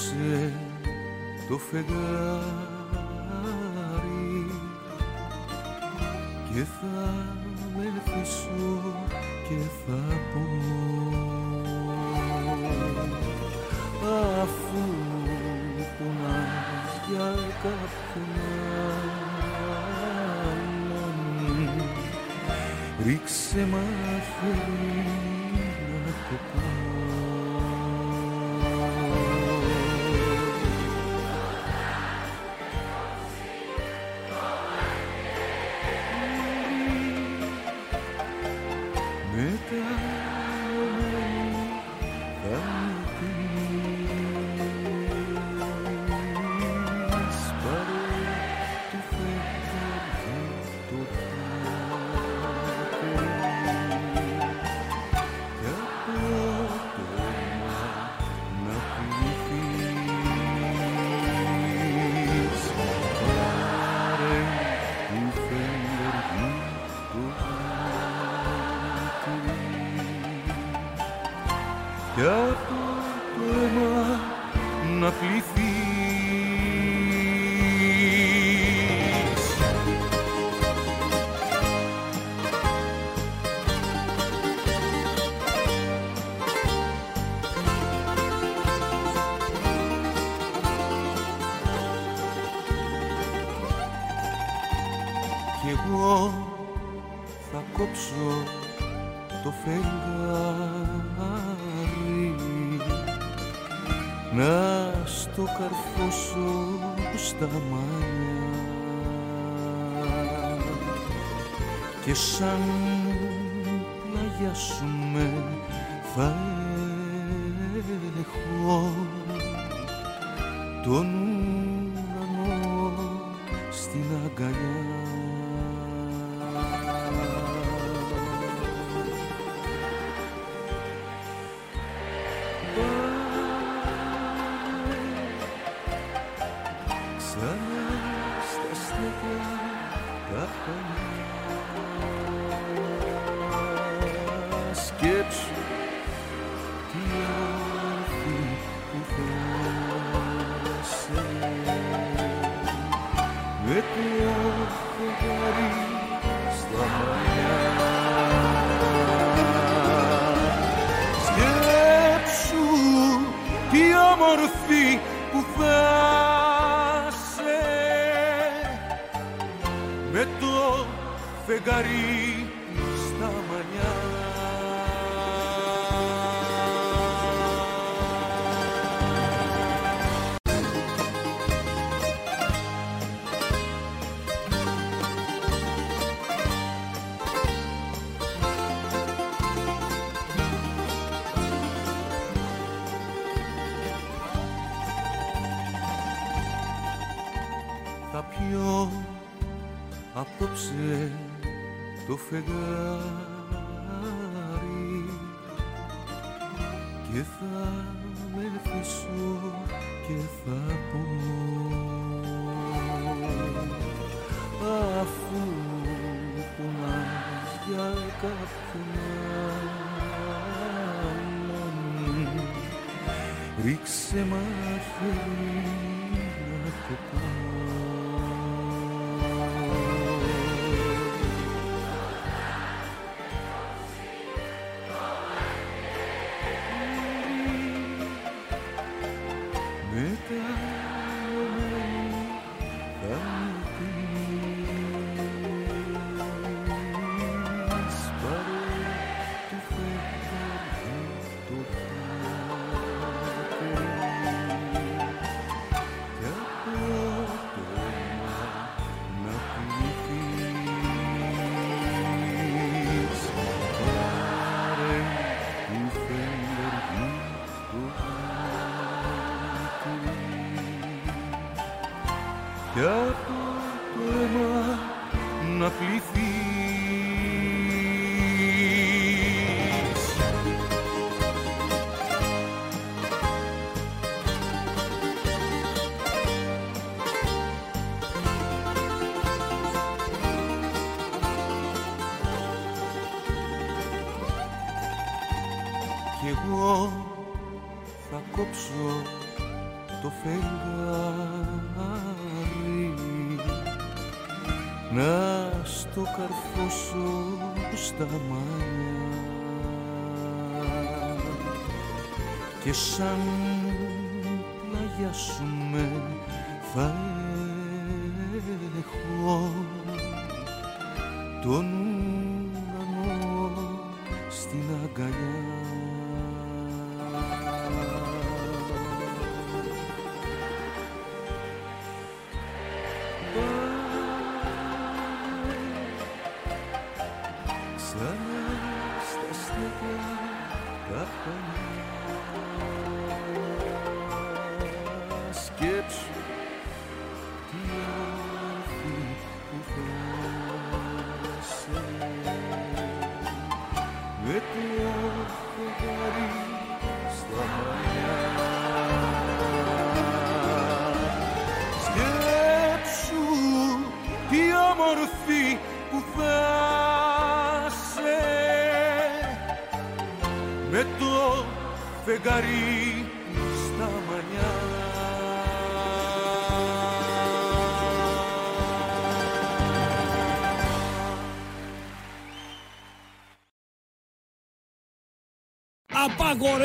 απόψε το φεγγάρι και θα μεθύσω και θα πω αφού πονάς για κάποιον άλλον ρίξε μαχαίρι Το φεγγάρι και θα με θυσώ και θα πω αφού πονάς για κάποιον άλλον ρίξε μαχαίρι και σαν πλαγιάσουμε θα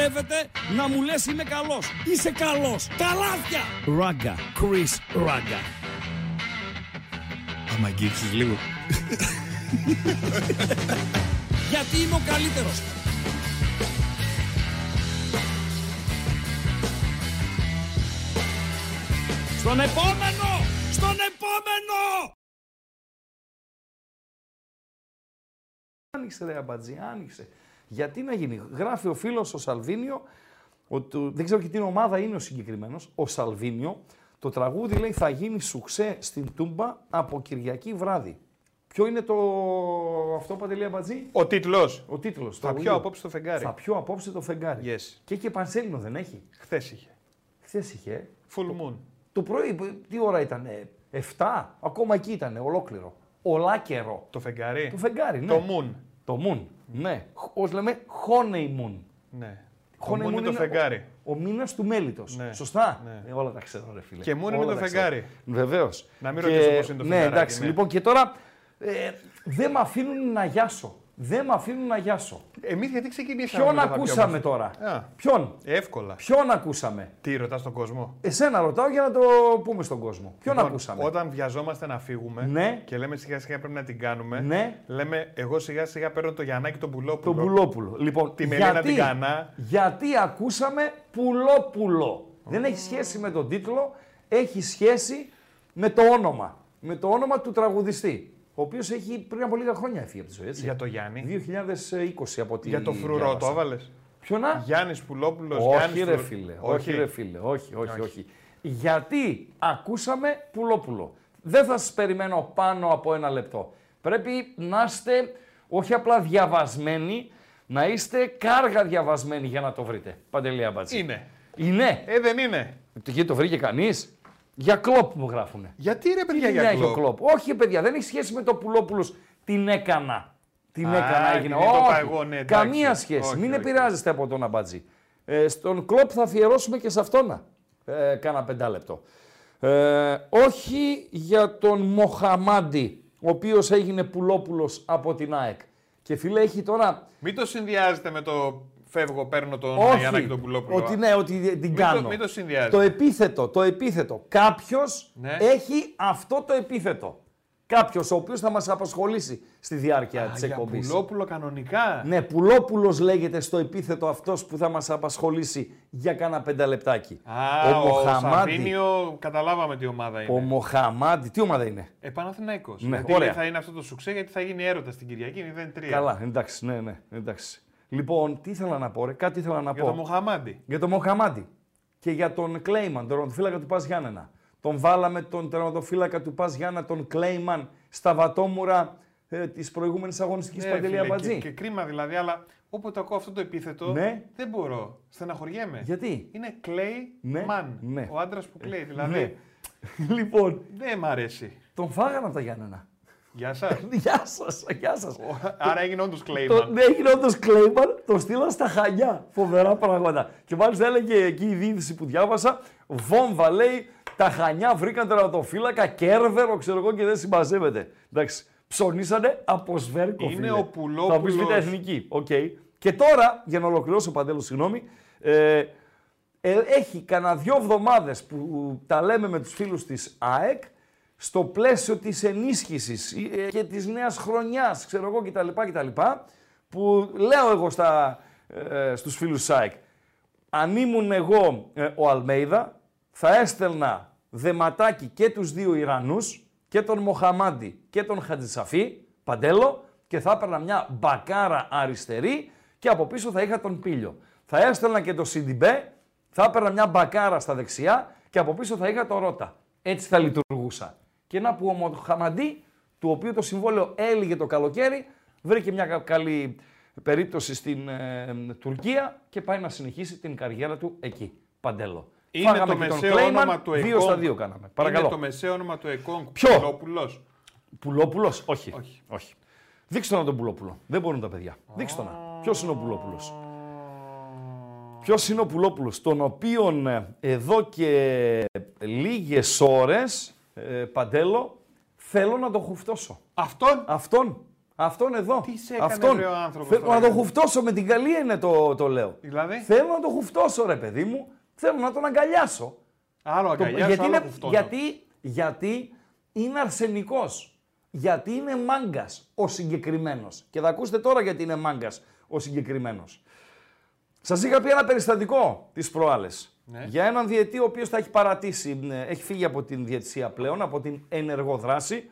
Απαγορεύεται να μου λες είμαι καλός. Είσαι καλός. Τα λάθια. Ράγκα. Chris Ράγκα. Άμα αγγίξεις λίγο. Γιατί είμαι ο καλύτερος. Στον επόμενο! Στον επόμενο! Άνοιξε ρε αμπατζή, άνοιξε. Γιατί να γίνει; Γράφει ο φίλος ο Σαλβίνιο, ότι, δεν ξέρω και τι ομάδα είναι ο συγκεκριμένος, ο Σαλβίνιο, το τραγούδι λέει θα γίνει σουξέ στην Τούμπα από Κυριακή βράδυ. Ποιο είναι το αυτό Παντελή Αμπατζή, Ο τίτλος. ο τίτλος. Θα πιω απόψε το φεγγάρι. Θα πιω απόψε το φεγγάρι. Yes. Και έχει πανσέλινο δεν έχει; Χθες είχε. Χθες είχε. ε. Full moon. Το πρωί, τι ώρα ήταν, 7, ακόμα εκεί ήταν, ολόκληρο. Ολάκερο. Το φεγγάρι. Το φεγγάρι, ναι. Το moon. Το moon, ναι. Ως λέμε, honeymoon. Ναι. Το Honeymoon moon είναι το φεγγάρι. Ο, ο μήνας του μέλιτος. Ναι. Σωστά; Ναι. Ε, όλα τα ξέρω, ρε φίλε. Και moon είναι Όλα το τα φεγγάρι. Βεβαίως. Να μην ρωτήσω πώς είναι το Ναι, φεγγαράκι, εντάξει. ναι. Λοιπόν, και τώρα ε, δεν με αφήνουν να γιάσω. Δεν με αφήνουν να γιάσω. Εμείς γιατί ξεκινήσαμε. Ποιον με το θα ακούσαμε πιω τώρα; Α. Ποιον; Εύκολα. Ποιον ακούσαμε; Τι ρωτάς τον κόσμο; Εσένα ρωτάω για να το πούμε στον κόσμο. Ποιον Λοιπόν, ακούσαμε; Όταν βιαζόμαστε να φύγουμε Ναι. και λέμε σιγά σιγά πρέπει να την κάνουμε. Ναι. Λέμε εγώ σιγά σιγά παίρνω το Γιαννάκι τον Πουλόπουλο. Τον Πουλόπουλο. Λοιπόν, Τη Μελίνα γιατί, την Κανά. γιατί ακούσαμε Πουλόπουλο; Δεν έχει σχέση με τον τίτλο, έχει σχέση με το όνομα. Με το όνομα του τραγουδιστή. Ο οποίος έχει πριν από λίγα χρόνια έφυγε από τη ζωή. Έτσι. Για το Γιάννη. 2020 από τη Για το φρουρό διάβασα. το έβαλες; Ποιο να; Γιάννης Πουλόπουλος. Όχι ρε φίλε, όχι ρε φίλε, όχι, όχι, όχι. Γιατί ακούσαμε Πουλόπουλο. Δεν θα σας περιμένω πάνω από ένα λεπτό. Πρέπει να είστε όχι απλά διαβασμένοι, να είστε κάργα διαβασμένοι για να το βρείτε. Παντελή Αμπατζή. Είναι. Είναι. Ε, δεν είναι. Τι το βρήκε κανείς; Για κλόπ μου γράφουνε. Γιατί ρε παιδιά Τι για έχει ο κλόπ. κλόπ. Όχι παιδιά, δεν έχει σχέση με το Πουλόπουλος. Την έκανα. Την Α, έκανα, έγινε. επειδή το είπα Όχι, εγώ, ναι, εντάξει. καμία σχέση. Όχι, Μην όχι. επηρεάζεστε από τον Αμπατζή. Ε, στον κλόπ θα αφιερώσουμε και σε αυτόν. Ε, κάνα πεντάλεπτο. Ε, όχι για τον Μοχαμάντι, ο οποίος έγινε Πουλόπουλος από την ΑΕΚ. Και φίλε, έχει τώρα... Μην το συνδυάζετε με το φεύγω, παίρνω τον Όχι, Γιαννάκη τον Πουλόπουλο. ότι ναι, ότι την το- κάνω. μην το συνδυάζετε. Το επίθετο, το επίθετο. Κάποιος Ναι. έχει αυτό το επίθετο. Κάποιος ο οποίος θα μας απασχολήσει στη διάρκεια Α, της για εκπομπής. Πουλόπουλο κανονικά. Ναι, Πουλόπουλος λέγεται στο επίθετο αυτός που θα μας απασχολήσει για κάνα πενταλεπτάκι. Α, ο, Σαβίνιο, καταλάβαμε τι ομάδα είναι. ο Μοχαμάντι, τι ομάδα είναι; Ε, Παναθηναϊκός. Ναι, γιατί ωραία. λέει, θα είναι αυτό το σουξέ, γιατί θα γίνει έρωτας στην Κυριακή 0-3. Καλά, εντάξει, ναι, ναι, εντάξει. Λοιπόν, τι ήθελα να πω, ρε, κάτι ήθελα να Για πω. τον Μοχαμάντι. Για τον Μοχαμάντι και για τον Κλέιμαν, τον τερματοφύλακα του Πας Γιάννενα. Τον βάλαμε τον τερματοφύλακα του Πας Γιάννενα, τον Κλέιμαν, στα βατόμουρα ε, της προηγούμενης αγωνιστικής Ναι, Παντελή φίλε, Αμπατζή. και, και κρίμα δηλαδή, αλλά όποτε ακούω αυτό το επίθετο, Ναι. δεν μπορώ. Στεναχωριέμαι. Γιατί; Είναι Clay Ναι, Man. ναι. Ο άντρας που κλαίει. Δηλαδή, Ναι. λοιπόν, δεν μ' αρέσει. τον φάγανε από τα Γιάννενα. Γεια σας. Γεια σας, γεια σας. Άρα έγινε όντως Clay Το, Man. ναι, έγινε όντως Κλέιμαν, το στείλαν στα χανιά. Φοβερά πράγματα. Και μάλιστα έλεγε εκεί η διεύθυνση που διάβασα Βόμβα λέει, τα Χανιά βρήκαν τερματοφύλακα, κέρβερο, ξέρω εγώ και δεν συμμαζεύεται. Εντάξει, ψωνίσανε από σβέρκο. Είναι ο Πουλόπουλος. Θα πεις εθνική. Okay. Και τώρα, για να ολοκληρώσω παντέλο, συγγνώμη, ε, ε, έχει κανένα δυο εβδομάδες που τα λέμε με τους φίλους της ΑΕΚ, στο πλαίσιο της ενίσχυσης ε, και της νέας χρονιάς, ξέρω εγώ κτλ. κτλ που λέω εγώ στα, ε, στους φίλους ΣΑΕΚ, αν ήμουν εγώ ε, ο Αλμέιδα, θα έστελνα δεματάκι και τους δύο Ιρανούς, και τον Μοχαμάντι και τον Χατζησαφή, παντέλο, και θα έπαιρνα μια μπακάρα αριστερή και από πίσω θα είχα τον Πίλιο. Θα έστελνα και το Σιντιμπέ, θα έπαιρνα μια μπακάρα στα δεξιά και από πίσω θα είχα το Ρότα. Έτσι θα λειτουργούσα. Και να που ο Μοχαμαντή, του οποίου το συμβόλαιο έλυγε το καλοκαίρι, βρήκε μια καλή περίπτωση στην ε, Τουρκία και πάει να συνεχίσει την καριέρα του εκεί. Παντέλο. Είναι Φάγαμε το μεσαίο όνομα του Δύο στα δύο κάναμε. Παρακαλώ. Είναι το μεσαίο όνομα του Εκόνγκ. Ποιο; Πουλόπουλος. Πουλόπουλος; Όχι. Όχι. Όχι. Δείξτε τον τον Πουλόπουλο. Δεν μπορούν τα παιδιά. Δείξτε τον. Ποιος είναι ο Πουλόπουλος; Ποιος είναι ο Πουλόπουλος, τον οποίον ε, εδώ και λίγες ώρες, ε, Παντέλο, θέλω να τον χουφτώσω. Αυτόν; Αυτόν. Αυτόν εδώ. Τι σε έκανε Αυτόν. ο άνθρωπος Θέλω να τον χουφτώσω με την καλή είναι το, το λέω. Δηλαδή; Θέλω να τον χουφτώσω ρε παιδί μου. Θέλω να τον αγκαλιάσω. Άλλο αγκαλιάσω, γιατί, άλλο είναι, γιατί, γιατί είναι αρσενικός. Γιατί είναι μάγκας ο συγκεκριμένος. Και θα ακούσετε τώρα γιατί είναι μάγκας ο συγκεκριμένος. Σας είχα πει ένα περιστατικό τις προάλλες. Ναι. Για έναν διετή ο οποίος θα έχει παρατήσει, ε, έχει φύγει από την διετησία πλέον, από την ενεργοδράση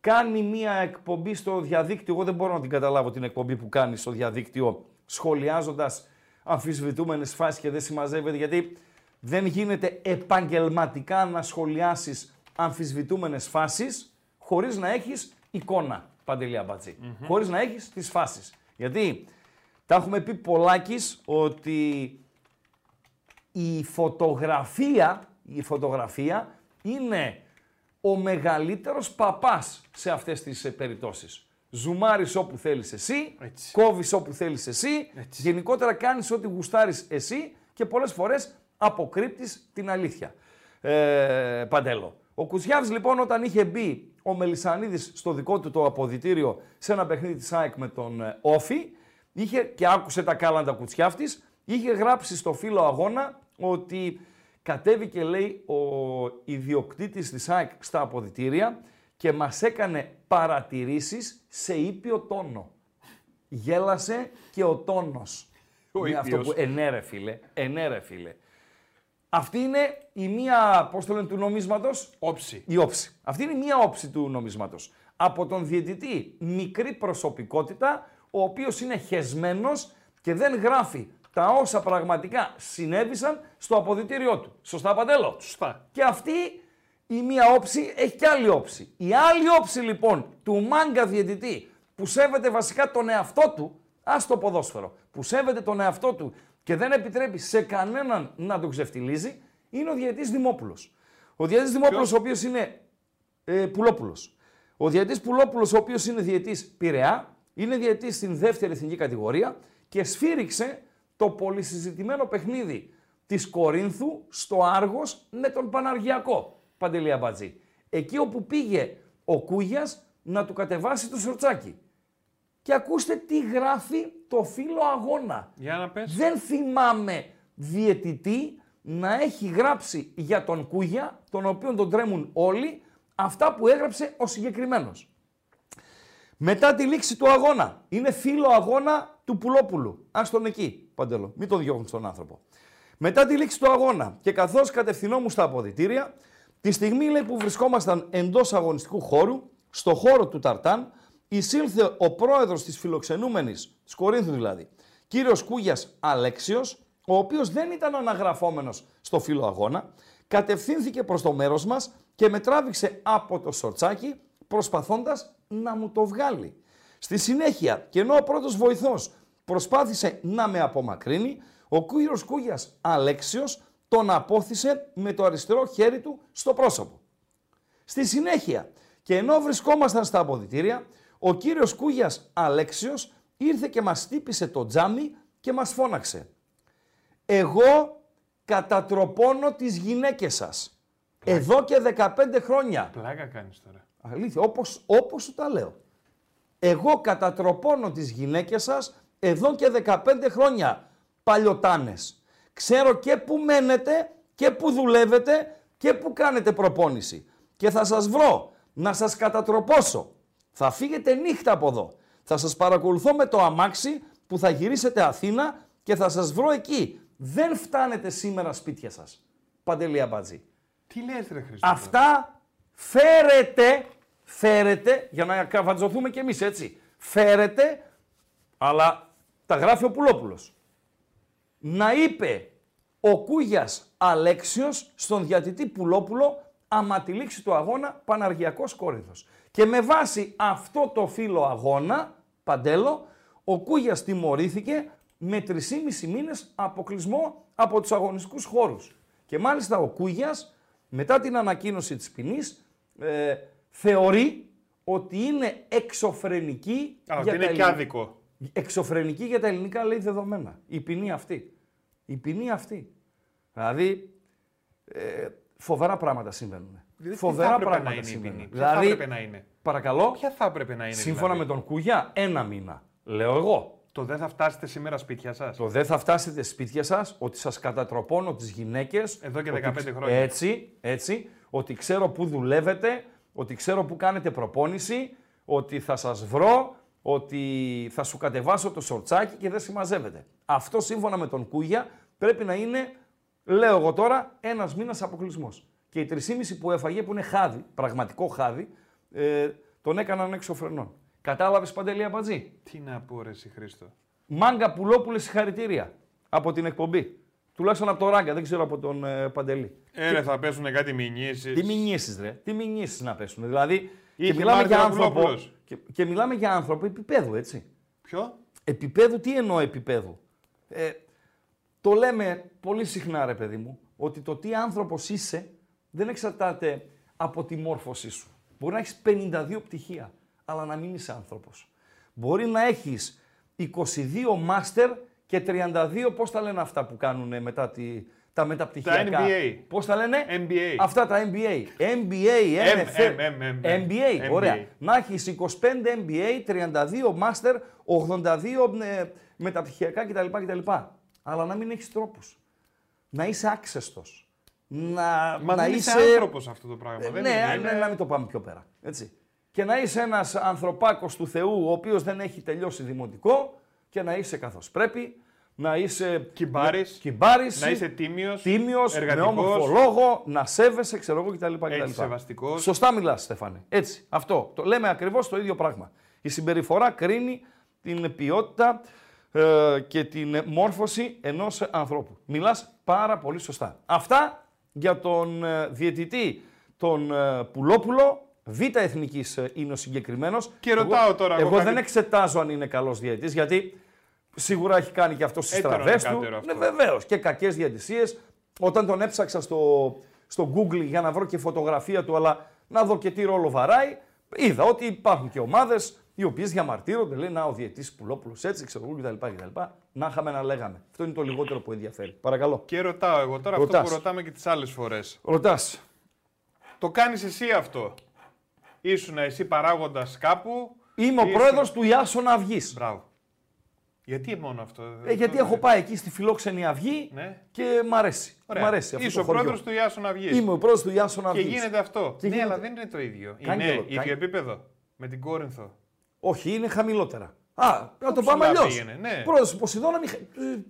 κάνει μία εκπομπή στο διαδίκτυο. Εγώ δεν μπορώ να την καταλάβω την εκπομπή που κάνει στο διαδίκτυο, σχολιάζοντας αμφισβητούμενες φάσεις και δεν συμμαζεύεται, γιατί δεν γίνεται επαγγελματικά να σχολιάσεις αμφισβητούμενες φάσεις χωρίς να έχεις εικόνα. Παντελή Αμπατζή. Mm-hmm. Χωρίς να έχεις τις φάσεις. Γιατί τα έχουμε πει πολλάκις ότι η φωτογραφία, η φωτογραφία είναι ο μεγαλύτερος παπάς σε αυτές τις ε, περιπτώσεις. Ζουμάρεις όπου θέλεις εσύ, Έτσι. κόβεις όπου θέλεις εσύ, γενικότερα κάνεις ό,τι γουστάρεις εσύ και πολλές φορές αποκρύπτεις την αλήθεια. Ε, Παντέλο. Ο Κουσιάβης λοιπόν όταν είχε μπει ο Μελισανίδης στο δικό του το αποδητήριο σε ένα παιχνίδι της ΑΕΚ με τον ε, Όφη, είχε και άκουσε τα κάλαντα Κουτσιάφτης, είχε γράψει στο φύλλο αγώνα ότι κατέβηκε λέει ο ιδιοκτήτης της ΑΕΚ στα αποδητήρια και μας έκανε παρατηρήσεις σε ήπιο τόνο. Γέλασε και ο τόνος. Ο είναι αυτό που ενέρε φίλε, ενέρε φίλε. Αυτή είναι η μία, πώς το λένε, του νομίσματος; Όψη. Η όψη. Αυτή είναι η μία όψη του νομίσματος. Από τον διαιτητή, μικρή προσωπικότητα, ο οποίος είναι χεσμένος και δεν γράφει τα όσα πραγματικά συνέβησαν στο αποδητήριό του. Σωστά, Παντέλο; Σωστά. Και αυτή η μία όψη έχει και άλλη όψη. Η άλλη όψη λοιπόν του μάγκα διαιτητή που σέβεται βασικά τον εαυτό του, ας το ποδόσφαιρο, που σέβεται τον εαυτό του και δεν επιτρέπει σε κανέναν να τον ξεφτιλίζει, είναι ο διαιτητής Δημόπουλος. Ο διαιτητής Δημόπουλος, ο οποίος είναι ε, Πουλόπουλος. Ο διαιτητής Πουλόπουλος, ο οποίος είναι διαιτητής Πειραιά, είναι διαιτητής στην δεύτερη εθνική κατηγορία και σφύριξε το πολυσυζητημένο παιχνίδι της Κορίνθου στο Άργος με τον Παναργιακό, Παντελία Μπατζή. Εκεί όπου πήγε ο Κούγιας να του κατεβάσει το σορτσάκι. Και ακούστε τι γράφει το φίλο αγώνα. Για να πες. Δεν θυμάμαι διαιτητή να έχει γράψει για τον Κούγια, τον οποίο τον τρέμουν όλοι, αυτά που έγραψε ο συγκεκριμένος. Μετά τη λήξη του αγώνα. Είναι φίλο αγώνα του Πουλόπουλου. Α τον εκεί, Παντέλο. Μην τον διώχνουν στον άνθρωπο. Μετά τη λήξη του αγώνα και καθώς κατευθυνόμουν στα αποδητήρια, τη στιγμή λέει, που βρισκόμασταν εντός αγωνιστικού χώρου, στο χώρο του Ταρτάν, εισήλθε ο πρόεδρος της φιλοξενούμενης, της Κορίνθου δηλαδή, κύριος Κούγιας Αλέξιος, ο οποίος δεν ήταν αναγραφόμενος στο φίλο αγώνα, κατευθύνθηκε προς το μέρος μας και με τράβηξε από το σορτσάκι προσπαθώντας να μου το βγάλει. Στη συνέχεια, και ενώ ο πρώτος βοηθός προσπάθησε να με απομακρύνει, ο κύριος Κούγιας Αλέξιος τον απόθυσε με το αριστερό χέρι του στο πρόσωπο. Στη συνέχεια, και ενώ βρισκόμασταν στα αποδητήρια, ο κύριος Κούγιας Αλέξιος ήρθε και μας τύπησε το τζάμι και μας φώναξε. Εγώ κατατροπώνω τις γυναίκες σας. Εδώ και 15 χρόνια. Πλάκα κάνεις τώρα. Αλήθεια, όπως, όπως σου τα λέω. Εγώ κατατροπώνω τις γυναίκες σας εδώ και 15 χρόνια. Παλιωτάνες. Ξέρω και που μένετε και που δουλεύετε και που κάνετε προπόνηση. Και θα σας βρω να σας κατατροπώσω. Θα φύγετε νύχτα από εδώ. Θα σας παρακολουθώ με το αμάξι που θα γυρίσετε Αθήνα και θα σας βρω εκεί. Δεν φτάνετε σήμερα σπίτια σας. Παντελία Μπατζή. Τι λες ρε Χριστό; Αυτά φέρετε, φέρετε, για να καβατζωθούμε κι εμείς έτσι, φέρετε, αλλά τα γράφει ο Πουλόπουλος. Να είπε ο Κούγιας Αλέξιος στον διατητή Πουλόπουλο άμα τη λήξη του αγώνα Παναργιακός Κόρινθος. Και με βάση αυτό το φύλλο αγώνα, Παντέλο, ο Κούγιας τιμωρήθηκε με 3,5 μήνες αποκλεισμό από τους αγωνιστικούς χώρους. Και μάλιστα ο Κούγιας, μετά την ανακοίνωση της ποινής, ε, θεωρεί ότι είναι εξωφρενική Α, ότι για είναι τα και ελληνικά- άδικο. εξωφρενική για τα ελληνικά λέει δεδομένα. Η ποινή αυτή. Η ποινή αυτή. Δηλαδή, ε, φοβερά πράγματα συμβαίνουν. Δηλαδή, τι φοβερά θα έπρεπε πράγματα να είναι η συμβαίνουν. ποινή; Ποια θα Δηλαδή, έπρεπε να είναι; παρακαλώ, Ποια θα έπρεπε να είναι. σύμφωνα δηλαδή; με τον Κούγια, ένα μήνα. Λέω εγώ. Το δεν θα φτάσετε σήμερα σπίτια σας. Το δεν θα φτάσετε σπίτια σας, ότι σας κατατροπώνω τις γυναίκες. Εδώ και ότι 15 ξ- χρόνια. Έτσι, έτσι, ότι ξέρω πού δουλεύετε, ότι ξέρω πού κάνετε προπόνηση, ότι θα σας βρω, ότι θα σου κατεβάσω το σορτσάκι και δεν συμμαζεύετε. Αυτό σύμφωνα με τον Κούγια πρέπει να είναι, λέω εγώ τώρα, ένας μήνας αποκλεισμός. Και οι 3,5 που έφαγε, που είναι χάδι, πραγματικό χάδι, ε, τον έκαναν έξω φρενών. Κατάλαβες Παντελή Αμπατζή; Τι να πω, ρε εσύ Χρήστο. Μάγκα Πουλόπουλε, συγχαρητήρια από την εκπομπή. Τουλάχιστον από το Ράγκα, δεν ξέρω από τον ε, Παντελή. Έλε, θα πέσουν κάτι μηνύσεις. Τι μηνύσεις, ρε. Τι μηνύσεις να πέσουν. Δηλαδή. Είχε και μιλάμε, Μάρτιν για άνθρωπο, Παπουλόπουλος. και, και μιλάμε για άνθρωπο επίπεδου, έτσι. Ποιο; Επίπεδου, τι εννοώ επίπεδου; Ε, το λέμε πολύ συχνά, ρε παιδί μου, ότι το τι άνθρωπος είσαι δεν εξαρτάται από τη μόρφωσή σου. Μπορεί να έχεις 52 πτυχία, αλλά να μην είσαι άνθρωπος. Μπορεί να έχεις 22 μάστερ και 32, πώς τα λένε αυτά που κάνουν μετά τη, τα μεταπτυχιακά; NBA. Πώς τα λένε; NBA. Αυτά τα NBA. NBA, M, NFL. M, M, M. NBA, ωραία. NBA. Να έχεις 25 NBA, 32 μάστερ, 82 ε, μεταπτυχιακά κτλ, κτλ. Αλλά να μην έχεις τρόπους. Να είσαι άξεστος. Να, Μα να δεν είσαι... είσαι άνθρωπος αυτό το πράγμα. Ε, δεν ναι, είναι, ναι, είναι- να μην το πάμε πιο πέρα. Έτσι. Και να είσαι ένας ανθρωπάκος του Θεού, ο οποίος δεν έχει τελειώσει δημοτικό και να είσαι καθώς πρέπει, να είσαι Κυμπάρης, κυμπάρης, να είσαι τίμιος, τίμιος, με εργατικός. όμορφο λόγο, να σέβεσαι, ξέρω εγώ κτλ. κτλ. Έτσι, σεβαστικός. Σωστά μιλάς, Στέφανε. Έτσι. Αυτό. Το λέμε ακριβώς το ίδιο πράγμα. Η συμπεριφορά κρίνει την ποιότητα ε, και την μόρφωση ενός ανθρώπου. Μιλάς πάρα πολύ σωστά. Αυτά για τον ε, διαιτητή, τον ε, Πουλόπουλο, Β' εθνικής ε, είναι ο συγκεκριμένος. Και ρωτάω τώρα εγώ Εγώ κάτι- δεν εξετάζω αν είναι καλός διαιτητής, γιατί σίγουρα έχει κάνει και αυτό στις Έτερον στραβές του. εκάτερο αυτό. Ναι, βεβαίως. Και κακές διαιτησίες. Όταν τον έψαξα στο, στο Google για να βρω και φωτογραφία του, αλλά να δω και τι ρόλο βαράει, είδα ότι υπάρχουν και ομάδες οι οποίες διαμαρτύρονται, λέει να ο διαιτής Πουλόπουλος έτσι, ξέρω εγώ κτλ. κτλ. Να είχαμε να λέγαμε. Αυτό είναι το λιγότερο που ενδιαφέρει. Παρακαλώ. Και ρωτάω εγώ τώρα αυτό Ρωτάς. που ρωτάμε και τις άλλες φορές. Ρωτάς. Το κάνεις εσύ αυτό; Ήσουν εσύ παράγοντας κάπου. Είμαι ο ήσουν- πρόεδρος του Ιάσονα Αυγής. Μπράβο. Γιατί μόνο αυτό; Ε, γιατί έχω πάει εκεί στη φιλόξενη αυγή Ναι. και μ' αρέσει. Ωραία. Μ' αρέσει αυτό Είσαι το ο χωριό. πρόεδρος του Ιάσου Αυγής. Είμαι ο πρόεδρος του Ιάσονα Και Αυγής. γίνεται αυτό. Και ναι, γίνεται- αλλά δεν είναι το ίδιο. Κάγκελο, είναι ίδιο κάγκελο. επίπεδο. Με την Κόρινθο. Όχι, είναι χαμηλότερα. Α, να το ψηλά πάμε αλλιώς. πήγαινε, ναι. Πρόεδρος Ποσειδώνα, Μιχα... ε,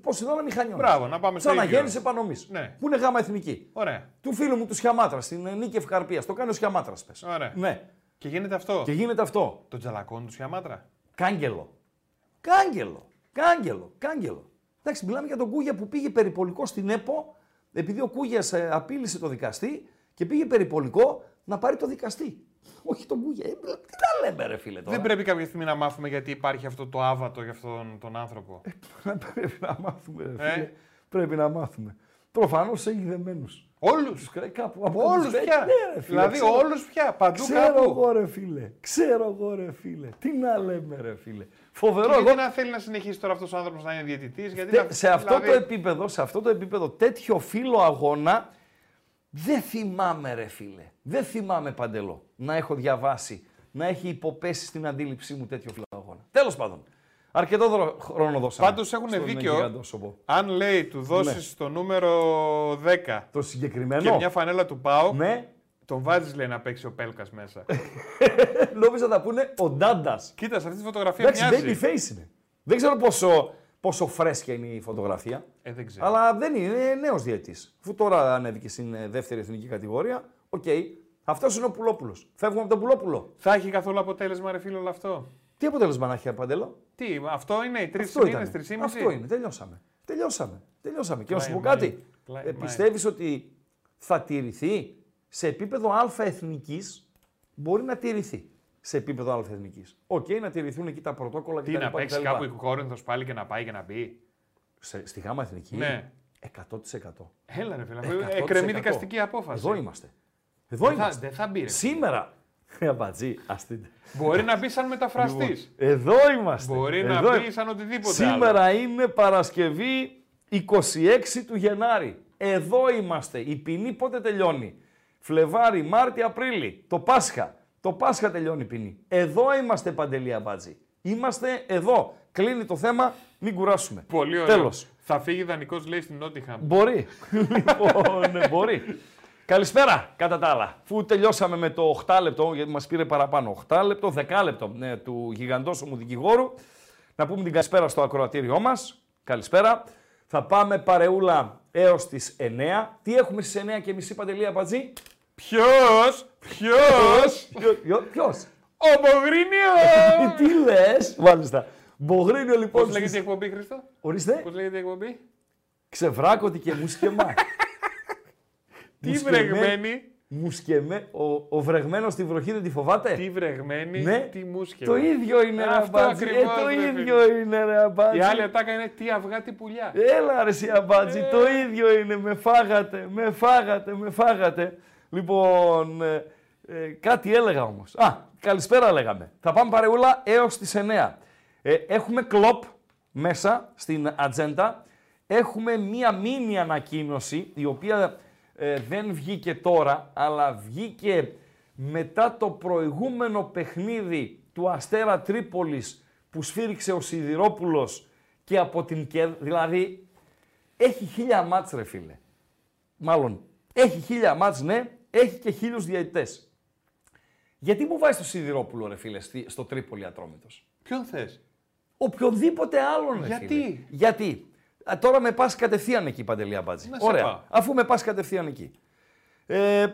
Ποσειδώνα Μηχανιών. Μπράβο, να πάμε στο Σαν να ίδιο. γέννησε επανομή. Ναι. Που είναι γάμα εθνική. Ωραία. Του φίλου μου του Σιαμάτρας στην ε, νίκη Ευκαρπίας. Το κάνει ο Σιαμάτρας, πες. Ωραία. Ναι. Και γίνεται αυτό. Και γίνεται αυτό. Το τζαλακόν τους Σιαμάτρα. Κάγκελο. Κάγκελο. Κάγκελο. Κάγκελο. Εντάξει, μιλάμε για τον Κούγια που πήγε περιπολικό στην ΕΠΟ, επειδή ο Κούγιας απείλησε το δικαστή και πήγε περιπολικό να πάρει το δικαστή. Όχι τον Κούγια. Ε, τι τα λέμε, ρε φίλε τώρα; Δεν πρέπει κάποια στιγμή να μάθουμε γιατί υπάρχει αυτό το άβατο για αυτόν τον άνθρωπο. πρέπει να μάθουμε, ρε Ε; φίλε. Πρέπει να μάθουμε. Προφανώς έχει δεμένους. Όλους. Κάπου από Όλους τους δέκα. πια. Ναι, ρε φίλε, δηλαδή ξέρω. όλους πια. Παντού Ξέρω κάπου. εγώ ρε φίλε. Ξέρω εγώ ρε φίλε. Τι να λέμε ρε φίλε. Φοβερό. Και Εγώ, γιατί να θέλει να συνεχίσει τώρα αυτός ο άνθρωπος να είναι διαιτητής, γιατί τε- να- σε, αυτό δηλαδή, το επίπεδο, σε αυτό το επίπεδο, τέτοιο φύλλο αγώνα, δεν θυμάμαι ρε φίλε. Δεν θυμάμαι παντελώ να έχω διαβάσει, να έχει υποπέσει στην αντίληψή μου τέτοιο φύλλο αγώνα. Τέλος πάντων. Αρκετό δρο- χρόνο δώσαμε. Πάντως έχουν στον δίκιο. γιγαντόσωπο. Αν λέει του δώσεις Ναι. το νούμερο 10 Το συγκεκριμένο; και μια φανέλα του Πάου, Ναι, τον βάζεις λέει να παίξει ο Πέλκας μέσα. νόμιζα θα πούνε ο Ντάντας. Κοίτας, σε αυτή τη φωτογραφία Εντάξει, baby μοιάζει. face είναι. Δεν ξέρω πόσο, πόσο φρέσκια είναι η φωτογραφία. Ε, δεν ξέρω. Αλλά δεν είναι, είναι νέος διαιτής. Αφού τώρα ανέβηκε στην ε, δεύτερη εθνική κατηγορία, οκ. Αυτός είναι ο Πουλόπουλος. Φεύγουμε από τον Πουλόπουλο. Θα έχει καθόλου αποτέλεσμα, ρε φίλο, όλο αυτό; Τι αποτέλεσμα να έχει Παντέλο. Τι, αυτό είναι οι τρεις Αυτό μήνες, ήταν. τρεις Αυτό είναι. Τελειώσαμε. Τελειώσαμε. Τελειώσαμε. Και να σου πω Κλάι, κάτι. κλάι, Ε, κλάι. Πιστεύεις ότι θα τηρηθεί; Σε επίπεδο Α εθνική. Μπορεί να τηρηθεί σε επίπεδο Α εθνική. Οκ, να τηρηθούν εκεί τα πρωτόκολλα Τι κτλ. να παίξει κτλ. κάπου η Κόρινθος πάλι και να πάει και να μπει; Σε- Στη Γάμμα εθνική. Ναι. 100%. Έλα, ρε φίλε. 100%. Εκκρεμεί δικαστική απόφαση. Εδώ είμαστε. Εδώ Δεν θα, είμαστε. δεν θα μπει. Ρε. Σήμερα. Αμπατζή, αστείτε. Μπορεί να μπει σαν μεταφραστής. Λοιπόν, Εδώ είμαστε. Μπορεί Εδώ να είμαι. μπει σαν οτιδήποτε Σήμερα άλλο. είναι Παρασκευή 26 του Γενάρη. Εδώ είμαστε. Η ποινή πότε τελειώνει; Φλεβάρι, Μάρτι, Απρίλη. Το Πάσχα. Το Πάσχα τελειώνει η ποινή. Εδώ είμαστε Παντελή Αμπάτζη. Είμαστε εδώ. Κλείνει το θέμα, μην κουράσουμε. Πολύ ωραίο. Τέλος. Θα φύγει δανεικός, λέει στην Νότιχαμ. Μπορεί. λοιπόν, ναι, μπορεί. Καλησπέρα, κατά τα άλλα. Φου τελειώσαμε με το 8 λεπτό, γιατί μας πήρε παραπάνω 8 λεπτό, 10 λεπτό ναι, του γιγαντόσωμου δικηγόρου. Να πούμε την καλησπέρα στο ακροατήριό μας. Καλησπέρα. Θα πάμε παρεούλα έως τις 9. Τι έχουμε στις 9 και μισή παντελή Πατζή; Ποιος, ποιος, Ποιος; ο Μπογρίνιο! Τι λες; Μάλιστα. Μπογρίνιο Πώς λοιπόν. λέγεται η στις- εκπομπή, Χριστό, Ορίστε. πώς λέγεται η εκπομπή; Ξεβράκωτη και μουσκεμά. Τι Μουσκεμέ- βρεγμένη, Μουσκεμέ. Ο, ο βρεγμένος στη βροχή δεν τη φοβάται; τι βρεγμένη, Ναι. τι μουσκε. Το ίδιο είναι ρε Αυτό αμπάτζι. Ε, ακριβώς, το ρε ίδιο είναι ρε αμπάτζι. Η άλλη ατάκα είναι τι αυγά, τι πουλιά. Έλα ρε εσύ αμπάτζι, το ίδιο είναι. Με φάγατε, με φάγατε, με φάγατε. Λοιπόν, ε, ε, κάτι έλεγα όμως. Α, καλησπέρα λέγαμε. Θα πάμε παρεούλα έως τις 9. Ε, έχουμε κλοπ μέσα στην ατζέντα. Έχουμε μία μίνι ανακοίνωση, η οποία ε, δεν βγήκε τώρα, αλλά βγήκε μετά το προηγούμενο παιχνίδι του Αστέρα Τρίπολης που σφύριξε ο Σιδηρόπουλος και από την ΚΕΔ, δηλαδή έχει χίλια μάτς ρε φίλε. Μάλλον, έχει χίλια μάτς ναι, έχει και χίλιους διαιτητές. Γιατί μου βάζεις το Σιδηρόπουλο ρε φίλε στη- στο Τρίπολη Ατρόμητος; Ποιον θες; Οποιονδήποτε άλλον ρε Γιατί; φίλε. Γιατί; Α, τώρα με πας κατευθείαν εκεί Παντελή Αμπάτζη. Να σε Ωραία. πάω. Αφού με πας κατευθείαν εκεί. Ε,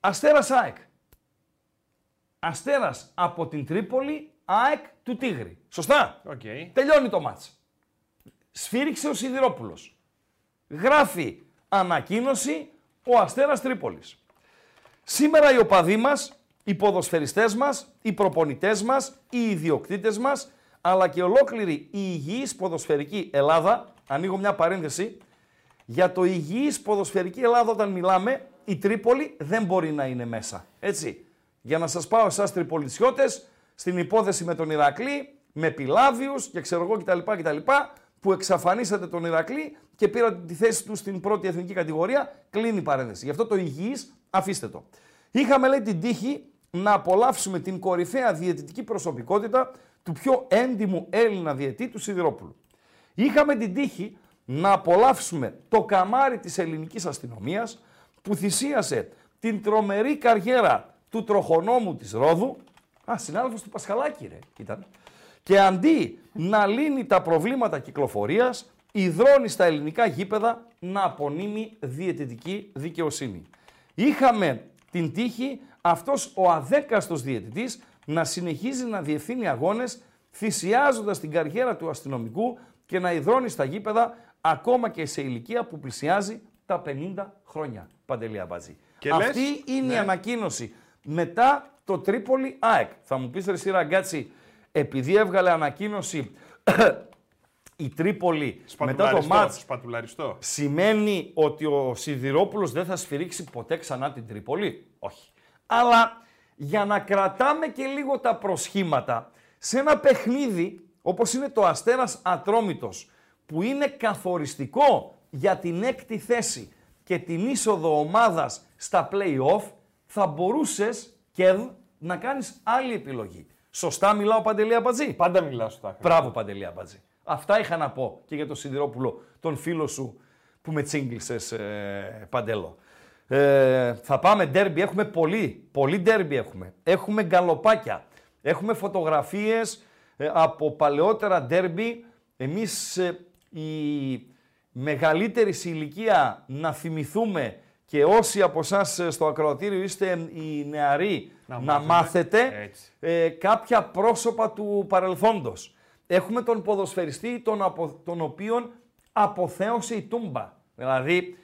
Αστέρας ΑΕΚ. Αστέρας από την Τρίπολη, ΑΕΚ του Τίγρη. Σωστά; Οκ. Τελειώνει το ματς. Σφύριξε ο Σιδηρόπουλος. Γράφει ανακοίνωση ο Αστέρας Τρίπολης. Σήμερα οι οπαδοί μας, οι ποδοσφαιριστές μας, οι προπονητές μας, οι ιδιοκτήτες μας, αλλά και ολόκληρη η υγιής ποδοσφαιρική Ελλάδα, ανοίγω μια παρένθεση, για το υγιής ποδοσφαιρική Ελλάδα όταν μιλάμε, η Τρίπολη δεν μπορεί να είναι μέσα. Έτσι. Για να σας πάω εσάς τριπολιτσιώτες, στην υπόθεση με τον Ηρακλή, με Πιλάβιους και ξέρω εγώ κτλ. κτλ που εξαφανίσατε τον Ηρακλή και πήρατε τη θέση του στην πρώτη εθνική κατηγορία, κλείνει η παρένθεση. Γι' αυτό το υγιής αφήστε το. Είχαμε λέει την τύχη να απολαύσουμε την κορυφαία διαιτητική προσωπικότητα του πιο έντιμου Έλληνα διαιτή του Σιδηρόπουλου. Είχαμε την τύχη να απολαύσουμε το καμάρι της ελληνικής αστυνομίας που θυσίασε την τρομερή καριέρα του τροχονόμου της Ρόδου, α, συνάδελφος του Πασχαλάκη ρε, ήταν, και αντί να λύνει τα προβλήματα κυκλοφορίας, υδρώνει στα ελληνικά γήπεδα να απονείμει διαιτητική δικαιοσύνη. Είχαμε την τύχη αυτός ο αδέκαστος διαιτητής να συνεχίζει να διευθύνει αγώνες θυσιάζοντας την καριέρα του αστυνομικού και να υδρώνει στα γήπεδα ακόμα και σε ηλικία που πλησιάζει τα 50 χρόνια. Παντελή Αμπατζή. Και Αυτή λες, είναι η ναι. ανακοίνωση μετά το Τρίπολη ΑΕΚ. Θα μου πεις ρε εσύ Ραγκάτσι, επειδή έβγαλε ανακοίνωση η Τρίπολη μετά το Σπατουλαριστό, μάτς Σπατουλαριστό. σημαίνει ότι ο Σιδηρόπουλος δεν θα σφυρίξει ποτέ ξανά την Τρίπολη; Όχι. Αλλά για να κρατάμε και λίγο τα προσχήματα, σε ένα παιχνίδι όπως είναι το Αστέρας Ατρόμητος που είναι καθοριστικό για την έκτη θέση και την είσοδο ομάδας στα play-off θα μπορούσες και να κάνεις άλλη επιλογή. Σωστά μιλάω Παντελή Αμπατζή. Πάντα μιλάω σωστά. Μπράβο Παντελή Αμπατζή. Αυτά είχα να πω και για τον Σιδηρόπουλο, τον φίλο σου που με τσίγκλισες ε, Παντέλο. Ε, θα πάμε ντέρμπι, έχουμε πολύ, πολύ ντέρμπι έχουμε. Έχουμε γκαλοπάκια, έχουμε φωτογραφίες ε, από παλαιότερα ντέρμπι. Εμείς ε, η μεγαλύτερη σε ηλικία να θυμηθούμε και όσοι από εσάς στο ακροατήριο είστε οι νεαροί να, μάθετε, κάποια πρόσωπα του παρελθόντος. Έχουμε τον ποδοσφαιριστή τον, απο, τον οποίον αποθέωσε η Τούμπα. Δηλαδή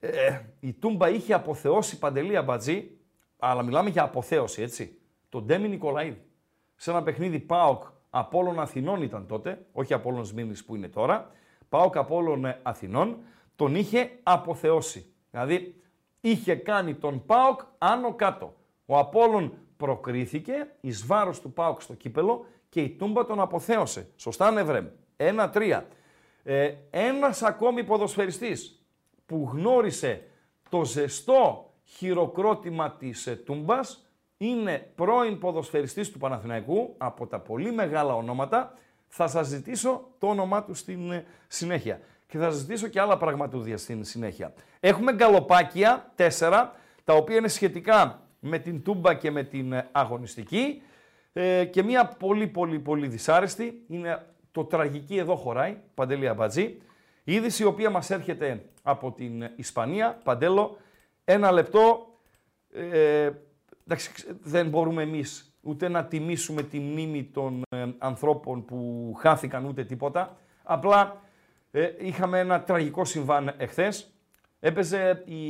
ε, η Τούμπα είχε αποθεώσει παντελή αμπατζή, αλλά μιλάμε για αποθέωση, έτσι. Τον Ντέμι Νικολαίδη. Σε ένα παιχνίδι ΠΑΟΚ Απόλλων Αθηνών ήταν τότε, όχι Απόλλων Σμύρνης που είναι τώρα. ΠΑΟΚ Απόλλων Αθηνών, τον είχε αποθεώσει. Δηλαδή είχε κάνει τον ΠΑΟΚ άνω κάτω. Ο Απόλλων προκρίθηκε εις βάρος του ΠΑΟΚ στο κύπελο και η Τούμπα τον αποθέωσε. Σωστά Νευρέμ. Ένα-τρία. Ε, ένας ακόμη ποδοσφαιριστής που γνώρισε το ζεστό χειροκρότημα της ε, Τούμπας είναι πρώην ποδοσφαιριστής του Παναθηναϊκού από τα πολύ μεγάλα ονόματα. Θα σας ζητήσω το όνομά του στην ε, συνέχεια και θα σας ζητήσω και άλλα πραγματούδια στην συνέχεια. Έχουμε γκαλοπάκια, τέσσερα, τα οποία είναι σχετικά με την Τούμπα και με την ε, αγωνιστική και μία πολύ πολύ πολύ δυσάρεστη, είναι το τραγική εδώ χωράει, Παντελή Αμπατζή, η είδηση η οποία μας έρχεται από την Ισπανία, Παντέλο, ένα λεπτό, ε, εντάξει, δεν μπορούμε εμείς ούτε να τιμήσουμε τη μνήμη των ε, ανθρώπων που χάθηκαν ούτε τίποτα. Απλά ε, είχαμε ένα τραγικό συμβάν εχθές. Έπαιζε η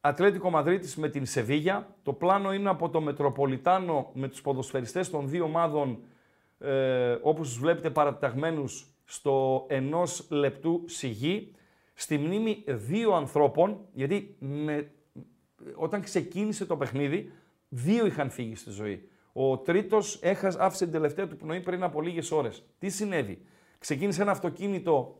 Ατλέτικο Μαδρίτης με την Σεβίγια. Το πλάνο είναι από το Μετροπολιτάνο με τους ποδοσφαιριστές των δύο ομάδων ε, όπως τους βλέπετε παραταγμένους στο ενός λεπτού σιγή στη μνήμη δύο ανθρώπων, γιατί με, όταν ξεκίνησε το παιχνίδι, δύο είχαν φύγει στη ζωή. Ο τρίτος έχασε, άφησε την τελευταία του πνοή πριν από λίγες ώρες. Τι συνέβη; Ξεκίνησε ένα αυτοκίνητο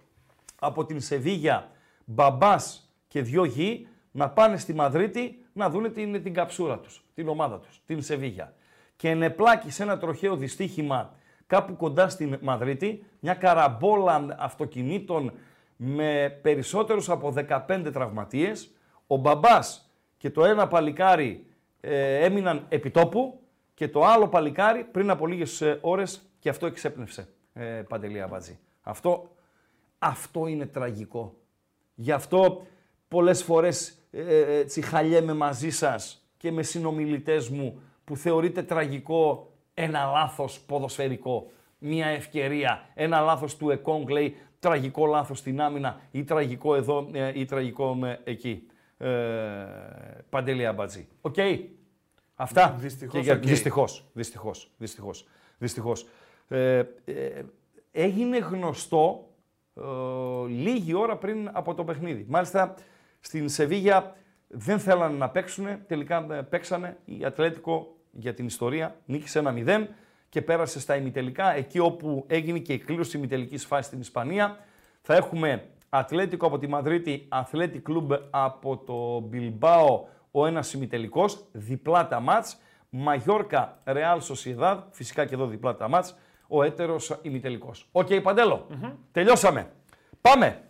από την Σεβίγια, μπαμπάς και δυο γη, να πάνε στη Μαδρίτη να δουν την, την καψούρα τους, την ομάδα τους, την Σεβίγια. Και ενεπλάκη σε ένα τροχαίο δυστύχημα κάπου κοντά στην Μαδρίτη, μια καραμπόλα αυτοκινήτων με περισσότερους από 15 τραυματίες. Ο μπαμπάς και το ένα παλικάρι ε, έμειναν επιτόπου και το άλλο παλικάρι πριν από λίγες ε, ώρες και αυτό εξέπνευσε, ε, Παντελή Αβατζή. Αυτό, αυτό είναι τραγικό. Γι' αυτό πολλές φορές ε, τσιχαλιέμαι μαζί σας και με συνομιλητές μου που θεωρείται τραγικό ένα λάθος ποδοσφαιρικό, μια ευκαιρία, ένα λάθος του Εκόνγκ λέει τραγικό λάθος στην άμυνα ή τραγικό εδώ ε, ή τραγικό εκεί. Ε, Παντελή Αμπατζή. Οκ. Αυτά. Δυστυχώς, και δυστυχώς, δυστυχώς, δυστυχώς, δυστυχώς. Ε, ε, έγινε γνωστό ε, λίγη ώρα πριν από το παιχνίδι. Μάλιστα στην Σεβίγια δεν θέλανε να παίξουν, τελικά παίξανε. Η Ατλέτικο για την ιστορία νίκησε ένα 0 και πέρασε στα ημιτελικά, εκεί όπου έγινε και η κλήρωση ημιτελικής φάσης στην Ισπανία. Θα έχουμε Ατλέτικο από τη Μαδρίτη, Αθλέτικ Κλουμπ από το Μπιλμπάο, ο ένας ημιτελικός, διπλά τα ματς. Μαγιόρκα, Ρεάλ Σοσιεδάδ, φυσικά και εδώ διπλά τα ματς, ο έτερος ημιτελικός. Οκ, okay, Παντέλο τελειώσαμε. Πάμε.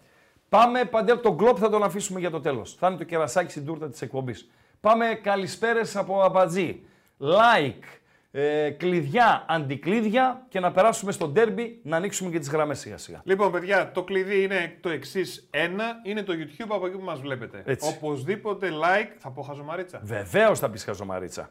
Πάμε, Παντέλο, τον Κλοπ θα τον αφήσουμε για το τέλος. Θα είναι το κερασάκι στην τούρτα της εκπομπής. Πάμε καλησπέρες από Αμπατζή. Like, ε, κλειδιά, αντικλείδια και να περάσουμε στο ντέρμπι να ανοίξουμε και τις γραμμές σιγά σιγά. Λοιπόν, παιδιά, το κλειδί είναι το εξής. Ένα είναι το YouTube από εκεί που μας βλέπετε. Έτσι. Οπωσδήποτε like. Θα πω χαζομαρίτσα. Βεβαίως θα πεις χαζομαρίτσα.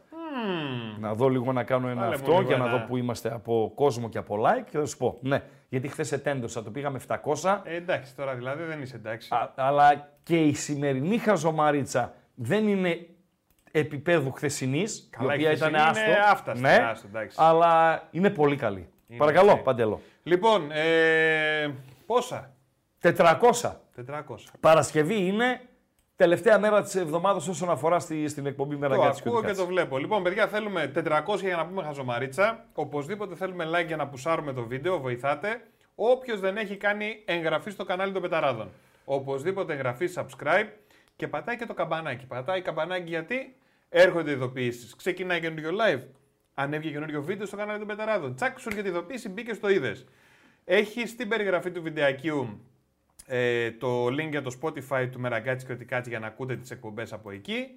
Να δω λίγο να κάνω ένα αυτό για να δω που είμαστε από κόσμο και από like και θα σου πω. Ναι, γιατί χθες ετέντωσα, το πήγαμε 700. Ε, εντάξει, τώρα δηλαδή δεν είσαι εντάξει. αλλά και η σημερινή χαζομαρίτσα δεν είναι επίπεδου χθεσινής, η οποία ήταν άστο. Είναι άφταστη, ναι, άστο, αλλά είναι πολύ καλή. Παρακαλώ, okay. Παντελό. Λοιπόν, ε, πόσα; 400. 400. Παρασκευή είναι τελευταία μέρα της εβδομάδας όσον αφορά στη, στην εκπομπή Το Μεραγκάτσι ακούω και το βλέπω. Λοιπόν, παιδιά, θέλουμε 400 για να πούμε χαζομαρίτσα. Οπωσδήποτε θέλουμε like για να πουσάρουμε το βίντεο. Βοηθάτε. Όποιος δεν έχει κάνει εγγραφή στο κανάλι των Πεταράδων. Οπωσδήποτε εγγραφή, subscribe και πατάει και το καμπανάκι. Πατάει καμπανάκι γιατί έρχονται ειδοποιήσεις. Ξεκινάει καινούριο live. Ανέβηκε καινούριο βίντεο στο κανάλι των Πεταράδων. Τσακ, σου έρχεται ειδοποίηση, μπήκες το είδες. Έχει στην περιγραφή του βιντεακίου ε, το link για το Spotify του Με Ραγκάτση κι ό,τι Κάτσει για να ακούτε τις εκπομπές από εκεί.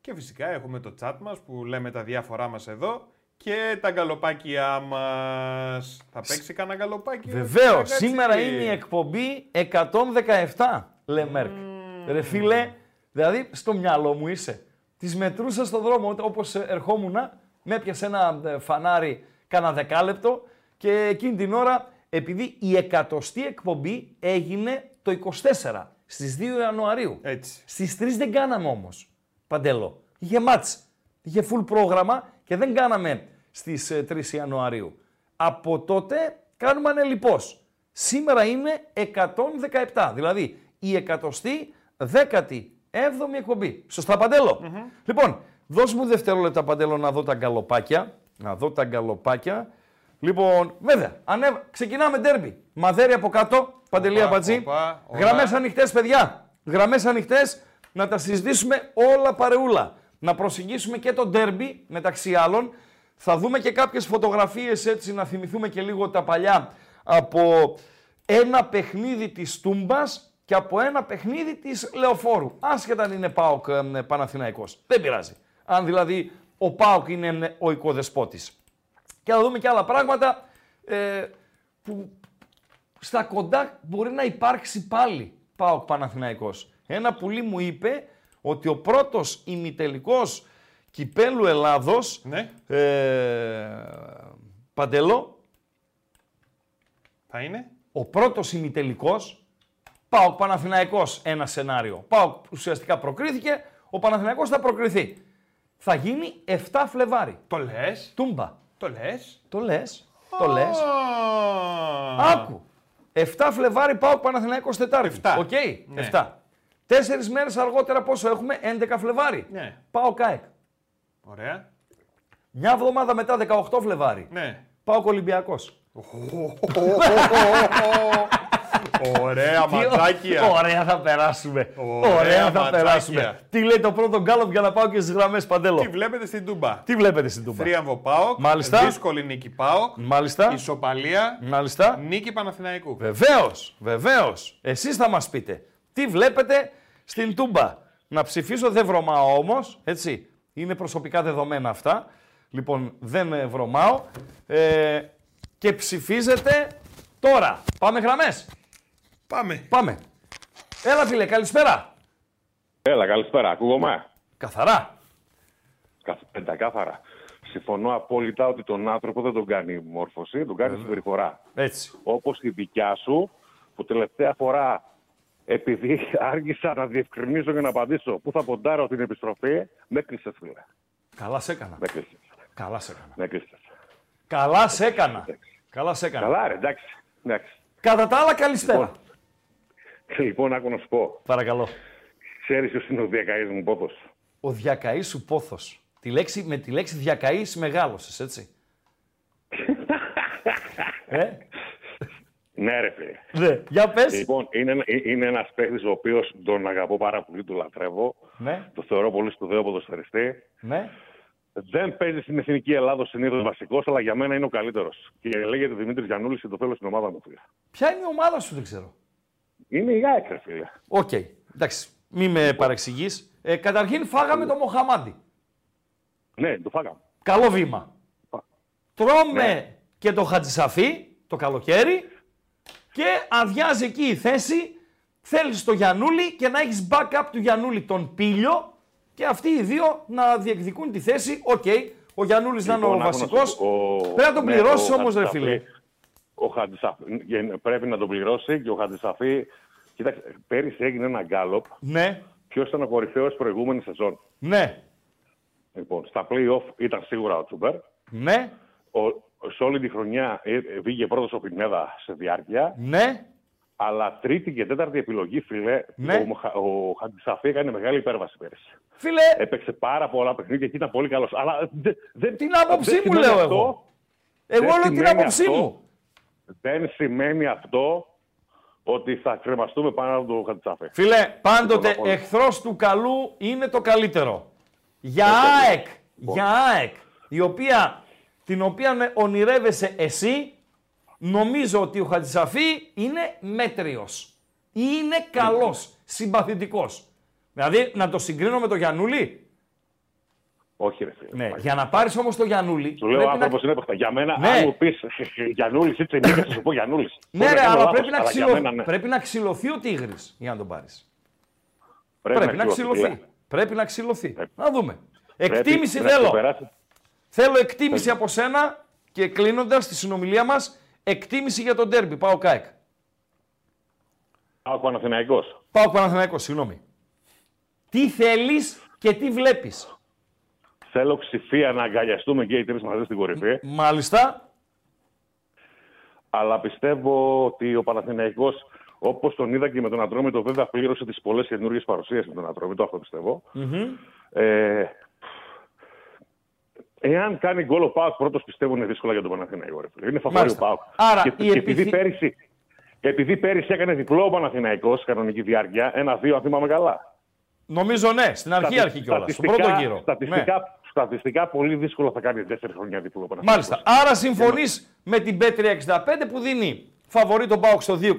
Και φυσικά έχουμε το chat μας που λέμε τα διάφορά μας εδώ και τα γκαλοπάκια μας. Θα παίξει κανένα γκαλοπάκι. Βεβαίως, Μεραγκάτσι; σήμερα είναι η εκπομπή 117, λέει Μέρκ. Ρε φίλε, δηλαδή στο μυαλό μου είσαι. Τη μετρούσα στον δρόμο όπως ερχόμουν, με έπιασε ένα ε, φανάρι κάνα δεκάλεπτο και εκείνη την ώρα, επειδή η εκατοστή εκπομπή έγινε το 24, στις 2 Ιανουαρίου. Έτσι. Στις 3 δεν κάναμε όμως, Παντέλο. Είχε μάτς, είχε full πρόγραμμα και δεν κάναμε στις ε, 3 Ιανουαρίου. Από τότε κάνουμε ανελιπώς. Σήμερα είναι 117, δηλαδή η 117η εκπομπή. Σωστά, Παντέλο; Λοιπόν, δώσ' μου δευτερόλεπτα, Παντέλο, να δω τα γκαλοπάκια. Να δω τα γκαλοπάκια. Λοιπόν, βέβαια, ανέβα... ξεκινάμε ντέρμπι. Μαδέρι από κάτω, Παντελή Οπα, Αμπατζή. οπα, όλα. Γραμμές ανοιχτές, παιδιά. Γραμμές ανοιχτές, να τα συζητήσουμε όλα παρεούλα. Να προσεγγίσουμε και το ντέρμπι, μεταξύ άλλων. Θα δούμε και κάποιες φωτογραφίες έτσι, να θυμηθούμε και λίγο τα παλιά από ένα παιχνίδι της Τούμπας και από ένα παιχνίδι της Λεωφόρου. Άσχετα αν είναι ΠΑΟΚ ε, Παναθηναϊκός. Δεν πειράζει. Αν δηλαδή ο ΠΑΟΚ είναι ε, ο οικοδεσπότης. Και θα δούμε και άλλα πράγματα ε, που στα κοντά μπορεί να υπάρξει πάλι ΠΑΟΚ Παναθηναϊκός. Ένα πουλί μου είπε ότι ο πρώτος ημιτελικός κυπέλου Ελλάδος Ναι, ε, Παντελό, θα είναι; ο πρώτος ημιτελικός ΠΑΟΚ Παναθηναϊκός ένα σενάριο. ΠΑΟΚ ουσιαστικά προκρίθηκε, ο Παναθηναϊκός θα προκριθεί. Θα γίνει 7 Φλεβάρι. Το λες, Τούμπα. το λες; Το λες, το λες. Α. Άκου. 7 Φλεβάρη ΠΑΟΚ Παναθηναϊκός Τετάρτη. Εφτά. Οκ. Ναι. 7. Τέσσερις μέρες αργότερα πόσο έχουμε, 11 Φλεβάρη. Ναι. ΠΑΟΚ ΑΕΚ. Ωραία. Μια εβδομάδα μετά, 18 Φλεβάρη. Ναι. ΠΑΟΚ Ολυμπιακός. Ωραία ματσάκια. Ωραία θα περάσουμε. Ωραία θα ματσάκια. περάσουμε. Τι λέει το πρώτο γκάλωπ για να πάω και στις γραμμές Παντέλο. Τι βλέπετε στην Τούμπα; Τι βλέπετε στην Τούμπα; Θρίαμβο ΠΑΟΚ. Μάλιστα. Δύσκολη νίκη ΠΑΟΚ. Μάλιστα. Ισοπαλία. Μάλιστα. Νίκη Παναθηναϊκού. Βεβαίως, βεβαίως. Εσείς θα μας πείτε τι βλέπετε στην Τούμπα; Να ψηφίσω δεν βρωμάω όμως, έτσι. Είναι προσωπικά δεδομένα αυτά. Λοιπόν, δεν ε, βρωμάω. Ε, και ψηφίζετε τώρα. Πάμε γραμμές. Πάμε. Πάμε. Έλα, φίλε, καλησπέρα. Έλα, καλησπέρα. Ακούγομαι; Καθαρά. Καθ- Πεντακάθαρα. Συμφωνώ απόλυτα ότι τον άνθρωπο δεν τον κάνει η μόρφωση, τον κάνει συμπεριφορά. Έτσι. Όπως η δικιά σου, που τελευταία φορά, επειδή άργησα να διευκρινίσω και να απαντήσω πού θα ποντάρω την επιστροφή, με κλείσες, φίλε. Καλά σε έκανα. Με κλείσες. Καλά σε έκανα. Με κλείσες. Καλά σε έκανα. Καλά σε έκανα. Καλά, ρε, εντάξει. εντάξει. Κατά τα άλλα, καλησπέρα. Λοιπόν, άκου να σου πω. Παρακαλώ. Ξέρεις ποιος είναι ο διακαής μου πόθος; Ο διακαής σου πόθος. Τη λέξη, με τη λέξη διακαής μεγάλωσες, έτσι. ε, Ναι, ρε, φίλε. ναι. Για πες. Λοιπόν, είναι, ένα- είναι ένας παίχτης ο οποίος τον αγαπώ πάρα πολύ, τον λατρεύω. Ναι, Το θεωρώ πολύ σπουδαίο ποδοσφαιριστή. ναι. Δεν παίζει στην εθνική Ελλάδα συνήθως βασικός, αλλά για μένα είναι ο καλύτερος. Και λέγεται Δημήτρης Γιανούλης και το θέλω στην ομάδα μου, φίλε. Ποια είναι η ομάδα σου, δεν ξέρω. Είναι η ΑΕΚ, ρε, φίλε. Οκ, εντάξει. Μη με παρεξηγείς. Ε, καταρχήν φάγαμε το Μοχαμαντί. Ναι, το φάγαμε. Καλό βήμα. Τρώμε Ναι. και το Χατζησαφή το καλοκαίρι και αδειάζει εκεί η θέση. Θέλεις το Γιανούλη και να έχεις backup του Γιανούλη τον Πίλιο και αυτοί οι δύο να διεκδικούν τη θέση. Οκ, ο Γιανούλης να είναι ο Λοιπόν, άκου να σου βασικός. πω, ο- Πρέπει να τον ναι, πληρώσεις ο όμως ρε Χατζησαφή- φίλε. Ο Χατζησαφή πρέπει να τον πληρώσει και ο Χατζησαφή. Κοίταξε, πέρυσι έγινε ένα γκάλοπ. Ναι, Ποιος ήταν ο κορυφαίος προηγούμενης σεζόν; ναι, Λοιπόν, στα playoff ήταν σίγουρα ο Τσούμπερ. ναι, Ο, σε όλη τη χρονιά ε, ε, βγήκε πρώτος ο Πινέδα σε διάρκεια. ναι, Αλλά τρίτη και τέταρτη επιλογή, φίλε, Ναι. ο, Μοχα- ο Χαντισαφή έκανε μεγάλη υπέρβαση πέρυσι. Φίλε, Έπαιξε πάρα πολλά παιχνίδια και ήταν πολύ καλός. Αλλά δε- δεν. την άποψή δεν μου σημαίνει λέω αυτό- εγώ. Εγώ δεν λέω την σημαίνει άποψή αυτό μου. Δεν σημαίνει αυτό ότι θα κρεμαστούμε πάνω από τον Χαντισαφή. Φίλε, πάντοτε Λοιπόν, εχθρός του καλού είναι το καλύτερο. Για ΑΕΚ, για ΑΕΚ, η οποία, την οποία με ονειρεύεσαι εσύ, νομίζω ότι ο Χατζησαφή είναι μέτριος. Είναι καλός, συμπαθητικός. Δηλαδή, να το συγκρίνω με τον Γιαννούλη. Όχι, ρε φίλε. Ναι, για να πάρεις όμως τον Γιαννούλη... Του λέω πρέπει άνθρωπος να... είναι παιχτά. Για μένα, Ναι. αν μου πεις Γιανούλης ή Τσενίκα, θα σου πω Γιανούλης. Ναι, ρε, αλλά πρέπει να, ξυλω... ναι. πρέπει να ξυλωθεί ο Τίγρης για να τον πάρεις. Πρέπει, Πρέπει να ξυλωθεί, ξυλωθεί. φίλε. Πρέπει να ξυλωθεί. Πρέπει. Να δούμε. Πρέπει Εκτίμηση να θέλω. ξεπεράσει. Θέλω εκτίμηση από σένα και κλείνοντας τη συνομιλία μας, εκτίμηση για τον τέρμπι. Πάω ΚΑΕΚ. Πάω Παναθηναϊκός. Πάω Παναθηναϊκός, συγγνώμη. Τι θέλεις και τι βλέπεις; Θέλω ψηφία να αγκαλιαστούμε και οι τρεις μαζί στην κορυφή. Μάλιστα. Αλλά πιστεύω ότι ο Παναθηναϊκός, όπως τον είδα και με τον Ατρόμητο, βέβαια πλήρωσε τις πολλές καινούργιες παρουσίες με τον Ατρόμητο. Αυτό πιστεύω. Ε, εάν κάνει γκολ ο Πάουκ πρώτος, πιστεύω είναι δύσκολα για τον Παναθηναϊκό. Ρε. φίλε. Είναι φαβορή ο Μάλιστα. Πάουκ. Άρα, και, η και επιθυ- επειδή, πέρυσι, επειδή πέρυσι έκανε διπλό ο Παναθηναϊκός κανονική διάρκεια, ένα-δύο αν θυμάμαι καλά. Νομίζω ναι, στην αρχή Στατι- αρχή κιόλας. Στον στατιστικά- πρώτο γύρο. Στατιστικά, Ναι. Στατιστικά πολύ δύσκολο θα κάνει τέσσερις χρόνια διπλό ο Παναθηναϊκός. Μάλιστα. Άρα συμφωνείς με την B365 που δίνει φαβορή τον Πάουκ στο 2,25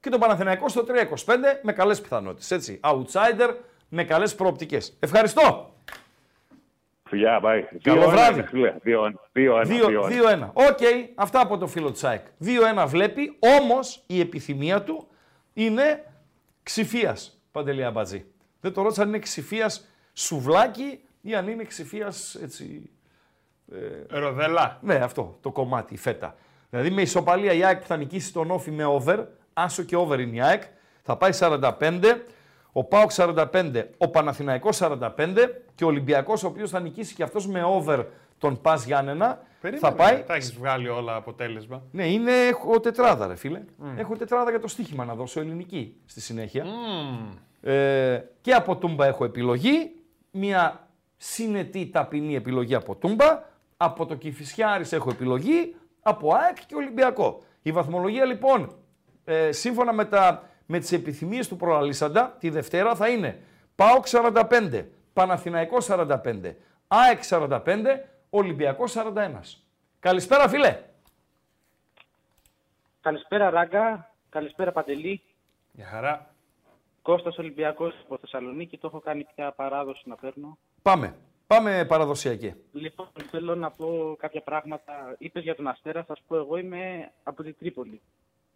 και τον Παναθηναϊκό στο 3,25 με καλές πιθανότητες. Έτσι. Outsider με καλές προοπτικές. Ευχαριστώ. Φιλιά, πάει. Καλό Δύο-ένα βράδυ. είναι, φίλε. Δύο-ένα. Δύο-ένα. Δύο-ένα. 2-1. Οκ, αυτά από το φίλο Τσάικ. 2-1 βλέπει, όμως η επιθυμία του είναι ξηφία. Παντελή Αμπατζή. Δεν το ρώτησα αν είναι ξηφία σουβλάκι ή αν είναι ξηφίας έτσι. Ροδέλα. Ναι, αυτό το κομμάτι, η φέτα. Δηλαδή με ισοπαλία η ΑΕΚ που θα νικήσει τον ΟΦΗ με over, άσσο και over είναι η ΑΕΚ, θα πάει 45, ο ΠΑΟΚ 45, ο Παναθηναϊκός 45 και ο Ολυμπιακός ο οποίος θα νικήσει και αυτός με over τον Πας Γιάννενα, Περίμενε, θα πάει... Τα έχεις βγάλει όλα αποτέλεσμα. Ναι, είναι, έχω τετράδα ρε φίλε. Έχω τετράδα για το στοίχημα να δώσω ελληνική στη συνέχεια. Ε, και από Τούμπα έχω επιλογή, μια συνετή ταπεινή επιλογή από Τούμπα, από το Κηφισιάρης έχω επιλογή, από ΑΕΚ και Ολυμπιακό. Η βαθμολογία λοιπόν, ε, σύμφωνα με, τα, με τις επιθυμίες του προαλήσαντα, τη Δευτέρα θα είναι ΠΑΟΚ 45, Παναθηναϊκό 45, ΑΕΚ 45, Ολυμπιακό 41. Καλησπέρα φίλε. Καλησπέρα Ράγκα, καλησπέρα Παντελή. Για χαρά. Κώστας Ολυμπιακός από Θεσσαλονίκη, το έχω κάνει πια παράδοση να παίρνω. Πάμε. Πάμε παραδοσιακή. Λοιπόν, θέλω να πω κάποια πράγματα. Είπες για τον Αστέρας, θα σου πω εγώ είμαι από την Τρίπολη.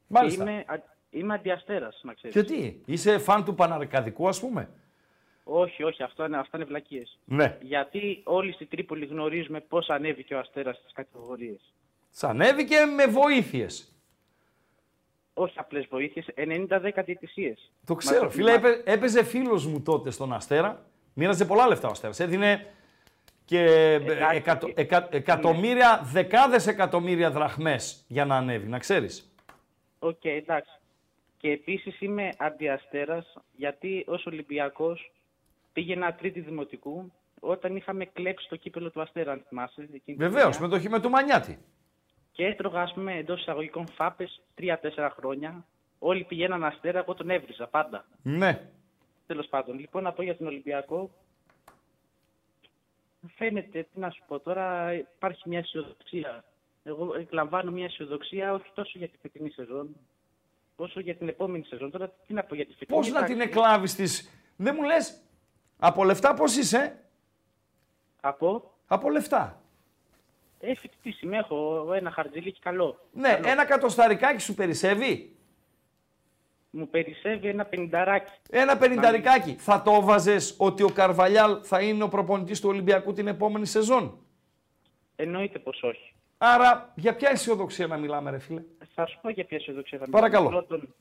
Μάλιστα. Και είμαι, α- είμαι αντιαστέρας, να ξέρεις. Και τι, είσαι φαν του Παναρκαδικού ας πούμε; Όχι, όχι, αυτό είναι, αυτά είναι βλακίες. Ναι. Γιατί όλοι στην Τρίπολη γνωρίζουμε πώς ανέβηκε ο Αστέρας στις κατηγορίες. Σανέβηκε με βοήθειες. Όχι απλές βοήθειες, 90-10 διαιτησίες. Το Μας ξέρω. το Φίλε, θυμάται. έπαι- έπαιζε φίλος μου τότε στον Αστέρα. Μοίραζε πολλά λεφτά ο Αστέρας. Έδινε και Εντάξει. εκατο, εκα- εκατομμύρια, δεκάδες εκατομμύρια δραχμές για να ανέβει, να ξέρεις. Οκ, εντάξει. Και επίσης είμαι αντιαστέρας γιατί ως Ολυμπιακός πήγαινα τρίτη δημοτικού όταν είχαμε κλέψει το κύπελο του Αστέρα, αν θυμάσαι. εκείνη τη Βεβαίως, χρονιά. με το χ με του Μανιάτη. Και έτρωγα, ας πούμε, εντός εισαγωγικών φάπες τρία-τέσσερα χρόνια. Όλοι πηγαίναν Αστέρα, εγώ τον έβριζα πάντα. Ναι. Τέλος πάντων, λοιπόν, να πω για τον Ολυμπιακό. Φαίνεται, τι να σου πω τώρα, υπάρχει μια αισιοδοξία. Εγώ εκλαμβάνω μια αισιοδοξία όχι τόσο για την φετινή σεζόν, όσο για την επόμενη σεζόν. Τώρα τι να πω για τη φετινή. Πώς να εντάξει, την εκλάβεις της... Δεν μου λες, από λεφτά πώς είσαι, Από, από λεφτά. ε, φοιτητής είμαι, έχω ένα χαρτζηλίκι καλό. Ναι, Καλό. ένα κατοσταρικάκι σου περισσεύει. Μου περισσεύει ένα πενηνταράκι. Ένα πενηνταρικάκι. Θα το βάζες ότι ο Καρβαλιάλ θα είναι ο προπονητής του Ολυμπιακού την επόμενη σεζόν; Εννοείται πως όχι. Άρα, για ποια αισιοδοξία να μιλάμε, ρε φίλε; Θα σου πω για ποια αισιοδοξία θα Παρακαλώ. μιλήσω. Πρώτον,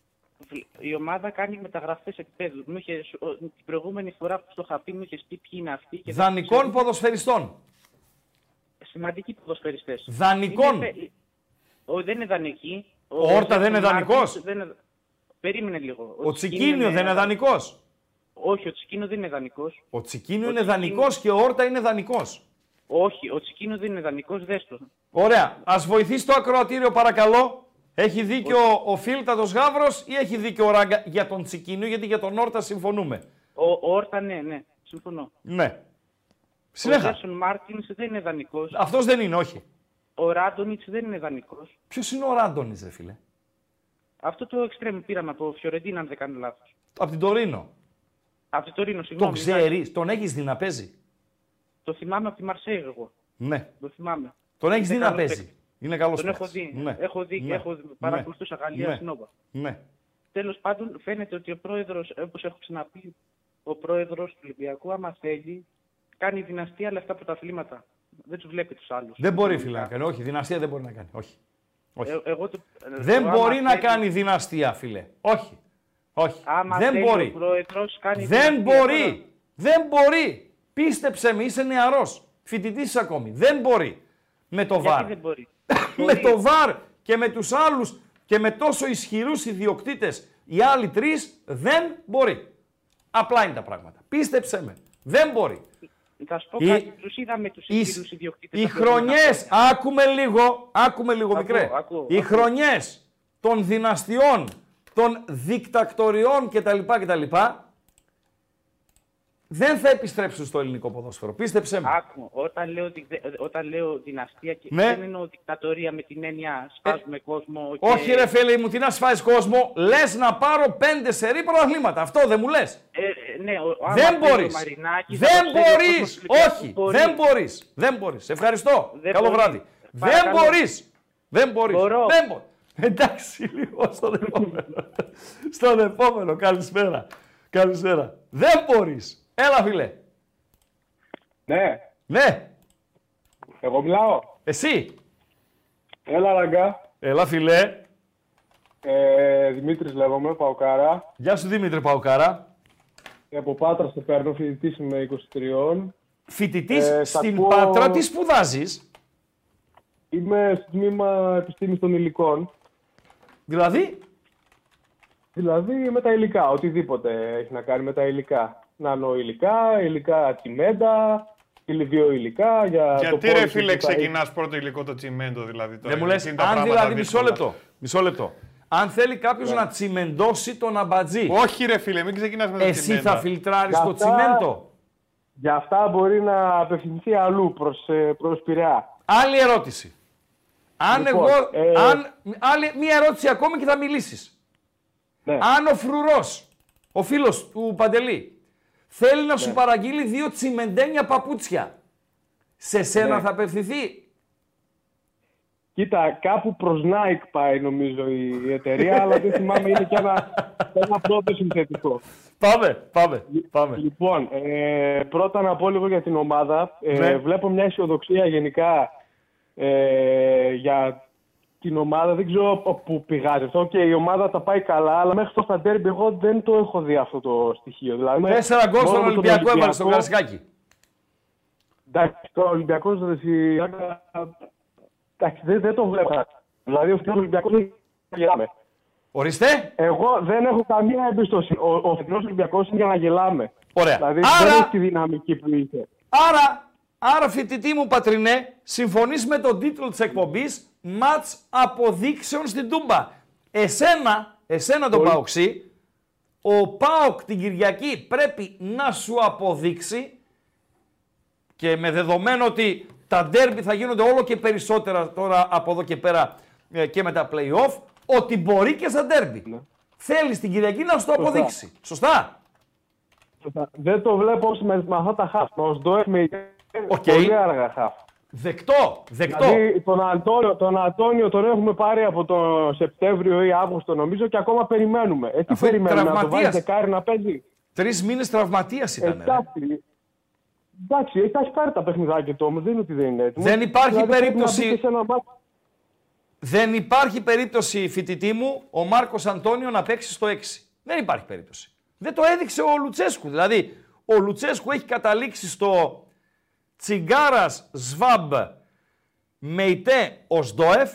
η ομάδα κάνει μεταγραφές επίπεδου. Μου είχες, ο- την προηγούμενη φορά που στο είχα πει, μου είχε πει ποιοι είναι αυτοί. Και δεν Δανεικών ξέρω. ποδοσφαιριστών. Σημαντικοί ποδοσφαιριστές. Δανεικών. Είναι- Ο, δεν είναι δανεική. Ο Όρτα δεν είναι Μάρτινς δανεικός; Δεν είναι, Περίμενε λίγο. Ο Τσικίνιο δεν είναι δανεικός. Όχι, ο Τσικίνιο δεν είναι δανεικός. Ο Τσικίνιο είναι δανεικός και ο Όρτα είναι δανεικός. Όχι, ο Τσικίνιο δεν είναι δανεικός, δες το. Ωραία. Α βοηθήσει το ακροατήριο, παρακαλώ. Έχει δίκιο ο, ο Φίλτατος Γάβρο ή έχει δίκιο ο Ράγκα; Για τον Τσικίνιο, γιατί για τον Όρτα συμφωνούμε. Ο, ο Όρτα, ναι, ναι, συμφωνώ. Ναι. Ο Συνέχισε. Τζέσον Μάρτινς δεν είναι δανεικός. Αυτός δεν είναι, όχι. Ο Ράντονιτς δεν είναι δανεικός. Ποιος είναι ο Ράντονη, ρε φίλε; Αυτό το εξτρέμ πήραμε από Φιωρεντίνα, αν δεν κάνω λάθος. Από την Τωρίνο. Από το Ρήνο, Τον συγγνώμη. ξέρεις, τον έχεις δει να παίζει; Το θυμάμαι από τη Μαρσέη εγώ. Ναι. Το θυμάμαι. Τον έχεις δει Είναι να καλός παίζει; παίκτης. Είναι καλός Τον έχω δει. Έχω δει και έχω παρακολουθούσα Γαλλία ναι. Συνόβα. Ναι. Τέλος πάντων, φαίνεται ότι ο πρόεδρος, όπως έχω ξαναπεί, ο πρόεδρος του Ολυμπιακού, άμα θέλει, κάνει δυναστεία αλλά αυτά από τα αθλήματα. Δεν τους βλέπει τους άλλους. Δεν μπορεί, φίλε, να κάνει. Όχι, δυναστεία δεν μπορεί να κάνει. Όχι. Όχι. Ε, εγώ το, δεν το άμα μπορεί να θέλει- κάνει δυναστεία, φίλε. Όχι. Όχι. Άμα δεν θέλει μπορεί. Ο πρόεδρος κάνει Δεν δυναστεία, μπορεί. τώρα. Δεν μπορεί. Πίστεψε με, είσαι νεαρός. Φοιτητής ακόμη. Δεν μπορεί. Με το Γιατί βαρ. δεν μπορεί; με το βαρ και με τους άλλους και με τόσο ισχυρούς ιδιοκτήτες οι άλλοι τρεις δεν μπορεί. Απλά είναι τα πράγματα. Πίστεψε με. Δεν μπορεί. Θα σου πω Οι- κάτι, τους είδαμε τους Οι, ισχυρούς ιδιοκτήτες. οι τα προηγούμενα χρονιές, χρόνια. άκουμε λίγο, άκουμε λίγο Ακούω, μικρέ. ακούω, οι ακούω. χρονιές των δυναστιών, των δικτακτοριών κτλ. κτλ δεν θα επιστρέψουν στο ελληνικό ποδόσφαιρο. Πίστεψέ με. Άκου, όταν λέω, δι- δε- όταν λέω δυναστεία και Ναι. δεν εννοώ δικτατορία με την έννοια σπάζουμε κόσμο και... Όχι ρε φίλε μου, τι να σφάζει κόσμο, λες να πάρω πέντε σερή πρωταθλήματα. Αυτό δεν μου λες. Ε, ε, ναι, ο, άμα Δεν θέλει ο μπορείς. Μαρινάκης, θα Δεν το ξέρει ο μπορείς. κόσμος του Ολυμπιακού, Όχι. μπορεί. Δεν μπορείς. Δεν μπορείς. Ευχαριστώ. Δεν Καλό μπορείς. βράδυ. Δεν Παρακαλώ. μπορείς. Δεν μπορείς. Μπορώ. Δεν μπο... Εντάξει, λίγο στον επόμενο. στον επόμενο. Καλησπέρα. Καλησπέρα. Δεν μπορείς. Έλα, φίλε. Ναι, Ναι. εγώ μιλάω. Εσύ. Έλα, Ραγκά. Έλα, φιλέ. Ε, Δημήτρης λέγομαι, Παοκάρα. Γεια σου, Δημήτρη Παουκάρα. Ε, Από Πάτρα σε παίρνω, φοιτητής είμαι 23. Φοιτητής Ε, θα στην πω- Πάτρα, τι σπουδάζεις; Είμαι στο τμήμα επιστήμης των υλικών. Δηλαδή, Δηλαδή με τα υλικά, οτιδήποτε έχει να κάνει με τα υλικά. Νανοηλικά, υλικά τσιμέντα, ηλιβιοηλικά για Γιατί το ρε πόρισμα φίλε που θα ξεκινάς πρώτο υλικό το τσιμέντο δηλαδή. Τώρα, δεν μου γιατί λες, είναι τα αν πράγματα δηλαδή, μισό δύσκολα. λεπτό, μισό λεπτό. Αν θέλει κάποιος να τσιμεντώσει τον αμπατζή, Όχι ρε φίλε, μην ξεκινάς με το εσύ τσιμέντο. θα φιλτράρεις Για το αυτά- τσιμέντο. Γι' αυτά μπορεί να απευθυνθεί αλλού προς, ε, προς Πειραιά. Άλλη ερώτηση. Αν Λοιπόν, εγώ, ε, αν, άλλη, μία ερώτηση ακόμη και θα μιλήσεις. Ναι. Αν ο Φρουρός, ο φίλος του Παντελή, θέλει να Ναι. σου παραγγείλει δύο τσιμεντένια παπούτσια, σε σένα Ναι. θα απευθυνθεί; Κοίτα, κάπου προς Nike πάει νομίζω η εταιρεία, αλλά δεν θυμάμαι είναι και ένα, ένα πρώτο συνθετικό. Πάμε, πάμε, πάμε. Λοιπόν, ε, πρώτα να πω λίγο για την ομάδα. Ε, Ναι. Βλέπω μια αισιοδοξία γενικά ε, για την ομάδα. Δεν ξέρω πού πηγάζει αυτό. Και η ομάδα τα πάει καλά, αλλά μέχρι τώρα στα ντέρμπι εγώ δεν το έχω δει αυτό το στοιχείο. Δηλαδή, με- Τέσσερα γκολ μόνο στον με τον Ολυμπιακό έβαλε στον Ολυμπιακό- Καρασκάκη. Εντάξει, το Ολυμπιακό δεν Εντάξει, δεν, δεν το βλέπω. Δηλαδή, ο Ολυμπιακός δεν γελάμε. Ορίστε. Εγώ δεν έχω καμία εμπιστοσύνη. Ο, ο φετινό Ολυμπιακός είναι για να γελάμε. Ωραία. Δηλαδή, Άρα- δεν έχει τη δυναμική που είχε. Άρα, άρα φοιτητή μου Πατρινέ, συμφωνείς με τον τίτλο της εκπομπής «Μάτς αποδείξεων στην Τούμπα». Εσένα, εσένα τον Πολύ. Παοξή, ο Πάοκ την Κυριακή πρέπει να σου αποδείξει και με δεδομένο ότι τα ντέρμπι θα γίνονται όλο και περισσότερα τώρα από εδώ και πέρα ε, και με τα play-off, ότι μπορεί και στα ντέρμπι. Ναι. Θέλεις την Κυριακή να σου το αποδείξει. Σωστά. Δεν το βλέπω ως με, με αυτά τα χαφ. Με ως Ντόεφ με Οκ. πολύ αργά χαφ. Δεκτό, δεκτό. Δηλαδή τον Αντώνιο, τον Αντώνιο τον έχουμε πάρει από τον Σεπτέμβριο ή Αύγουστο νομίζω και ακόμα περιμένουμε. Ε, τι Αφού είναι περιμένουμε, να το τραυματίας. βάλει δεκάρι να παίζει; Τρεις μήνες τραυματίας ήταν. ρε. Εντάξει. Εντάξει, έχει τα πάρει τα παιχνιδάκια του όμως, δεν είναι ότι δεν είναι έτοιμος. Δεν υπάρχει δηλαδή, πρέπει περίπτωση- Να μπει και σε ένα μάτι. Δεν υπάρχει περίπτωση, φοιτητή μου, ο Μάρκος Αντώνιο να παίξει στο 6. Δεν υπάρχει περίπτωση. Δεν το έδειξε ο Λουτσέσκου. Δηλαδή, ο Λουτσέσκου έχει καταλήξει στο Τσιγκάρας Σβάμπ Μεϊτέ Οσντόεφ.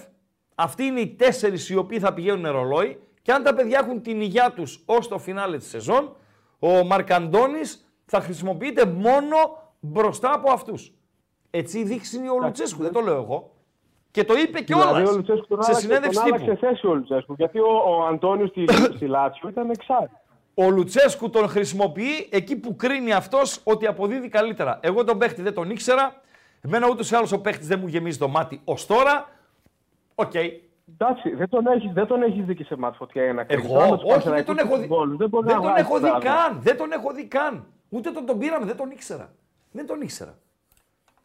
Αυτοί είναι οι τέσσερις οι οποίοι θα πηγαίνουν ρολόι Και αν τα παιδιά έχουν την υγεία τους ως το φινάλε της σεζόν, ο Μαρκαντώνης θα χρησιμοποιείται μόνο μπροστά από αυτούς. Έτσι δείχνει ο Λουτσέσκου, δεν το λέω εγώ. Και το είπε και Δηλαδή, ο όλα Λουτσέσκου τον σε άλλαξε- συνέντευξη τον άλλαξε τύπου. θέση ο Λουτσέσκου. Γιατί ο, ο Αντώνιος στη, στη Λάτσιο ήταν εξάρτητος. Ο Λουτσέσκου τον χρησιμοποιεί εκεί που κρίνει αυτός ότι αποδίδει καλύτερα. Εγώ τον παίχτη δεν τον ήξερα. Εμένα ούτως ή άλλως ο παίχτης δεν μου γεμίζει το μάτι ως τώρα. Οκ. Εντάξει, δεν τον έχει δεν τον έχεις δει και σε μάτς φωτιά για να κρίνεις. Εγώ, Τώρα με τους όχι, δεν τον Παναθηναϊκούς έχω δει. τους γκολους, Δεν, μπορεί Δεν να τον βγάλεις έχω δει πράγματα. καν. Δεν τον έχω δει καν. Ούτε τον, τον πήραμε, δεν τον ήξερα. Δεν τον ήξερα.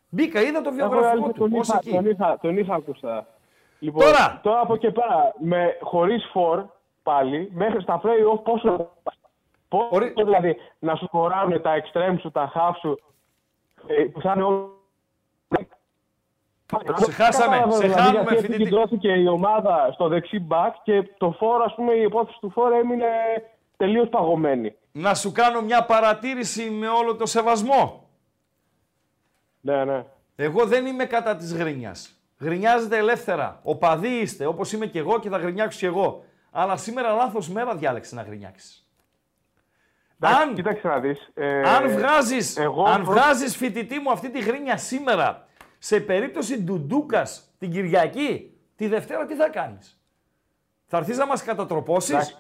Μπήκα, είδα το Εγώ, βιογραφικό αλήθεια, του. τον, Πώς είχα, εκεί. τον, είχα, τον είχα ακουστά. Λοιπόν, Τώρα. τώρα από εκεί πέρα, με, χωρίς φορ πάλι, μέχρι στα play-off πόσο... Πόσο Ορι- δηλαδή, να σου χωράνε τα extreme σου, τα half σου, ε, που θα είναι όλοι... Σε χάσαμε, Κατάλαβα, σε δηλαδή, χάνουμε, γιατί φοιτητή. επικεντρώθηκε η ομάδα στο δεξί back και το φόρ, ας πούμε, η υπόθεση του φόρ έμεινε τελείως παγωμένη. Να σου κάνω μια παρατήρηση με όλο το σεβασμό. Ναι, ναι. Εγώ δεν είμαι κατά της γρίνιας. Γρινιάζετε ελεύθερα. Οπαδοί είστε, όπως είμαι και εγώ και θα γρινιάξω και εγώ. Αλλά σήμερα λάθος μέρα διάλεξε να γρινιάξεις. Εντάξει, Αν, Κοίταξε να δεις. ε, αν βγάζεις, εγώ αν προ- βγάζεις φοιτητή μου αυτή τη γρίνια σήμερα, σε περίπτωση ντουντούκας την Κυριακή, τη Δευτέρα τι θα κάνεις; Θα έρθεις να μας κατατροπώσεις; Εντάξει.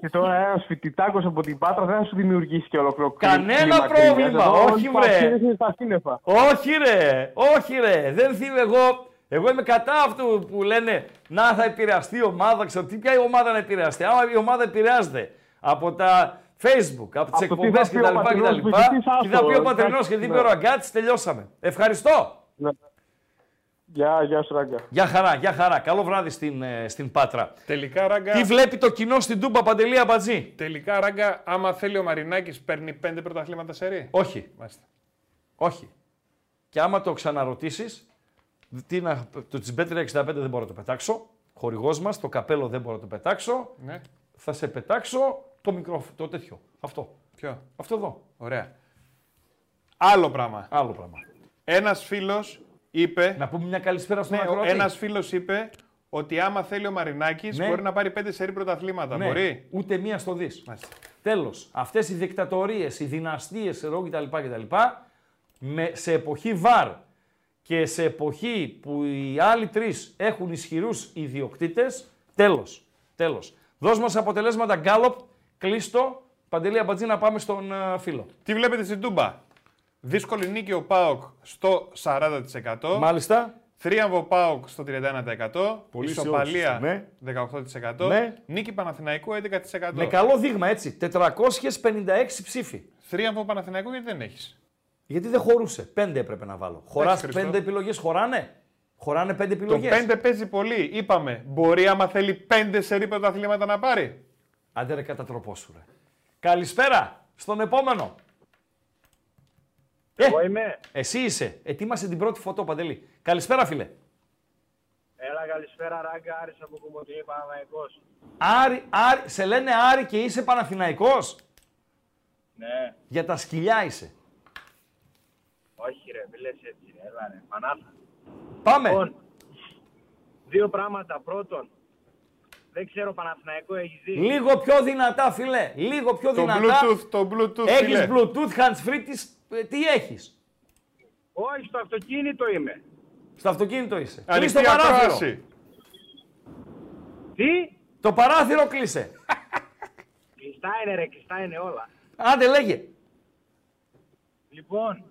Και τώρα ένας φοιτητάκος από την Πάτρα δεν θα σου δημιουργήσει και ολόκληρο κλι- Κανένα κλίμα πρόβλημα, κρίνιας. Εδώ όχι, όλοι βρε. πασχίνες είναι στα σύννεφα. Όχι ρε, όχι ρε, δεν θυμάμαι εγώ. Εγώ είμαι κατά αυτού που λένε να θα επηρεαστεί η ομάδα, ξέρω τι, ποια η ομάδα να επηρεαστεί. Άμα η ομάδα επηρεάζεται από τα Facebook, από τις Από το τι εκπομπές θα πει ο κτλ. πατρινός κτλ. ποιητής, Τι θα πει ο άστο, πατρινός εντάξει, και τι είπε ναι. ο Ραγκάτση, τελειώσαμε. Ευχαριστώ. Ναι. Γεια, γεια σου Ράγκα. Γεια χαρά, γεια χαρά. Καλό βράδυ στην, ε, στην Πάτρα. Τελικά, ράγκα, Τι βλέπει το κοινό στην Τούμπα Παντελή Αμπατζή; τελικά, ράγκα, άμα θέλει ο Μαρινάκης παίρνει πέντε πρωταθλήματα σε ρί. Όχι, Μάλιστα. όχι. Και άμα το ξαναρωτήσεις, τι να, το Τσιμπέτρια 65 δεν μπορώ να το πετάξω. Χορηγός μας, το καπέλο δεν μπορώ να το πετάξω. Ναι. Θα σε πετάξω το μικρόφωνο, το τέτοιο. Αυτό. Ποιο; Αυτό εδώ. Ωραία. Άλλο πράγμα. Άλλο πράγμα. Ένας φίλος είπε... Να πούμε μια καλησπέρα στον Ναι, ακροατή. ένας φίλος είπε ότι άμα θέλει ο Μαρινάκης Ναι. μπορεί να πάρει πέντε σερή πρωταθλήματα. Ναι, Μπορεί; Ούτε μία στο δις. Μάλιστα. Τέλος. Αυτές οι δικτατορίες, οι δυναστείες εδώ κτλ. κτλ με, σε εποχή βαρ και σε εποχή που οι άλλοι τρεις έχουν ισχυρούς ιδιοκτήτες, τέλος. Τέλος. Δώσ' μας αποτελέσματα γκάλοπ, κλείστο. Παντελή Αμπατζή να πάμε στον ε, φίλο. Τι βλέπετε στην Τούμπα; Δύσκολη νίκη ο Πάοκ στο 40%. Μάλιστα. Θρίαμβο Πάοκ στο 31%. Πολύ Ισοπαλία αισιόδοξος, 18%. Ναι. Νίκη Παναθηναϊκού 11%. Με καλό δείγμα έτσι. 456 ψήφοι. Θρίαμβο Παναθηναϊκού γιατί δεν έχεις; Γιατί δεν χωρούσε. Πέντε έπρεπε να βάλω. Χωράς Χριστό. πέντε επιλογές, χωράνε. Χωράνε πέντε Το επιλογές. 5 παίζει πολύ. Είπαμε, μπορεί άμα θέλει 5 σερή πρωταθλήματα να πάρει. Άντε ρε κατατροπό σου ρε. Καλησπέρα στον επόμενο. Ε, Εγώ είμαι. εσύ είσαι. Ετοίμασε την πρώτη φωτό, Παντελή. Καλησπέρα, φίλε. Έλα, καλησπέρα, Ράγκα. Άρης από Κομωτινή, Παναμαϊκός. Άρη, Άρη, σε λένε Άρη και είσαι Παναθηναϊκός; Ναι, Για τα σκυλιά είσαι. όχι ρε, μη λες έτσι, ρε. έλα ρε, πανάθα. Πάμε. Λοιπόν, δύο πράγματα. Πρώτον, δεν ξέρω Παναθηναϊκό έχεις δει; Λίγο πιο δυνατά, φίλε. Λίγο πιο Το δυνατά. Bluetooth, το Bluetooth. Έχεις φίλε. Bluetooth, hands free, τις- ε, τι έχεις; Όχι, στο αυτοκίνητο είμαι. Στο αυτοκίνητο είσαι. Κλείς Ανοιχτή το παράθυρο. ακρόαση. Τι; Το παράθυρο κλείσε. Κλειστά είναι ρε, κλειστά είναι όλα. Άντε λέγε. Λοιπόν,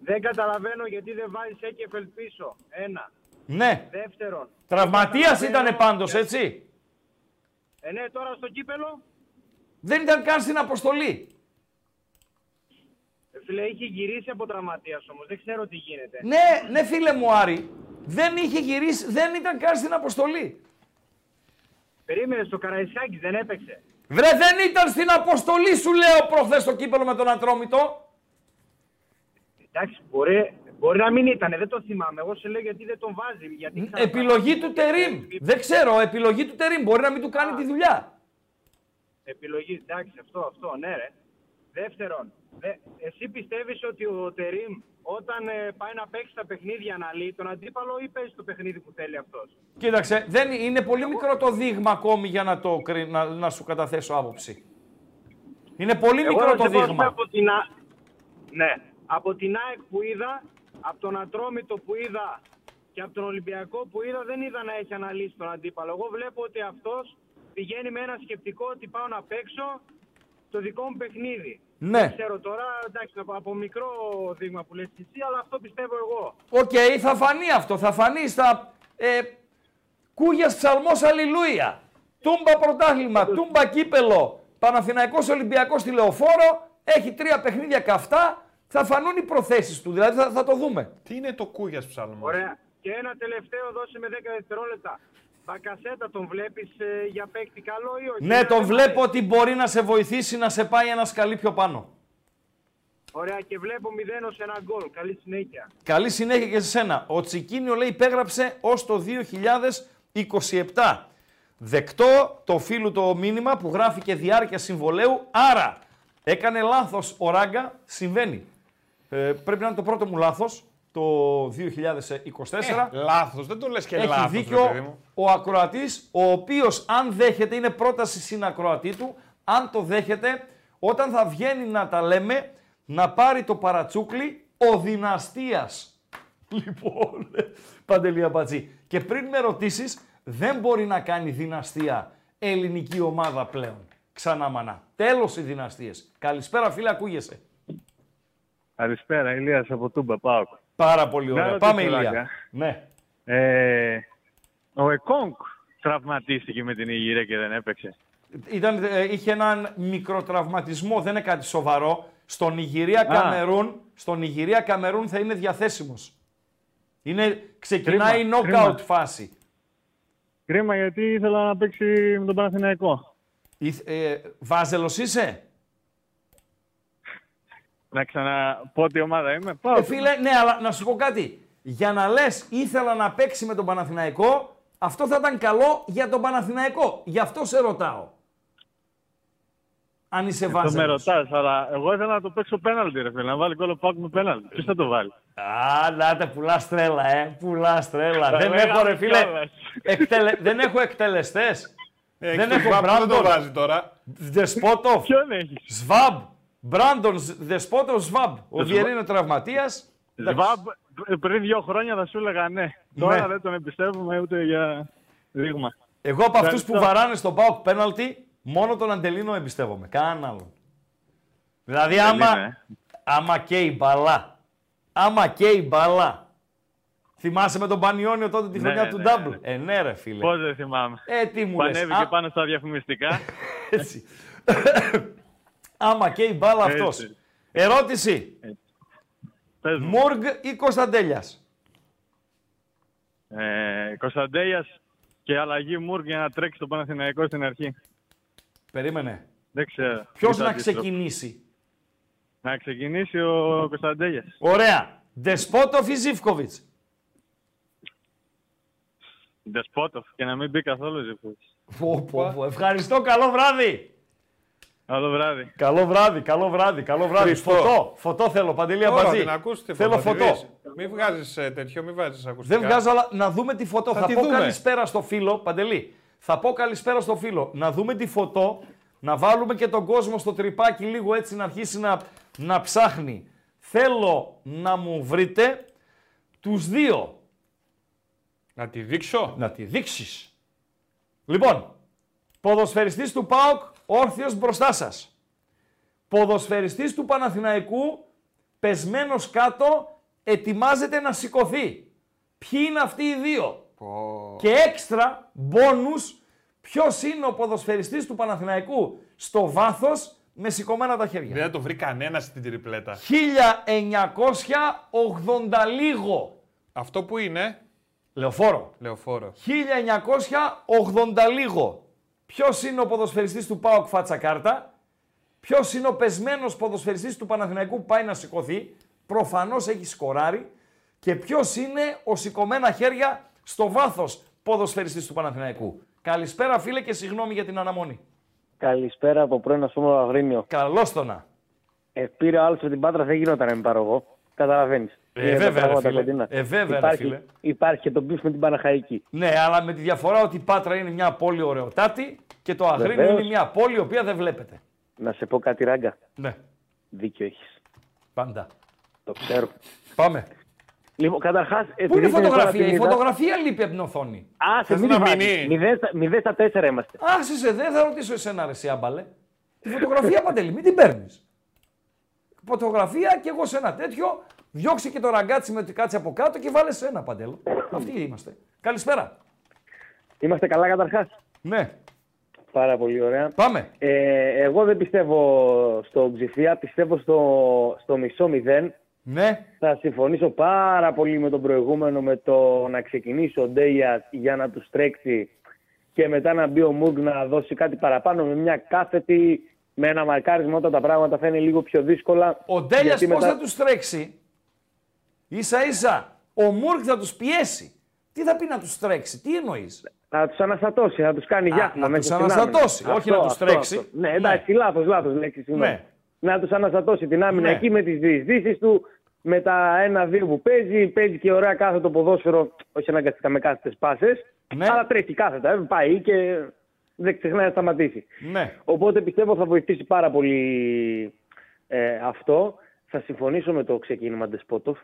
δεν καταλαβαίνω γιατί δεν βάζεις Έκεφελ πίσω. Ένα. Ναι. Δεύτερον. Τραυματίας δεν καταλαβαίνω ήταν πάντως, για- έτσι; Ε, ναι, τώρα στο κύπελο. Δεν ήταν καν στην αποστολή. Ε, φίλε, είχε γυρίσει από τραυματίας όμως. Δεν ξέρω τι γίνεται. Ναι, ναι φίλε μου Άρη. Δεν είχε γυρίσει, δεν ήταν καν στην αποστολή. Περίμενες, στο Καραϊσκάκης δεν έπαιξε. Βρε δεν ήταν στην αποστολή σου λέω προχθές το κύπελο με τον Ατρόμητο. Εντάξει, μπορεί, μπορεί να μην ήταν, δεν το θυμάμαι. Εγώ σε λέω γιατί δεν τον βάζει. Γιατί ξαναπά- Επιλογή του Τερίμ. Δεν ξέρω, επιλογή του Τερίμ. Μπορεί να μην του κάνει τη δουλειά. Επιλογή, εντάξει, αυτό, αυτό, ναι, ρε. Δεύτερον, δε, εσύ πιστεύεις ότι ο Τερίμ όταν ε, πάει να παίξει τα παιχνίδια αναλύει τον αντίπαλο ή παίζει το παιχνίδι που θέλει αυτός; Κοίταξε, δεν, είναι πολύ μικρό το δείγμα ακόμη για να, το, κρι- να, να σου καταθέσω άποψη. Είναι πολύ Εγώ μικρό να το σε πω, δείγμα. Από την, Α- ναι, από την ΑΕΚ που είδα, από τον Ατρόμητο που είδα και από τον Ολυμπιακό που είδα δεν είδα να έχει αναλύσει τον αντίπαλο. Εγώ βλέπω ότι αυτός πηγαίνει με ένα σκεπτικό ότι πάω να παίξω το δικό μου παιχνίδι. Ναι. Δεν ξέρω τώρα, εντάξει, από, από μικρό δείγμα που λες εσύ, αλλά αυτό πιστεύω εγώ. Οκ, θα φανεί αυτό. Θα φανεί στα. Ε, Κούγιας ψάλλω αλληλούια. Τούμπα πρωτάθλημα, τούμπα κύπελο. Παναθηναϊκός Ολυμπιακός στη Λεωφόρο. Έχει τρία παιχνίδια καυτά. Θα φανούν οι προθέσεις του. Δηλαδή θα, θα το δούμε. Τι είναι το Κούγιας ψάλλω. Ωραία. Και ένα τελευταίο δώσε με 10 δευτερόλεπτα. Μπακασέτα τον βλέπεις ε, για παίκτη καλό ή όχι; Ναι, Είναι τον θέμα, βλέπω ε. ότι μπορεί να σε βοηθήσει να σε πάει ένα σκαλί πιο πάνω. Ωραία και βλέπω 0 ως ένα γκολ. Καλή συνέχεια. Καλή συνέχεια και σε σένα. Ο Τσικίνιο λέει υπέγραψε ως το 2027. Δεκτό το φίλου το μήνυμα που γράφει και διάρκεια συμβολέου. Άρα έκανε λάθος ο Ράγκα. Συμβαίνει. Ε, πρέπει να είναι το πρώτο μου λάθος το 2024. Ε, λάθος, δεν το λες και Έχει λάθος, ρε δίκιο παιδί μου. ο ακροατής, ο οποίος αν δέχεται, είναι πρόταση συνακροατή του, αν το δέχεται, όταν θα βγαίνει να τα λέμε, να πάρει το παρατσούκλι ο δυναστείας. Λοιπόν, Παντελή Αμπατζή. Και πριν με ρωτήσεις, δεν μπορεί να κάνει δυναστεία ελληνική ομάδα πλέον. Ξανά μανά. Τέλος οι δυναστείες. Καλησπέρα φίλε, ακούγεσαι. Καλησπέρα, Ηλίας από Τούμπα, Πάοκ. Πάρα πολύ Να ωραία. ρωτήσω, Πάμε Ηλία. Ράγκα. Ναι. Ε, ο Εκόνγκ τραυματίστηκε με την Ιγυρία και δεν έπαιξε. Ήταν, ε, είχε έναν μικροτραυματισμό, δεν είναι κάτι σοβαρό. Στον Νιγηρία Καμερούν, στον Νιγηρία Καμερούν θα είναι διαθέσιμος. Είναι, ξεκινάει Κρίμα, knockout κρίμα. φάση. Κρίμα γιατί ήθελα να παίξει με τον Παναθηναϊκό. Ήθ- Ε, βάζελος είσαι; Να ξαναπώ τι ομάδα είμαι. Ε, Πάω. φίλε, ναι, αλλά να σου πω κάτι. Για να λες ήθελα να παίξει με τον Παναθηναϊκό, αυτό θα ήταν καλό για τον Παναθηναϊκό. Γι' αυτό σε ρωτάω. Αν είσαι το με βάζελος. ρωτάς, αλλά εγώ ήθελα να το παίξω πέναλτι, ρε φίλε. Να βάλει κόλλο Πάοκ με πέναλτι. Ποιος θα το βάλει; Α, να πουλάς τρέλα, ε. Πουλάς τρέλα. Τα δεν λέγαμε έχω, ρε φίλε. κιόλας. Εκτελε... δεν έχω εκτελεστές. Έχεις δεν τον έχω Σβάμπ, Δεν το Μπράντον. βάζει τώρα. Δεσπότοφ. Ποιον έχεις; Σβάμπ. Μπράντον, Δεσπότοφ, Σβάμπ. Ο Το Βιερή είναι τραυματία. Σβάμπ, πριν δύο χρόνια θα σου έλεγα ναι. Τώρα Ναι. δεν τον εμπιστεύομαι ούτε για δείγμα. Εγώ από αυτούς που Ευχαριστώ. βαράνε στον Πάοκ πέναλτι, μόνο τον Αντελίνο εμπιστεύομαι. Κανέναν άλλον. Δηλαδή, άμα, Αντελίνο, ε. άμα καίει μπαλά. Άμα καίει μπαλά. Θυμάσαι με τον Πανιόνιο τότε τη Ναι, χρονιά ναι, του ναι, Ντάμπλ. ναι. Ε, ναι, ρε φίλε. Πώς δεν θυμάμαι. Ε, τι μου Που λες. ανέβηκε Α, πάνω στα διαφημιστικά. Έτσι. Άμα και η μπάλα Έτσι. αυτός. Ερώτηση. Πες μου. Μούργ ή Κωνσταντέλιας; Ε, Κωνσταντέιας και αλλαγή Μουρκ για να τρέξει το Παναθηναϊκό στην αρχή. Περίμενε. Δεν ξέρω. Ποιος Τι να θα αντίστροφο. ξεκινήσει; Να ξεκινήσει ο Κωνσταντέιας. Ωραία. Δεσπότοφ ή Ζιβκοβιτς. Δεσπότοφ και να μην μπει καθόλου Ζήφκοβιτς. Πω, πω, πω. Ευχαριστώ. Καλό βράδυ. Καλό βράδυ. Καλό βράδυ, καλό βράδυ, καλό βράδυ. Χριστό. Φωτό, φωτό θέλω, Παντελή Τώρα Αμπατζή. την ακούσετε Θέλω φωτό. Μην βγάζεις ε, τέτοιο, μην βάζεις ακουστικά. Δεν βγάζω, αλλά να δούμε τη φωτό. Θα Θα, τη πω δούμε. καλησπέρα στο φίλο, Παντελή. Θα πω καλησπέρα στο φίλο. Να δούμε τη φωτό, να βάλουμε και τον κόσμο στο τρυπάκι λίγο έτσι να αρχίσει να, να ψάχνει. Θέλω να μου βρείτε τους δύο. Να τη δείξω. Να τη δείξεις. Λοιπόν, ποδοσφαιριστής του ΠΑΟΚ, όρθιος μπροστά σας. Ποδοσφαιριστής του Παναθηναϊκού, πεσμένος κάτω, ετοιμάζεται να σηκωθεί. Ποιοι είναι αυτοί οι δύο; Και έξτρα, μπόνους, ποιος είναι ο ποδοσφαιριστής του Παναθηναϊκού; Στο βάθος με σηκωμένα τα χέρια. Δεν θα το βρει κανένας στην τριπλέτα. 1980 λίγο. Αυτό που είναι, Λεωφόρο. λεωφόρο. 1980 λίγο. Ποιος είναι ο ποδοσφαιριστής του ΠΑΟΚ φάτσα κάρτα; Ποιος είναι ο πεσμένος ποδοσφαιριστής του Παναθηναϊκού που πάει να σηκωθεί; Προφανώς έχει σκοράρει. Και ποιος είναι ο σηκωμένα χέρια στο βάθος ποδοσφαιριστής του Παναθηναϊκού; Καλησπέρα φίλε και συγγνώμη για την αναμονή. Καλησπέρα από πρώην Ασπρόμαυρο Αγρίνιο. Καλώς το να. Ε, πήρε ο άλλο από την Πάτρα, δεν γινόταν να μην πάρω εγώ. Καταλαβαίνεις. Ε, βέβαια, ρε φίλε. Ε, βέβαια, υπάρχει, ρε φίλε. υπάρχει και το beef με την Παναχαϊκή. Ναι, αλλά με τη διαφορά ότι η Πάτρα είναι μια πόλη ωραιοτάτη και το Αγρίνιο Βεβαίως. είναι μια πόλη η οποία δεν βλέπετε. Να σε πω κάτι, Ράγκα. Ναι, Δίκιο έχεις. πάντα. Το ξέρω. Πάμε. Λοιπόν, καταρχάς. Πού είναι η φωτογραφία, η φωτογραφία λείπει από την οθόνη. Α, σε Θες μην να να μείνει; 0 στα 4 είμαστε. Άσυσε, δεν θα ρωτήσω εσένα ρε εσύ, άμπαλε. Τη φωτογραφία παντελή, μην την παίρνεις. Φωτογραφία και εγώ σε ένα τέτοιο, διώξε και το ραγκάτσι με την κάτσε από κάτω και βάλε σε ένα παντέλο. Αυτοί είμαστε. Καλησπέρα. Είμαστε καλά καταρχάς; Ναι, Πάρα πολύ ωραία. πάμε. Ε, εγώ δεν πιστεύω στο ψηφία, πιστεύω στο, στο μισό μηδέν. Ναι, Θα συμφωνήσω πάρα πολύ με τον προηγούμενο με το να ξεκινήσει ο Ντέιας για να τους τρέξει και μετά να μπει ο Μούγκ να δώσει κάτι παραπάνω με μια κάθετη, με ένα μαρκάρισμα όταν τα πράγματα θα είναι λίγο πιο δύσκολα. ο Ντέλια Γιατί πώς μετά- θα τους τρέξει; Σα ίσα ο Μούρκ θα τους πιέσει. Τι θα πει να τους τρέξει, τι εννοείς; Θα τους αναστατώσει, θα τους κάνει Α, γιάχμα να μέσα τους στην άμυνα. αναστατώσει, όχι Αυτό, να τους αυτό, τρέξει. αυτό. Ναι, εντάξει, λάθος, λάθος λέξη. συγγνώμη. Ναι. Να τους αναστατώσει την άμυνα Ναι. εκεί με τις διεισδύσεις του, με τα ένα-δύο που παίζει. Παίζει και ωραία κάθετο ποδόσφαιρο, όχι αναγκαστικά με κάθετες πάσες. Ναι. Αλλά τρέχει κάθετα. ε, Πάει και δεν ξεχνάει να σταματήσει. Ναι. Οπότε πιστεύω θα βοηθήσει πάρα πολύ ε, αυτό. Θα συμφωνήσω με το ξεκίνημα Ντεσπότοφ.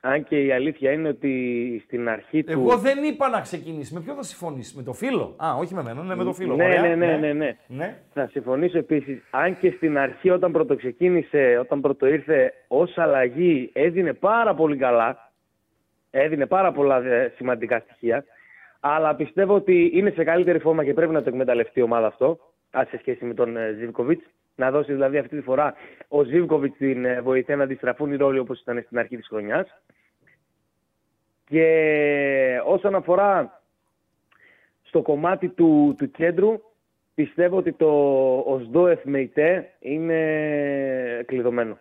Αν και η αλήθεια είναι ότι στην αρχή του. Εγώ δεν είπα να ξεκινήσει. Με ποιο θα συμφωνήσει, με το φίλο; Α, όχι με μένα, ναι, με το φίλο. Ναι, Ωραία. ναι, ναι, ναι, ναι. ναι. Θα συμφωνήσω επίσης. Αν και στην αρχή, όταν πρώτο ξεκίνησε, όταν πρώτο ήρθε ως αλλαγή, έδινε πάρα πολύ καλά. Έδινε πάρα πολλά ε, σημαντικά στοιχεία. Αλλά πιστεύω ότι είναι σε καλύτερη φόρμα και πρέπει να το εκμεταλλευτεί η ομάδα αυτό. Α, σε σχέση με τον Ζιβκοβιτ. Να δώσει δηλαδή αυτή τη φορά ο Ζιβκοβιτ την ε, βοηθεία να αντιστραφούν οι ρόλοι όπως ήταν στην αρχή της χρονιάς. Και όσον αφορά στο κομμάτι του, του κέντρου, πιστεύω ότι το ΟΣΔΟΕΦ με ΙΤΕ είναι κλειδωμένο.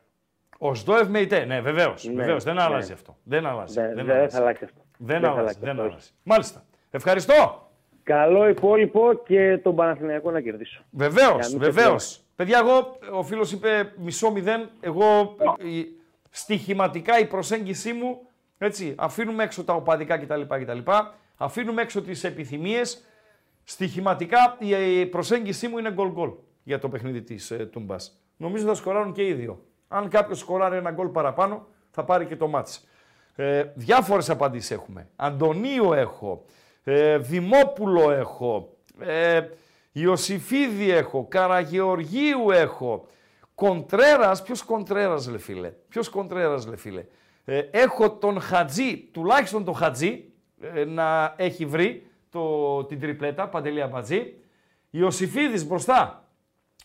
Ο Σδόεφ με ΙΤΕ, ναι, βεβαίως. Ναι, Βεβαίως, δεν ναι. αλλάζει αυτό. Δεν αλλάζει. Δεν, δεν δεν αλλάζει. θα αλλάξει αυτό. Δεν θα αλλάζει. Δεν αυτό, όχι. αλλάζει. Μάλιστα. Ευχαριστώ. Καλό υπόλοιπο και τον Παναθηναϊκό να κερδίσω. Βεβαίως, Για να μην βεβαίως. Ξεχνάμε. Παιδιά, εγώ, ο φίλος είπε μισό μηδέν. Εγώ ε, η- στοιχηματικά η προσέγγιση μου, έτσι, αφήνουμε έξω τα οπαδικά κτλ. κτλ αφήνουμε έξω τις επιθυμίες. Στοιχηματικά η, η προσέγγιση μου είναι γκολ γκολ για το παιχνίδι της ε, Τούμπας. Νομίζω θα σκοράρουν και οι δύο. Αν κάποιος σκοράρει ένα γκολ παραπάνω, θα πάρει και το μάτς. Ε, διάφορες απαντήσεις έχουμε. Αντωνίου έχω, ε, Δημόπουλο έχω, ε, Ιωσήφιδη έχω, Καραγεωργίου έχω, Κοντρέρας, ποιος Κοντρέρας λε φίλε, ποιος Κοντρέρας λε φίλε. Ε, έχω τον Χατζή, τουλάχιστον τον Χατζή, ε, να έχει βρει το, την τριπλέτα, Παντελή Αμπατζή. Ιωσήφιδης μπροστά,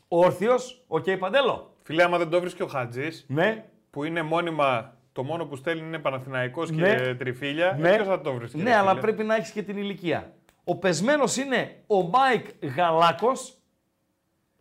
όρθιος, οκ Παντέλο. Φίλε, άμα δεν το βρεις και ο Χατζής, Ναι, που είναι μόνιμα το μόνο που στέλνει είναι Παναθηναϊκός Ναι. και τριφύλια, Ναι. ποιος θα το βρεις. Ναι, αλλά πρέπει να έχεις και την ηλικία. Ο πεσμένος είναι ο Μάικ Γαλάκος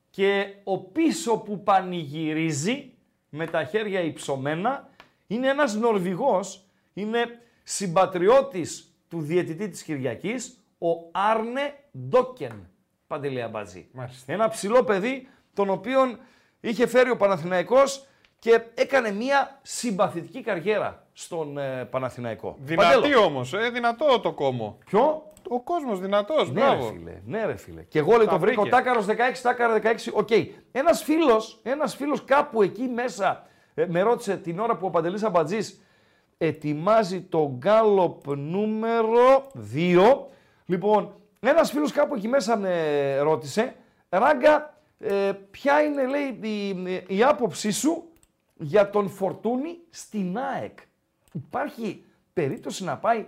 και ο πίσω που πανηγυρίζει με τα χέρια υψωμένα είναι ένας Νορβηγός, είναι συμπατριώτης του διαιτητή της Κυριακής, ο Άρνε Ντόκεν, Παντελή Αμπατζή. Μάλιστα. Ένα ψηλό παιδί, τον οποίον είχε φέρει ο Παναθηναϊκός και έκανε μια συμπαθητική καριέρα στον ε, Παναθηναϊκό. Δυνατή Παντέλος. όμως, ε, δυνατό το κόμμο. Ποιο; Ο κόσμος δυνατός, Ναι, ρε μπράβο. φίλε. Ναι, ρε φίλε. Και εγώ λέει Τα το βρήκα. Ο βρήκε. Τάκαρος 16, Τάκαρο 16. Οκ. Ένας φίλος ένας φίλος κάπου εκεί μέσα ε, με ρώτησε την ώρα που ο Παντελής Αμπατζής ετοιμάζει το γκάλοπ νούμερο 2. Λοιπόν, ένας φίλος κάπου εκεί μέσα με ρώτησε, Ράγκα, ε, ποια είναι λέει η, η άποψή σου για τον Φορτούνη στην ΑΕΚ. Υπάρχει περίπτωση να πάει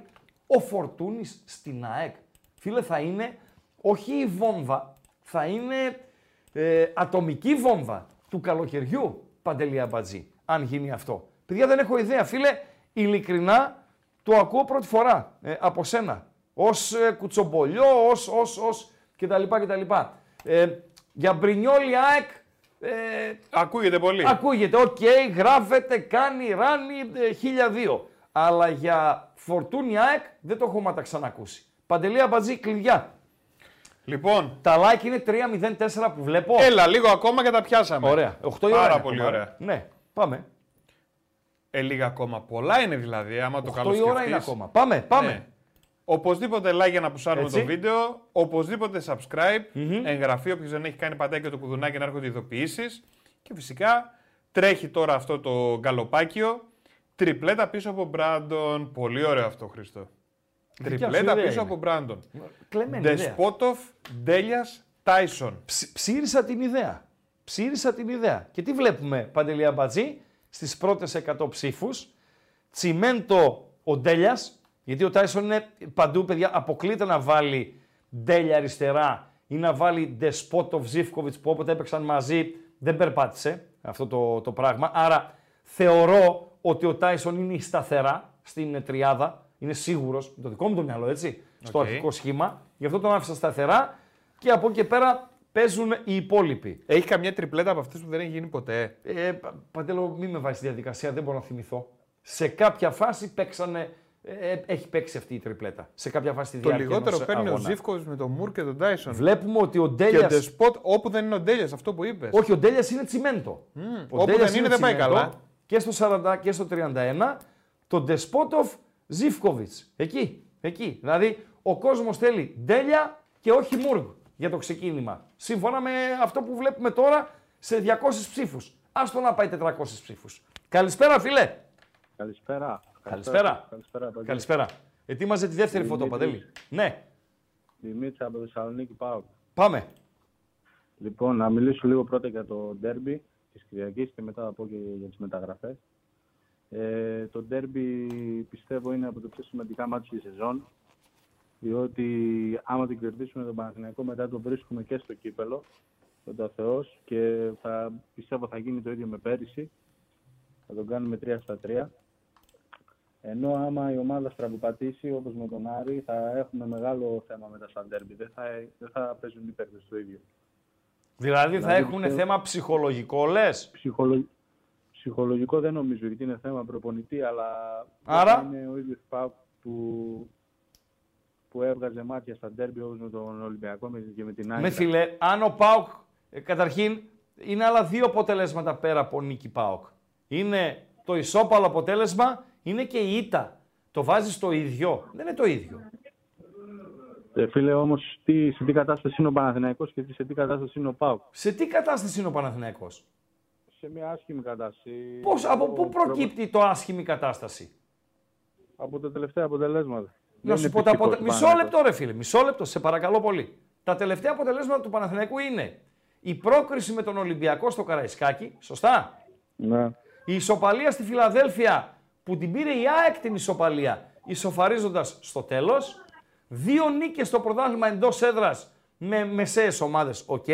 ο Φορτούνης στην ΑΕΚ. Φίλε, θα είναι όχι η βόμβα, θα είναι ε, ατομική βόμβα του καλοκαιριού, Παντελή Αμπατζή, αν γίνει αυτό. Παιδιά, δεν έχω ιδέα. Φίλε, ειλικρινά το ακούω πρώτη φορά ε, από σένα. Ως ε, κουτσομπολιό, ως, ως, ως κτλ. κτλ. Ε, για Μπρινιόλι ΑΕΚ, ε, Ακούγεται πολύ. Ακούγεται, οκ, γράφεται, κάνει, ράνει, ε, 1002. Αλλά για Φορτούνι ΑΕΚ δεν το έχω ματαξανακούσει. Παντελή Αμπατζή, κλειδιά. Λοιπόν, Τα like είναι 3-0-4 που βλέπω. έλα λίγο ακόμα και τα πιάσαμε. Ωραία. 8 η ώρα. Πάρα είναι πολύ ακόμα, ωραία. ε. Ναι, πάμε. Ε, λίγα ακόμα. Πολλά είναι δηλαδή, άμα το 8 καλό η ώρα είναι ακόμα. Πάμε, πάμε. Ναι. Οπωσδήποτε like για να πουσάρουμε Έτσι. το βίντεο. Οπωσδήποτε subscribe. Εγγραφή. Όποιος δεν έχει κάνει πατάκι το κουδουνάκι να έρχονται ειδοποιήσεις. Και φυσικά τρέχει τώρα αυτό το γκαλοπάκιο. Τριπλέτα πίσω από Μπράντον. Πολύ ωραίο αυτό, Χρήστο. Δικιά σου Τριπλέτα ιδέα πίσω είναι. από Μπράντον. Κλεμμένη ιδέα. Δεσπότοφ, Ντέλια, Τάισον. Ψ- ψήρισα την ιδέα. Ψήφισα την ιδέα. Και τι βλέπουμε, Παντελή Αμπατζή, στις πρώτες 100 ψήφους. Τσιμέντο ο Ντέλιας, γιατί ο Τάισον είναι παντού, παιδιά, αποκλείται να βάλει Ντέλια αριστερά ή να βάλει Ντεσπότοφ Ζήφκοβιτς που όποτε έπαιξαν μαζί δεν περπάτησε αυτό το, το πράγμα. Άρα θεωρώ ότι ο Τάισον είναι σταθερά στην τριάδα. Είναι σίγουρος, με το δικό μου το μυαλό, έτσι, στο Οκ. αρχικό σχήμα. Γι' αυτό τον άφησα σταθερά και από εκεί και πέρα παίζουν οι υπόλοιποι. Έχει καμιά τριπλέτα από αυτές που δεν έχει γίνει ποτέ; Ε, Πα- Παντέλο, μην με βάζεις στη διαδικασία, δεν μπορώ να θυμηθώ. Σε κάποια φάση παίξανε, ε, ε, έχει παίξει αυτή η τριπλέτα. Σε κάποια φάση στη Το διάρκεια λιγότερο ενός παίρνει ο αγώνα. Ζήφκοβιτ με τον Μουρ και τον Τάισον. Βλέπουμε ότι ο Και ο Ντέλιας... Ντεσπότ όπου δεν είναι ο Ντέλιας, αυτό που είπες. Όχι, ο Ντέλιας είναι τσιμέντο. Ο όπου Ντέλιας δεν είναι, δεν πάει τσιμέντο καλά. Και στο 40 και στο 31, τον Ντεσπότοφ Ζήφκοβιτς. Εκεί, εκεί. Δηλαδή, ο κόσμος θέλει Ντέλια και όχι Μούργ για το ξεκίνημα. Σύμφωνα με αυτό που βλέπουμε τώρα σε 200 ψήφους. Άστο να πάει 400 ψήφους. Καλησπέρα, φίλε. Καλησπέρα. Καλησπέρα. Καλησπέρα. Παντελή. Καλησπέρα. Ετοίμαζε τη δεύτερη φωτό, Δημήτρης. Παντέλη. Ναι, Δημήτρη από Θεσσαλονίκη πάω. πάμε. Λοιπόν, να μιλήσω λίγο πρώτα για το ντέρμπι της Κυριακής και μετά θα πω και για τις μεταγραφές. Ε, το ντέρμπι πιστεύω είναι από τα πιο σημαντικά μάτια της σεζόν διότι άμα την κερδίσουμε τον Παναθηναϊκό μετά το βρίσκουμε και στο κύπελο τον Θεός και θα, πιστεύω θα γίνει το ίδιο με πέρυσι θα τον κάνουμε 3 στα 3 ενώ άμα η ομάδα στραβοπατήσει όπως με τον Άρη θα έχουμε μεγάλο θέμα μετά στα ντέρμπι δεν θα, δεν θα παίζουν οι παίκτες το ίδιο Δηλαδή θα Δηλαδή, έχουν πιστεύω- θέμα ψυχολογικό, λες; Ψυχολο... Ψυχολογικό δεν νομίζω γιατί είναι θέμα προπονητή, αλλά Άρα; δεν είναι ο ίδιος ΠΑΟΚ που, που έβγαζε μάτια στα ντέρμπι όπως με τον Ολυμπιακό με- και με την Άγια. Με φίλε, αν ο Πάουκ, ε, καταρχήν, είναι άλλα δύο αποτελέσματα πέρα από νίκη Πάουκ. Είναι το ισόπαλο αποτέλεσμα, είναι και η ήττα. Το βάζεις το ίδιο. Δεν είναι το ίδιο. Ε, φίλε όμως, τι, σε τι κατάσταση είναι ο Παναθηναϊκός και τι- σε τι κατάσταση είναι ο ΠΑΟΚ. Σε τι κατάσταση είναι ο Παναθηναϊκός; Σε μια άσχημη κατάσταση. Πώς, από πού Ο- προκύπτει το άσχημη κατάσταση; Από τα τελευταία αποτελέσματα. Να Δεν σου είναι πω τα φυσικός αποτε... ο Μισό Παναθηναϊκός. λεπτό ρε φίλε, μισό λεπτό, σε παρακαλώ πολύ. Τα τελευταία αποτελέσματα του Παναθηναϊκού είναι η πρόκριση με τον Ολυμπιακό στο Καραϊσκάκι, σωστά; Ναι. Η ισοπαλία στη Φιλαδέλφια που την πήρε η ΑΕΚ την ισοπαλία, ισοφαρίζοντας στο τέλος. Δύο νίκες στο πρωτάθλημα εντός έδρας με μεσαίες ομάδες, οκ.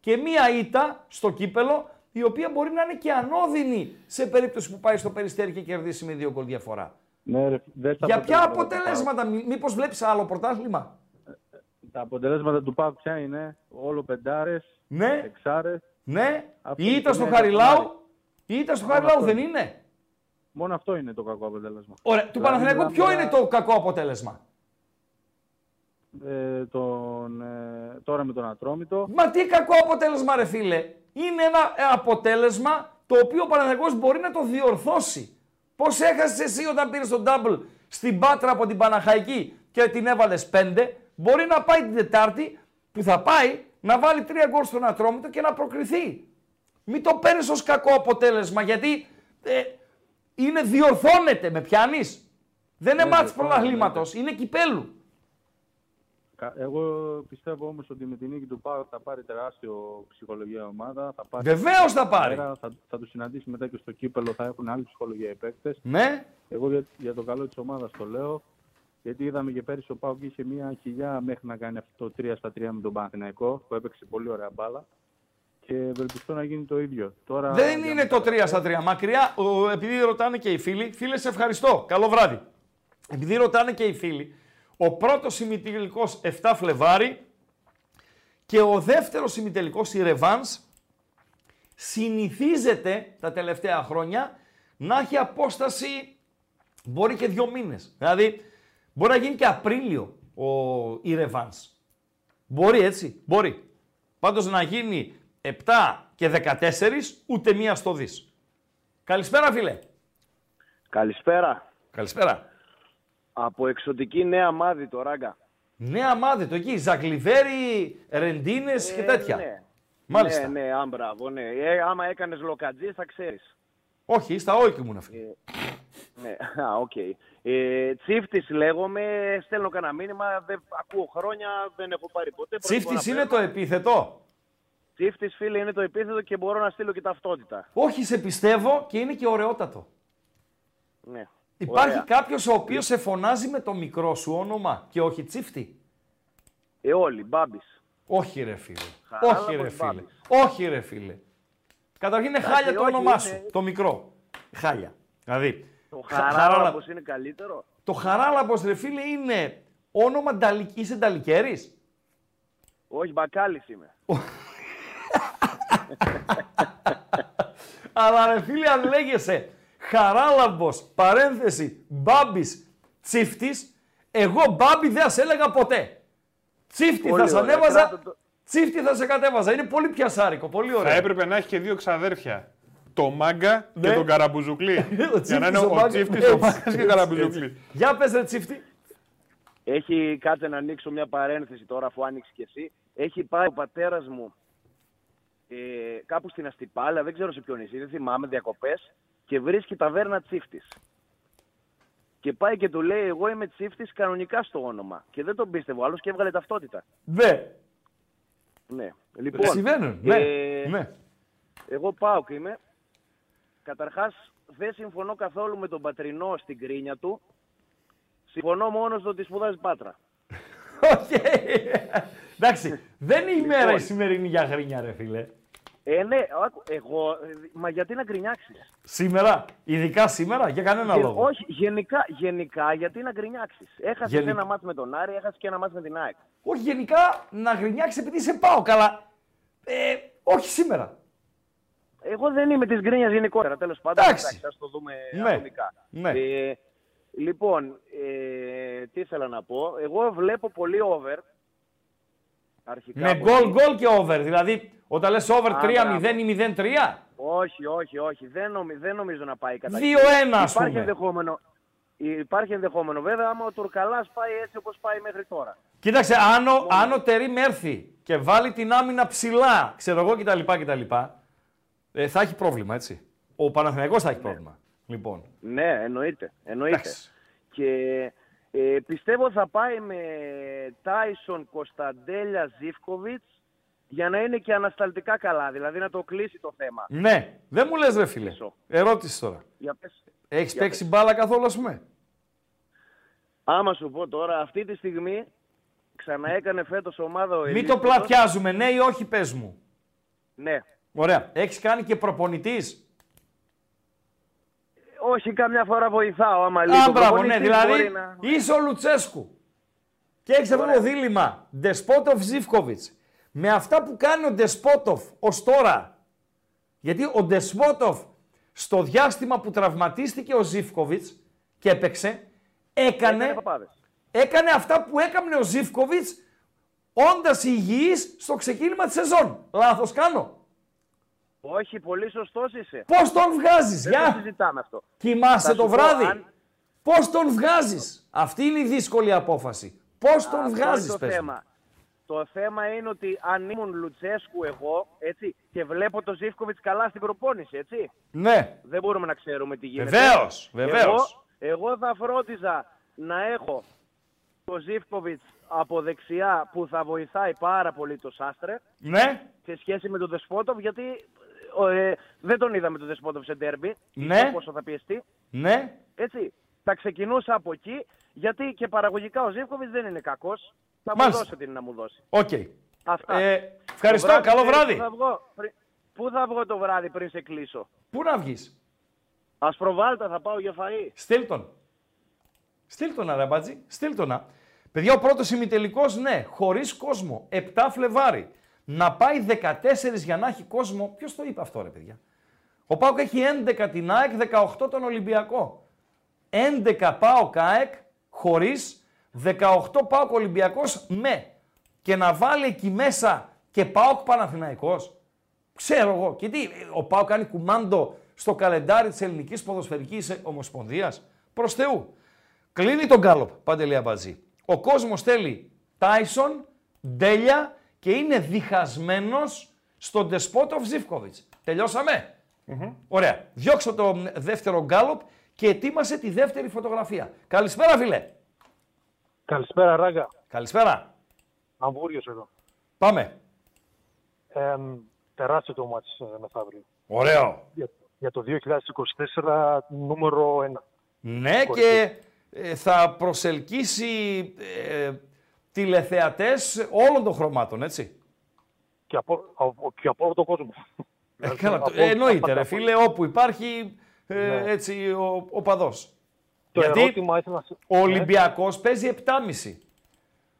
Και μία ήττα στο κύπελλο, η οποία μπορεί να είναι και ανώδυνη σε περίπτωση που πάει στο Περιστέρι και κερδίσει με δύο γκολ διαφορά. Ναι, ρε, δες τα Για ποια αποτελέσματα του αποτελέσματα, μη- μήπως βλέπεις άλλο πρωτάθλημα; ΠΑΟΚ. Τα αποτελέσματα του ΠΑΟΚ ποια είναι, όλο πεντάρες, Ναι, εξάρες. ναι. Αυτό Η ήττα είναι στο ένα Χαριλάου, κομμάτι. η ήττα στο Μόνο Χαριλάου αυτό δεν είναι; Μόνο αυτό είναι το κακό αποτέλεσμα. Ωραία, του Δηλαδή, Παναθηναϊκού ποιο μιλάμε είναι για- το κακό αποτέλεσμα; ε, τον, ε, τώρα με τον Ατρόμητο. Μα τι κακό αποτέλεσμα, ρε φίλε. Είναι ένα ε, αποτέλεσμα το οποίο ο Παναθηναϊκός μπορεί να το διορθώσει. Πώς έχασες εσύ όταν πήρες τον double στην Πάτρα από την Παναχαϊκή και την έβαλες 5, μπορεί να πάει την Τετάρτη που θα πάει να βάλει τρία γκολ στον Ατρόμητο και να προκριθεί. Μην το παίρνεις ως κακό αποτέλεσμα γιατί ε, είναι διορθώνεται. Με πιάνεις; Δεν είναι Ναι, μάτς διορθώνεται, πρωταθλήματο, είναι κυπέλου. Κα- Εγώ πιστεύω όμως ότι με την νίκη του ΠΑΟΚ θα πάρει τεράστιο ψυχολογία ομάδα. Θα πάρει Βεβαίως θα πάρει. μέρα, Θα, θα τους συναντήσει μετά και στο κύπελο, θα έχουν άλλη ψυχολογία οι παίκτες. Ναι. Εγώ για, για το καλό της ομάδας το λέω. Γιατί είδαμε και πέρυσι ο ΠΑΟΚ είχε μια χιλιά μέχρι να κάνει αυτό το 3 στα 3 με τον Παναθηναϊκό που έπαιξε πολύ ωραία μπάλα. Και ευελπιστώ να γίνει το ίδιο. Τώρα, Δεν για είναι το 3 στα 3. Μακριά, ο, επειδή ρωτάνε και οι φίλοι, φίλες, σε ευχαριστώ. Καλό βράδυ. Επειδή ρωτάνε και οι φίλοι, ο πρώτος ημιτελικός 7 Φλεβάρι και ο δεύτερος ημιτελικός η Ρεβάνς συνηθίζεται τα τελευταία χρόνια να έχει απόσταση μπορεί και δύο μήνες. Δηλαδή, μπορεί να γίνει και Απρίλιο ο, η Ρεβάνς. Μπορεί έτσι, μπορεί. Πάντως να γίνει 7 και 14, ούτε μία στο δις. Καλησπέρα φίλε. Καλησπέρα. Καλησπέρα. Από εξωτική Νέα Μάδη το Ράγκα. Νέα Μάδη, το εκεί, Ζαγκλιβέρι, Ρεντίνες και Ε, τέτοια. Ναι. Μάλιστα. Ναι, ναι, α, μπράβο, ναι. Ε, άμα έκανες λοκατζή θα ξέρεις. Όχι, στα όχι ήμουν αυτή. Ναι, α, οκ. Ε, τσίφτης λέγομαι, στέλνω κανένα μήνυμα, δεν, ακούω χρόνια, δεν έχω πάρει ποτέ. πρώτη Τσίφτης φορά είναι το παίρνω. επίθετο; Τσίφτης, φίλε, είναι το επίθετο και μπορώ να στείλω και ταυτότητα. Όχι, σε πιστεύω και είναι και ωραιότατο. Ναι. Υπάρχει Ωραία. κάποιος ο οποίος σε φωνάζει με το μικρό σου όνομα και όχι τσίφτη; Ε, όλοι, Μπάμπης. Όχι ρε φίλε. Χαράλαμπος όχι ρε φίλε. Μπάμπης. Όχι ρε φίλε. Καταρχήν είναι Εντάξει, χάλια το όχι, όνομά είναι- σου. Το μικρό. Χάλια. Δηλαδή. Το χα- Χαράλαμπος είναι καλύτερο; Το χαράλαμπος ρε φίλε είναι όνομα νταλικ... Είσαι νταλικέρης; Όχι, μπακάλης είμαι. Αλλά ρε φίλε αν λέγεσαι χαράλαμπος, παρένθεση, μπάμπης, τσίφτης, εγώ μπάμπη δεν σε έλεγα ποτέ. Τσίφτη Πολύ θα σε ωραία. ανέβαζα, Κράτα το- τσίφτη θα σε κατέβαζα. Είναι πολύ πιασάρικο, πολύ Θα ωραίο. έπρεπε να έχει και δύο ξαδέρφια. Το Μάγκα Ναι. και τον Καραμπουζουκλή. Για να είναι ο Μάγκας. Τσίφτης, Έτσι, ο Μάγκας και έτσι, ο Καραμπουζουκλή. έτσι. Για πες ρε τσίφτη. Έχει, κάτσε να ανοίξω μια παρένθεση τώρα, αφού άνοιξες και εσύ. Έχει πάει ο πατέρας μου ε, κάπου στην Αστυπάλα, δεν ξέρω σε ποιο νησί, δεν θυμάμαι, διακοπές και βρίσκει ταβέρνα τσίφτης. Και πάει και του λέει: Εγώ είμαι τσίφτης κανονικά στο όνομα. Και δεν τον πίστευε ο άλλος και έβγαλε ταυτότητα. Ναι. Ναι. Λοιπόν, Συμβαίνουν. Ναι. ε, ναι. Εγώ πάω και είμαι. Καταρχάς, δεν συμφωνώ καθόλου με τον πατρινό στην κρίνια του. Συμφωνώ μόνος στο ότι σπουδάζει πάτρα. Εντάξει, δεν είναι η μέρα η Λοιπόν. σημερινή για γρίνια ρε φίλε. Ε, ναι, άκου, εγώ, ε, μα γιατί να γκρινιάξεις; Σήμερα, ειδικά σήμερα, για κανένα Γε- λόγο. Όχι, γενικά, γενικά γιατί να γκρινιάξεις; Έχασες Γενι- ένα μάτς με τον Άρη, έχασες και ένα μάτς με την ΑΕΚ. Όχι, γενικά να γρινιάξει επειδή σε πάω καλά. Ε, όχι σήμερα. Εγώ δεν είμαι της γκρίνιας γενικότερα, τέλος πάντων. Εντάξει. ας το δούμε Ναι, ατομικά. ναι. Ε, λοιπόν, ε, τι ήθελα να πω. Εγώ βλέπω πολύ over. Αρχικά Με από γκολ εκεί. γκολ και over. Δηλαδή, όταν λες over Α, 3-0 ή 0-3, Όχι, όχι, όχι. Δεν, νομι, δεν νομίζω να πάει κατά 2-1 ας Υπάρχει πούμε. ενδεχόμενο, υπάρχει ενδεχόμενο βέβαια άμα ο Τουρκαλάς πάει έτσι όπως πάει μέχρι τώρα. Κοίταξε, αν ο, αν ο Τερίμ έρθει και βάλει την άμυνα ψηλά, ξέρω εγώ κτλ. κτλ ε, θα έχει πρόβλημα, έτσι. Ο Παναθηναϊκός θα έχει πρόβλημα. Λοιπόν. Ναι, εννοείται. εννοείται. Εντάξει. Και ε, πιστεύω θα πάει με Τάισον, Κωνσταντέλια, Ζίφκοβιτς για να είναι και ανασταλτικά καλά, δηλαδή να το κλείσει το θέμα. Ναι, δεν μου λες ρε φίλε. Ερώτηση τώρα. Για πες. Έχεις Για παίξει πες. μπάλα καθόλου, ας πούμε; Άμα σου πω τώρα, αυτή τη στιγμή ξαναέκανε φέτος ομάδα ο Μην το Ελίστος. πλατιάζουμε, ναι ή όχι, πες μου. Ναι. Ωραία. Έχεις κάνει και προπονητής; Όχι, καμιά φορά βοηθάω άμα λίγο. Α, μπράβο, ναι, Προπονητής δηλαδή μπορεί να- είσαι ο Λουτσέσκου. Και έχεις αυτό το δίλημα. Ντεσπότοφ Ζήφκοβιτς. Με αυτά που κάνει ο Ντεσπότοφ ως τώρα. Γιατί ο Ντεσπότοφ στο διάστημα που τραυματίστηκε ο Ζήφκοβιτς και έπαιξε, έκανε, Έκανε παπάδες. έκανε αυτά που έκανε ο Ζήφκοβιτς όντας υγιής στο ξεκίνημα της σεζόν. Λάθος κάνω. Όχι, πολύ σωστός είσαι. Πώς τον βγάζεις, Δεν το για. συζητάμε αυτό. Κοιμάσαι Θα το σου πω, βράδυ. αν- Πώς τον βγάζεις. Αυτή είναι η δύσκολη απόφαση. Πώς τον Αυτό βγάζεις, είναι το πες μου. θέμα. Το θέμα είναι ότι αν ήμουν Λουτσέσκου εγώ, έτσι, και βλέπω τον Ζήφκοβιτς καλά στην προπόνηση, έτσι. Ναι. Δεν μπορούμε να ξέρουμε τι γίνεται. Βεβαίως, βεβαίως. Εγώ, εγώ θα φρόντιζα να έχω τον Ζήφκοβιτς από δεξιά που θα βοηθάει πάρα πολύ το Σάστρε Ναι. σε σχέση με τον Δεσπότοβ, γιατί ε, δεν τον είδαμε τον Δεσπότοβ σε ντέρμπι, Ναι. πόσο θα πιεστεί. Ναι. Έτσι, θα ξεκινούσα από εκεί, γιατί και παραγωγικά ο Ζίβκοβιτς δεν είναι κακός. Θα μου Μάλιστα. δώσει ό,τι είναι να μου δώσει. Οκ. Αυτά. Ε, ευχαριστώ. Το βράδυ, Καλό ξέρεις βράδυ. Πού θα, βγω, πριν- πού θα βγω το βράδυ πριν σε κλείσω; Πού να βγεις; Ασπροβάλτα θα πάω για φαΐ. Στείλ τον. Στείλ τον, ρε μπατζή. Στείλ τον. α. Παιδιά, ο πρώτος ημιτελικός, ναι, χωρίς κόσμο. 7 Φλεβάρι. Να πάει 14 για να έχει κόσμο. Ποιος το είπε αυτό, ρε παιδιά; Ο ΠΑΟΚ έχει 11 την ΑΕΚ, 18 τον Ολυμπιακό. 11 Πάοκ ΑΕΚ, χωρίς 18 Πάοκ Ολυμπιακός με και να βάλει εκεί μέσα και ΠΑΟΚ Παναθηναϊκός. Ξέρω εγώ. Και τι, ο ΠΑΟΚ κάνει κουμάντο στο καλεντάρι της Ελληνικής Ποδοσφαιρικής Ομοσπονδίας. Προς Θεού. Κλείνει τον γκάλοπ, Παντελία Μπατζή. Ο κόσμος θέλει Τάισον, Ντέλια και είναι διχασμένος στον Ντεσπότοφ Ζιφκοβιτς. Τελειώσαμε. Ωραία. Διώξω το δεύτερο γκάλοπ και ετοίμασε τη δεύτερη φωτογραφία. Καλησπέρα, φίλε. Καλησπέρα, Ράγκα. Καλησπέρα. Αμβούριος εδώ. Πάμε. Ε, τεράστιο το μάτς ε, μεθαύριο. Ωραίο. Για, για το 2024 νούμερο 1. Ναι και ε, θα προσελκύσει ε, τηλεθεατές όλων των χρωμάτων, έτσι. Και από, από, και από όλο τον κόσμο. Ε, καλά, Από- το- εννοείται από- ρε από- φίλε, όπου υπάρχει ε, Ναι. έτσι ο, ο παδός. Το Γιατί ερώτημα ήθελα να σε- ο Ναι. Ολυμπιακός παίζει 7,5.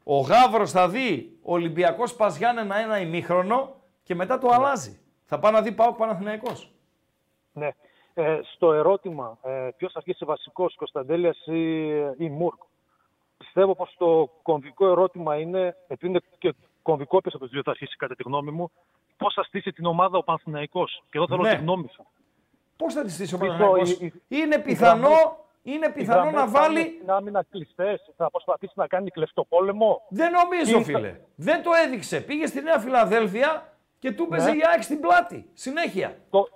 Ο Γάβρος θα δει ο Ολυμπιακός Πας Γιάννενα ένα ημίχρονο και μετά το αλλάζει. Θα πάει να δει Πάοκ Παναθηναϊκός. Ναι. Ε, στο ερώτημα ε, ποιος θα αρχίσει βασικός, Κωνσταντέλιας ή, ή Μουρκ; Πιστεύω πως το κομβικό ερώτημα είναι, επειδή είναι και κομβικό ποιος από τους δύο θα αρχίσει κατά τη γνώμη μου, πώς θα στήσει την ομάδα ο Παναθηναϊκός. Και εδώ θέλω Ναι. τη γνώμη σου. Πώς θα τη στήσει ο Πιστώ, Παναθηναϊκός; οι- οι- Είναι οι πιθανό, γραμμές- είναι οι πιθανό γραμμές να θα είναι βάλει... στην άμυνα κλειστές, θα προσπαθήσει να κάνει κλεφτοπόλεμο. Δεν νομίζω, Ή θα- φίλε. Δεν το έδειξε. Πήγε στη Νέα Φιλαδέλφια και του έπαιζε Ναι. η ΑΕΚ στην πλάτη. Συνέχεια. Το,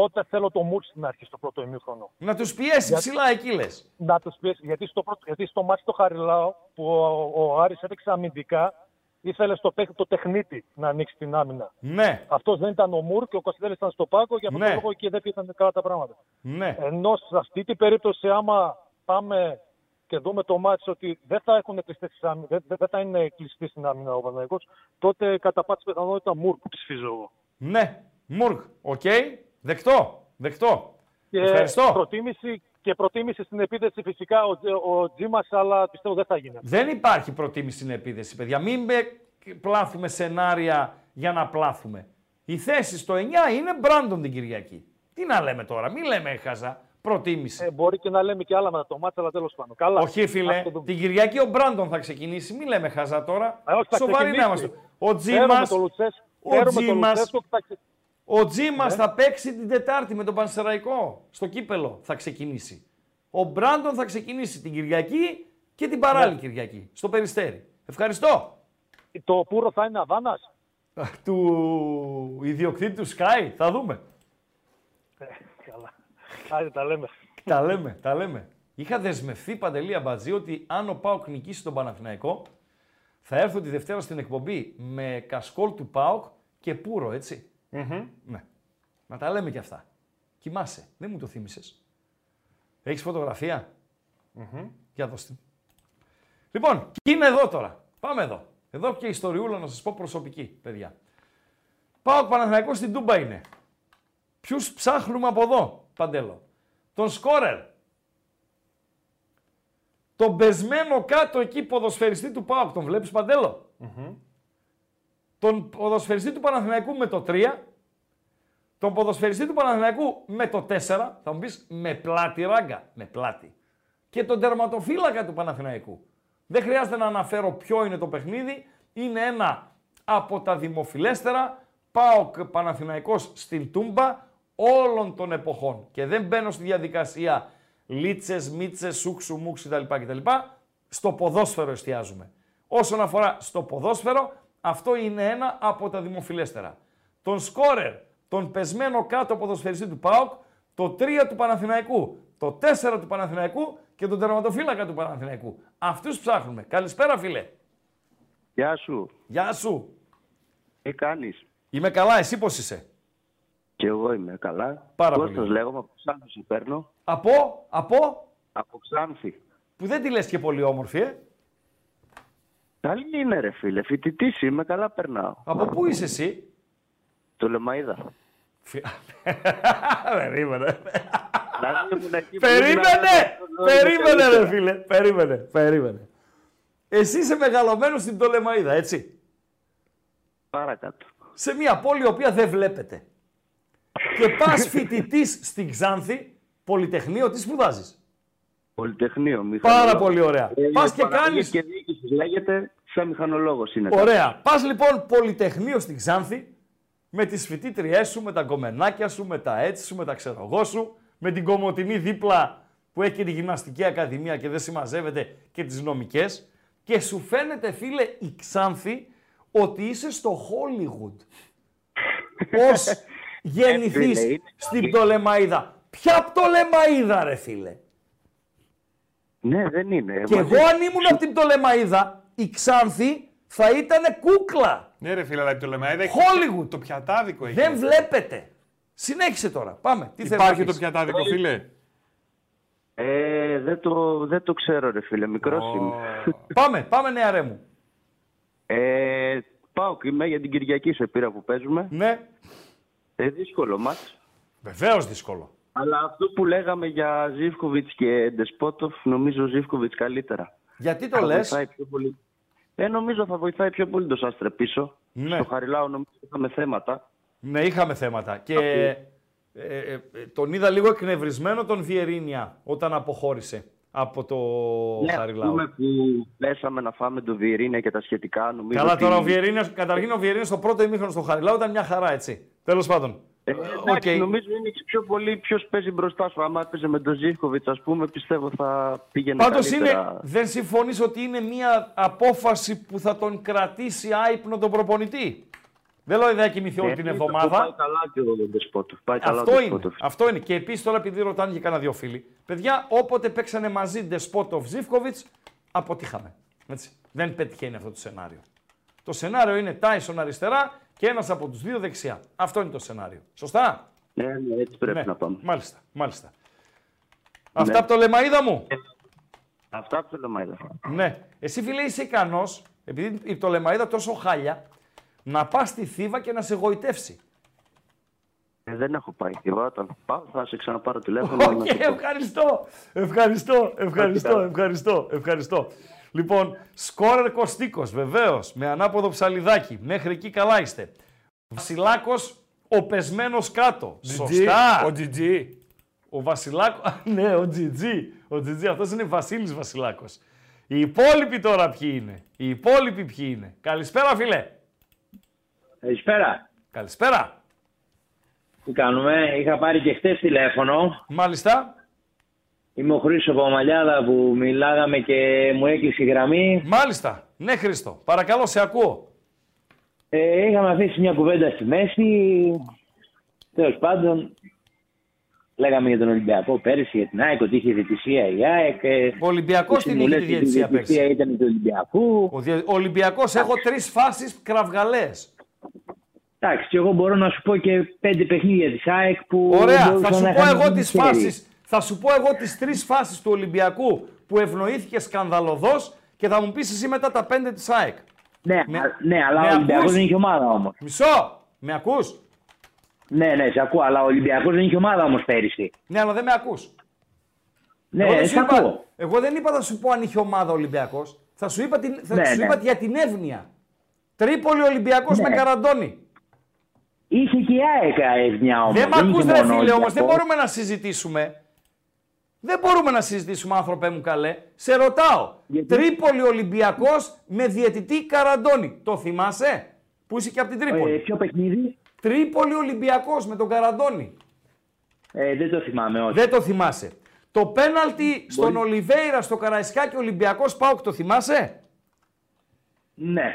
τότε θέλω το Μουρκ στην αρχή, στο πρώτο ημίχρονο. Να τους πιέσει Για- ψηλά εκεί λες. να τους πιέσει. Γιατί στο, πρώτο, γιατί στο μάτι στο Χαριλάο που ο, ο Άρης έπαιξε αμυντικά, ήθελε στο παίκτη το τεχνίτη να ανοίξει την άμυνα. Ναι, Αυτός δεν ήταν ο Μουργκ και ο Κωνσταντέλης ήταν στο πάγκο και από Ναι. το λόγο και δεν πήγαν καλά τα πράγματα. ναι. Ενώ σε αυτή την περίπτωση, άμα πάμε και δούμε το ματς ότι δεν θα έχουν κλειστές τις άμυνες, δεν, δεν θα είναι κλειστή στην άμυνα ο Παναθηναϊκός, τότε κατά πάσα πιθανότητα Μουργκ που ψηφίζω εγώ. Ναι. Μουργκ. Οκ. Δεκτό. Δεκτό. Και Ευχαριστώ. προτίμηση, και προτίμηση στην επίθεση φυσικά ο, Τζε- ο Τζίμας, αλλά πιστεύω δεν θα γίνει. Δεν υπάρχει προτίμηση στην επίδεση, παιδιά. Μην με πλάθουμε σενάρια για να πλάθουμε. Η θέση στο 9 είναι Μπράντον την Κυριακή. Τι να λέμε τώρα, μην λέμε χαζά. Προτίμηση. Ε, μπορεί και να λέμε και άλλα μετά το μάτσα, αλλά τέλος πάντων. Καλά. Όχι, φίλε. Ας το δούμε. Την Κυριακή ο Μπράντον θα ξεκινήσει. Μην λέμε χαζά τώρα. Ε, όχι, θα Σοβαροί να ξεκινήσει. είμαστε. Ο Φέρουμε Τζίμας, το Λουτσέσκο- ο φέρουμε το Τζίμας, Λουτσέσκο και θα ξε- ο Τζίμας Ναι. θα παίξει την Τετάρτη με τον Πανσεραϊκό. Στο κύπελο θα ξεκινήσει. Ο Μπράντον θα ξεκινήσει την Κυριακή και την παράλληλη Ναι. Κυριακή. Στο Περιστέρι. Ευχαριστώ. Το πουρο θα είναι Αβάνας; του ιδιοκτήτη του Sky. Θα δούμε. Καλά. Άντε τα λέμε. τα λέμε, τα λέμε. Είχα δεσμευθεί παντελή αμπατζή ότι αν ο Πάοκ νικήσει τον Παναθηναϊκό, θα έρθω τη Δευτέρα στην εκπομπή με κασκόλ του Πάοκ και πουρο, έτσι. Ναι. Να τα λέμε κι αυτά. Κοιμάσαι. Δεν μου το θύμισες. Έχεις φωτογραφία; Για δώστε. Λοιπόν, και είναι εδώ τώρα. Πάμε εδώ. Εδώ και ιστοριούλα να σας πω προσωπική, παιδιά. Πάω Παναθηναϊκός στην Τούμπα είναι. Ποιους ψάχνουμε από εδώ, Παντέλο; Τον σκόρερ. Τον πεσμένο κάτω εκεί ποδοσφαιριστή του ΠΑΟΚ. Τον βλέπεις Παντέλο; Τον ποδοσφαιριστή του Παναθηναϊκού με το 3. Τον ποδοσφαιριστή του Παναθηναϊκού με το 4. Θα μου πεις με πλάτη ράγκα. Με πλάτη. Και τον τερματοφύλακα του Παναθηναϊκού. Δεν χρειάζεται να αναφέρω ποιο είναι το παιχνίδι. Είναι ένα από τα δημοφιλέστερα ΠΑΟΚ Παναθηναϊκός στην Τούμπα όλων των εποχών. Και δεν μπαίνω στη διαδικασία λίτσες, μίτσες, σούξου, μουξ κτλ. κτλ. Στο ποδόσφαιρο εστιάζουμε. Όσον αφορά στο ποδόσφαιρο, αυτό είναι ένα από τα δημοφιλέστερα. Τον σκόρερ, τον πεσμένο κάτω ποδοσφαιριστή του ΠΑΟΚ, το 3 του Παναθηναϊκού, το 4 του Παναθηναϊκού και τον τερματοφύλακα του Παναθηναϊκού. Αυτούς ψάχνουμε. Καλησπέρα φίλε. Γεια σου. Γεια σου. Τι κάνεις; Είμαι καλά, εσύ πώς είσαι; Και εγώ είμαι καλά. Πάρα Κώστας πολύ. λέγομαι, από Ξάνθη σε παίρνω. Από, από, Από Ξάνθη. που δεν τη λες και πολύ όμορφη, ε. Καλή είναι ρε φίλε, φοιτητής είμαι, καλά περνάω. Από πού είσαι εσύ; Το Λεμαίδα. Περίμενε. Δηλαδή ήμουν εκεί που Περίμενε! ήμουν- Περίμενε ρε φίλε. Περίμενε. Περίμενε. Εσύ είσαι μεγαλωμένος στην Τολεμαίδα, έτσι; Παρακάτω. Σε μια πόλη η οποία δεν βλέπετε. Και πας φοιτητής στην Ξάνθη, Πολυτεχνείο, τι σπουδάζεις; Πολυτεχνείο. Πάρα μηχανολόγος. πολύ ωραία. Ε, Πας και παραγωγή κάνεις- Και διοίκησης λέγεται, σαν μηχανολόγος είναι. Ωραία. Πας λοιπόν Πολυτεχνείο στην Ξάνθη με τις φοιτήτριές σου, με τα κομμενάκια σου, με τα έτσι σου, με τα ξέρω εγώ σου, με την κομμωτινή δίπλα που έχει και τη γυμναστική ακαδημία και δεν συμμαζεύεται και τις νομικές και σου φαίνεται φίλε η Ξάνθη ότι είσαι στο Hollywood. Πώς γεννηθείς φίλε, είναι- στην Πτολεμαίδα. Ποια Πτολεμαίδα ρε φίλε; Ναι, δεν είναι. Και Μαζί- εγώ αν ήμουν από την Πτολεμαίδα, η Ξάνθη θα ήταν κούκλα. Ναι, ρε φίλε, αλλά το λέμε. έχει Hollywood. Το πιατάδικο έχει. Δεν βλέπετε. Συνέχισε τώρα. Πάμε. Τι θες να Υπάρχει το πεις; πιατάδικο, φίλε; Ε, δεν, το, δεν το ξέρω ρε φίλε, μικρός είμαι. Πάμε, πάμε νεαρέ μου. Ε, πάω και είμαι για την Κυριακή σε πήρα που παίζουμε. Ναι. Ε, δύσκολο μάτς. Βεβαίως δύσκολο. Αλλά αυτό που λέγαμε για Ζίβκοβιτς και Ντεσπότοφ, νομίζω Ζίβκοβιτς καλύτερα. Γιατί το Θα λες; βοηθάει πιο πολύ. Ε, νομίζω θα βοηθάει πιο πολύ το Σάστρε πίσω. Ναι. Στο Χαριλάου νομίζω είχαμε θέματα. Ναι, είχαμε θέματα. Και ε, ε, ε, τον είδα λίγο εκνευρισμένο τον Βιεϊρίνια όταν αποχώρησε από το Ναι, Χαριλάου. πούμε που πέσαμε να φάμε το Βιεϊρίνια και τα σχετικά. Νομίζω Καλά ότι... τώρα ο Βιεϊρίνια, καταρχήν ο Βιεϊρίνια στο πρώτο ημίχρονο στο Χαριλάου ήταν μια χαρά έτσι. Τέλος πάντων. Ε, εντάξει, Οκ. Νομίζω είναι και πιο πολύ ποιος παίζει μπροστά σου. Άμα έπαιζε με τον Ζίβκοβιτς, ας πούμε, πιστεύω θα πήγαινε Πάντως καλύτερα. είναι, δεν συμφωνείς ότι είναι μια απόφαση που θα τον κρατήσει άυπνο τον προπονητή; Δεν λέω ότι θα κοιμηθεί όλη Ε, την ναι, εβδομάδα. Πάει καλά και ο Ντεσπότοφ. Πάει καλά ο Αυτό είναι. Ντεσπότοφ. Αυτό είναι. Και επίσης τώρα, επειδή ρωτάνε και κάνα δύο φίλοι, παιδιά, όποτε παίξανε μαζί Ντεσπότοφ Ζήφκοβιτς, αποτύχαμε. Έτσι. Δεν πετυχαίνει αυτό το σενάριο. Το σενάριο είναι Τάισον αριστερά και ένας από τους δύο δεξιά. Αυτό είναι το σενάριο. Σωστά; Ναι, ναι, έτσι πρέπει Ναι. να πάμε. Μάλιστα. μάλιστα. Αυτά από το λεμαίδα μου. Αυτά από το Λεμαϊδα. Ναι. Εσύ φίλε είσαι ικανός, επειδή η Πτολεμαίδα τόσο χάλια, να πας στη Θήβα και να σε γοητεύσει. Ε, δεν έχω πάει. Εγώ όταν πάω θα σε ξαναπάρω τηλέφωνο. Οκ, να σου πω. ευχαριστώ. Ευχαριστώ, ευχαριστώ, ευχαριστώ, ευχαριστώ. Λοιπόν, σκόρερ Κωστίκος, βεβαίως, με ανάποδο ψαλιδάκι. Μέχρι εκεί καλά είστε. Βασιλάκος, ο πεσμένος κάτω. Σωστά. Ο GG. Ο Βασιλάκος, ναι, ο GG. Ο GG, αυτός είναι Βασίλης Βασιλάκος. Οι υπόλοιποι τώρα ποιοι είναι; Οι υπόλοιποι ποιοι είναι; Καλησπέρα, φίλε. Καλησπέρα. Καλησπέρα. Τι κάνουμε, είχα πάρει και χθες τηλέφωνο. Μάλιστα. Είμαι ο Χρήστος από Μαλιάδα που μιλάγαμε και μου έκλεισε η γραμμή. Μάλιστα. Ναι, Χρήστο. Παρακαλώ, σε ακούω. Ε, είχαμε αφήσει μια κουβέντα στη μέση. Τέλος πάντων, λέγαμε για τον Ολυμπιακό πέρυσι, για την ΑΕΚ, ότι είχε διαιτησία η ΑΕΚ. ε, Ο Ολυμπιακός οι την είχε τη συμβουλές διαιτησία για τη διαιτησία παίξει. ήταν του Ολυμπιακού. Ο, δια... ο Ολυμπιακός, έχω τρεις φάσεις κραυγαλές. Εντάξει, και εγώ μπορώ να σου πω και πέντε παιχνίδια της ΑΕΚ που. Ωραία, μπορούσαν θα σου να πω είχαν εγώ γίνει τις χέρι. φάσεις. Θα σου πω εγώ τις τρεις φάσεις του Ολυμπιακού που ευνοήθηκε σκανδαλωδώς και θα μου πεις εσύ μετά τα πέντε της ΑΕΚ. Ναι, Με- α- ναι, αλλά με ο Ολυμπιακός ακούς; δεν είχε ομάδα όμως. Μισό, με ακούς; Ναι, ναι, σε ακούω, αλλά ο Ολυμπιακός δεν είχε ομάδα όμως πέρυσι. Ναι, αλλά δεν με ακούς. Ναι, εγώ, δεν σε σου είπα, ακούω. εγώ δεν είπα θα σου πω αν είχε ομάδα ο Ολυμπιακός. Θα σου είπα, την, θα Ναι, σου ναι. είπα για την εύνοια. Τρίπολη Ολυμπιακός Ναι. με Καραντώνη. Είχε και η ΑΕΚ εύνοια όμως. Δεν με ακούς ρε φίλε όμως, δεν μπορούμε να συζητήσουμε. Δεν μπορούμε να συζητήσουμε άνθρωπε μου καλέ. Σε ρωτάω. Τρίπολη Ολυμπιακός με διαιτητή Καραντώνη. Το θυμάσαι; Που είσαι και από την Τρίπολη. Ε, ποιο παιχνίδι; Τρίπολη Ολυμπιακός με τον Καραντώνη. Ε, δεν το θυμάμαι, όχι. Δεν το θυμάσαι. Το πέναλτι στον Ολιβέηρα στο Καραϊσκάκι Ολυμπιακός Πάουκ το θυμάσαι; Ναι.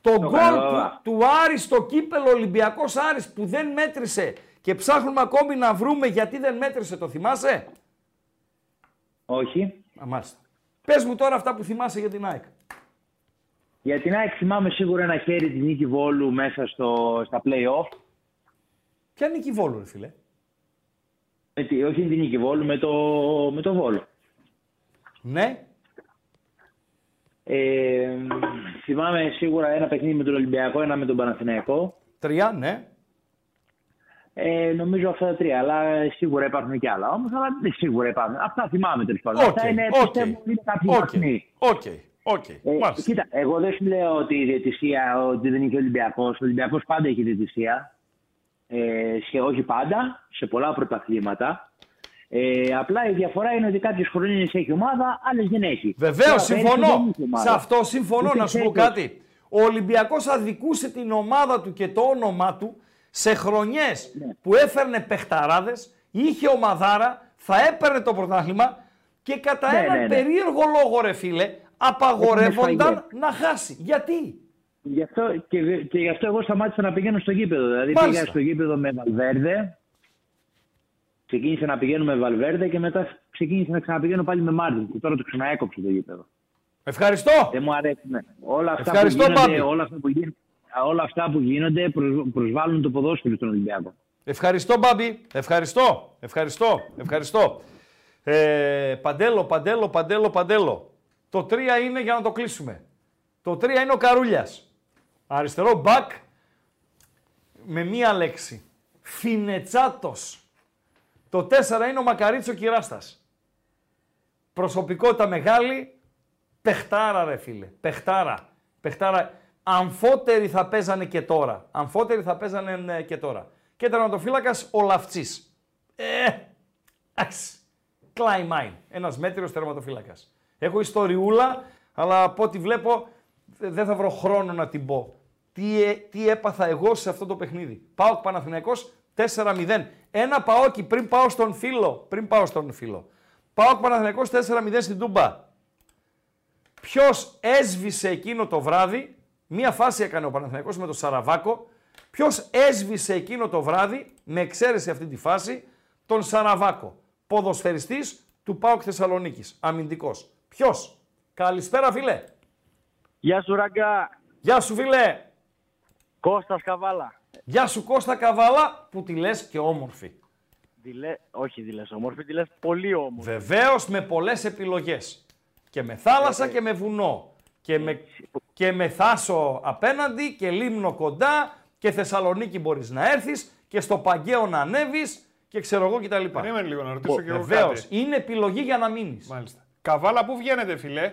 Το Το γκολ καλά. του, του Άρης στο κύπελο Ολυμπιακός Άρης που δεν μέτρησε και ψάχνουμε ακόμη να βρούμε γιατί δεν μέτρησε, το θυμάσαι; Όχι. Α, μάλιστα. Πες μου τώρα αυτά που θυμάσαι για την ΑΕΚ. Για την ΑΕΚ θυμάμαι σίγουρα ένα χέρι τη νίκη Βόλου μέσα στο, στα play-off. Ποια Νίκη Βόλου, ρε φίλε; Με τη- όχι την Νίκη Βόλου, με το, με το Βόλο. Ναι. Ε, θυμάμαι σίγουρα ένα παιχνίδι με τον Ολυμπιακό, ένα με τον Παναθηναϊκό. Τρία, ναι. Ε, νομίζω αυτά τα τρία, αλλά σίγουρα υπάρχουν και άλλα όμως. Αλλά δεν σίγουρα υπάρχουν. Αυτά θυμάμαι τέλος πάντων. Οκ, Αυτά είναι, οκ, πιστεύω, είναι κάποιοι οκ, βαθμοί. Οκ, οκ. Ε, Μάλιστα. κοίτα, εγώ δεν σου λέω ότι η διαιτησία ότι δεν είχε Ολυμπιακός. Ο Ολυμπιακός πάντα έχει διαιτησία. Ε, σε, όχι πάντα, σε πολλά πρωταθλήματα. Ε, απλά η διαφορά είναι ότι κάποιες χρονιές έχει ομάδα, άλλες δεν έχει. Βεβαίως, Τώρα, συμφωνώ. πέρυσι δεν είχε ομάδα. Σε αυτό συμφωνώ. Ούτε Να σου πω φέτος. κάτι. Ο Ολυμπιακός αδικούσε την ομάδα του και το όνομά του σε χρονιές Ναι. που έφερνε παιχταράδες, είχε ομαδάρα, θα έπαιρνε το πρωτάθλημα και κατά Ναι, έναν ναι, ναι. περίεργο λόγο, ρε φίλε, απαγορεύονταν Έχουμε να χάσει. Γιατί; Γι' αυτό, και, και γι' αυτό εγώ σταμάτησα να πηγαίνω στο γήπεδο. Δηλαδή Μάλιστα. πήγα στο γήπεδο με Βαλβέρδε. Ξεκίνησα να πηγαίνω με Βαλβέρδε και μετά ξεκίνησα να ξαναπηγαίνω πάλι με Μάρτιν. Και τώρα το ξαναέκοψε το γήπεδο. Ευχαριστώ. Δεν μου αρέσει. Ναι. Όλα αυτά Ευχαριστώ, που γίνονται, Μπάμπη. όλα αυτά που γίνονται, όλα αυτά που γίνονται προσ- προσβάλλουν το ποδόσφαιρο στον Ολυμπιακό. Ευχαριστώ, Μπάμπη. Ευχαριστώ. Ευχαριστώ. Ευχαριστώ. Ε, παντέλο, παντέλο, παντέλο, παντέλο. Το 3 είναι για να το κλείσουμε. Το 3 είναι ο Καρούλιας. Αριστερό μπακ με μία λέξη. Φινετσάτος. Το 4 είναι ο Μακαρίτσο Κυράστας. Προσωπικότητα μεγάλη. Πεχτάρα ρε φίλε. Πεχτάρα. Πεχτάρα. Αμφότεροι θα παίζανε και τώρα. Αμφότεροι θα παίζανε ναι, και τώρα. Και τερματοφύλακας ο Λαυτσής. Ε, εντάξει. Κλάιμάιν. Ένας μέτριος τερματοφύλακας. Έχω ιστοριούλα, αλλά από ό,τι βλέπω δε- δεν θα βρω χρόνο να την πω. Τι, ε- τι έπαθα εγώ σε αυτό το παιχνίδι. Πάω Παναθηναϊκός 4-0. Ένα Παόκι πριν πάω στον φίλο. Πριν πάω στον φίλο. Πάω Παναθηναϊκός 4-0 στην Τούμπα. Ποιος έσβησε εκείνο το βράδυ, μία φάση έκανε ο Παναθηναϊκός με τον Σαραβάκο. Ποιος έσβησε εκείνο το βράδυ, με εξαίρεση αυτή τη φάση, τον Σαραβάκο. Ποδοσφαιριστής του ΠΑΟΚ Θεσσαλονίκης. Αμυντικός. Ποιος; Καλησπέρα, φίλε. Γεια σου, Ραγκά. Γεια σου, φίλε. Κώστας Καβάλα. Γεια σου, Κώστα Καβάλα, που τη λες και όμορφη. Τη λέ... Όχι, τη λες όμορφη, τη λες πολύ όμορφη. Βεβαίως με πολλές επιλογές. Και με θάλασσα και με βουνό. Και με, και με θάσο απέναντι και λίμνο κοντά και Θεσσαλονίκη μπορείς να έρθεις και στο Παγκαίο να ανέβεις και ξέρω εγώ κτλ. Περίμενε λίγο να ρωτήσω και εγώ Βεβαίως. κάτι. Είναι επιλογή για να μείνεις. Μάλιστα. Καβάλα, πού βγαίνετε, φιλέ;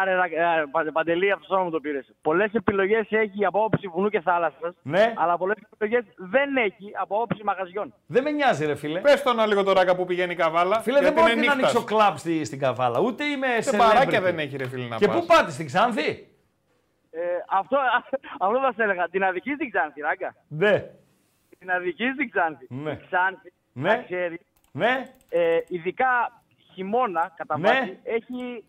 Άρε, Ρα- ε, Πα- Παντελή, αυτός το όνομα μου το πήρε. Πολλές επιλογές έχει από όψη βουνού και θάλασσας. Ναι. Αλλά πολλές επιλογές δεν έχει από όψη μαγαζιών. Δεν με νοιάζει, ρε φίλε. Πες το ένα λίγο τώρα κάπου που πηγαίνει η Καβάλα. Φίλε, δεν γιατί μπορώ είναι να νύχτας. ανοίξω κλαμπ στη, στην Καβάλα. Ούτε είμαι Σε celebrity. παράκια δεν έχει, ρε φίλε, να Και πας. πού πάτε, στην Ξάνθη; Ε, αυτό, αυτό θα σε έλεγα. Την αδική στην Ξάνθη, ράγκα. Ναι. Την αδική στην Ξάνθη. Ναι. Η Ξάνθη, Ναι. να ξέρει, Ναι. ε, ειδικά χειμώνα, κατά Ναι. βάση, έχει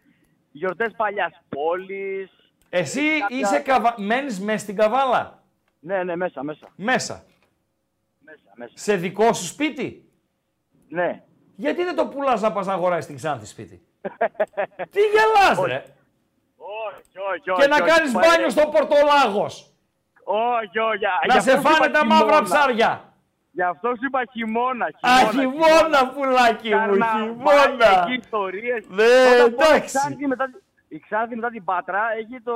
γιορτές παλιάς πόλης. Εσύ κάποια- είσαι καβα... μένεις μέσα στην Καβάλα; Ναι, ναι, μέσα, μέσα. Μέσα. Μέσα, μέσα. Σε δικό σου σπίτι; Ναι. Γιατί δεν το πουλάς να πας να αγοράσεις στην Ξάνθη σπίτι; Τι γελάς ρε. Όχι, όχι, όχι. Και να όχι, κάνεις πάλι- μπάνιο στο Πορτολάγος. Όχι, όχι. Να γι' σε αυτό σου φάνε είπα τα μαύρα χειμώνα. ψάρια. Γι' αυτό σου είπα χειμώνα. Α, χειμώνα, πουλάκι μου, χειμώνα. Εκεί ιστορίες. Ναι, Όταν πάω εντάξει. Η Ξάνθη μετά, η Ξάνθη μετά την Πάτρα έχει το,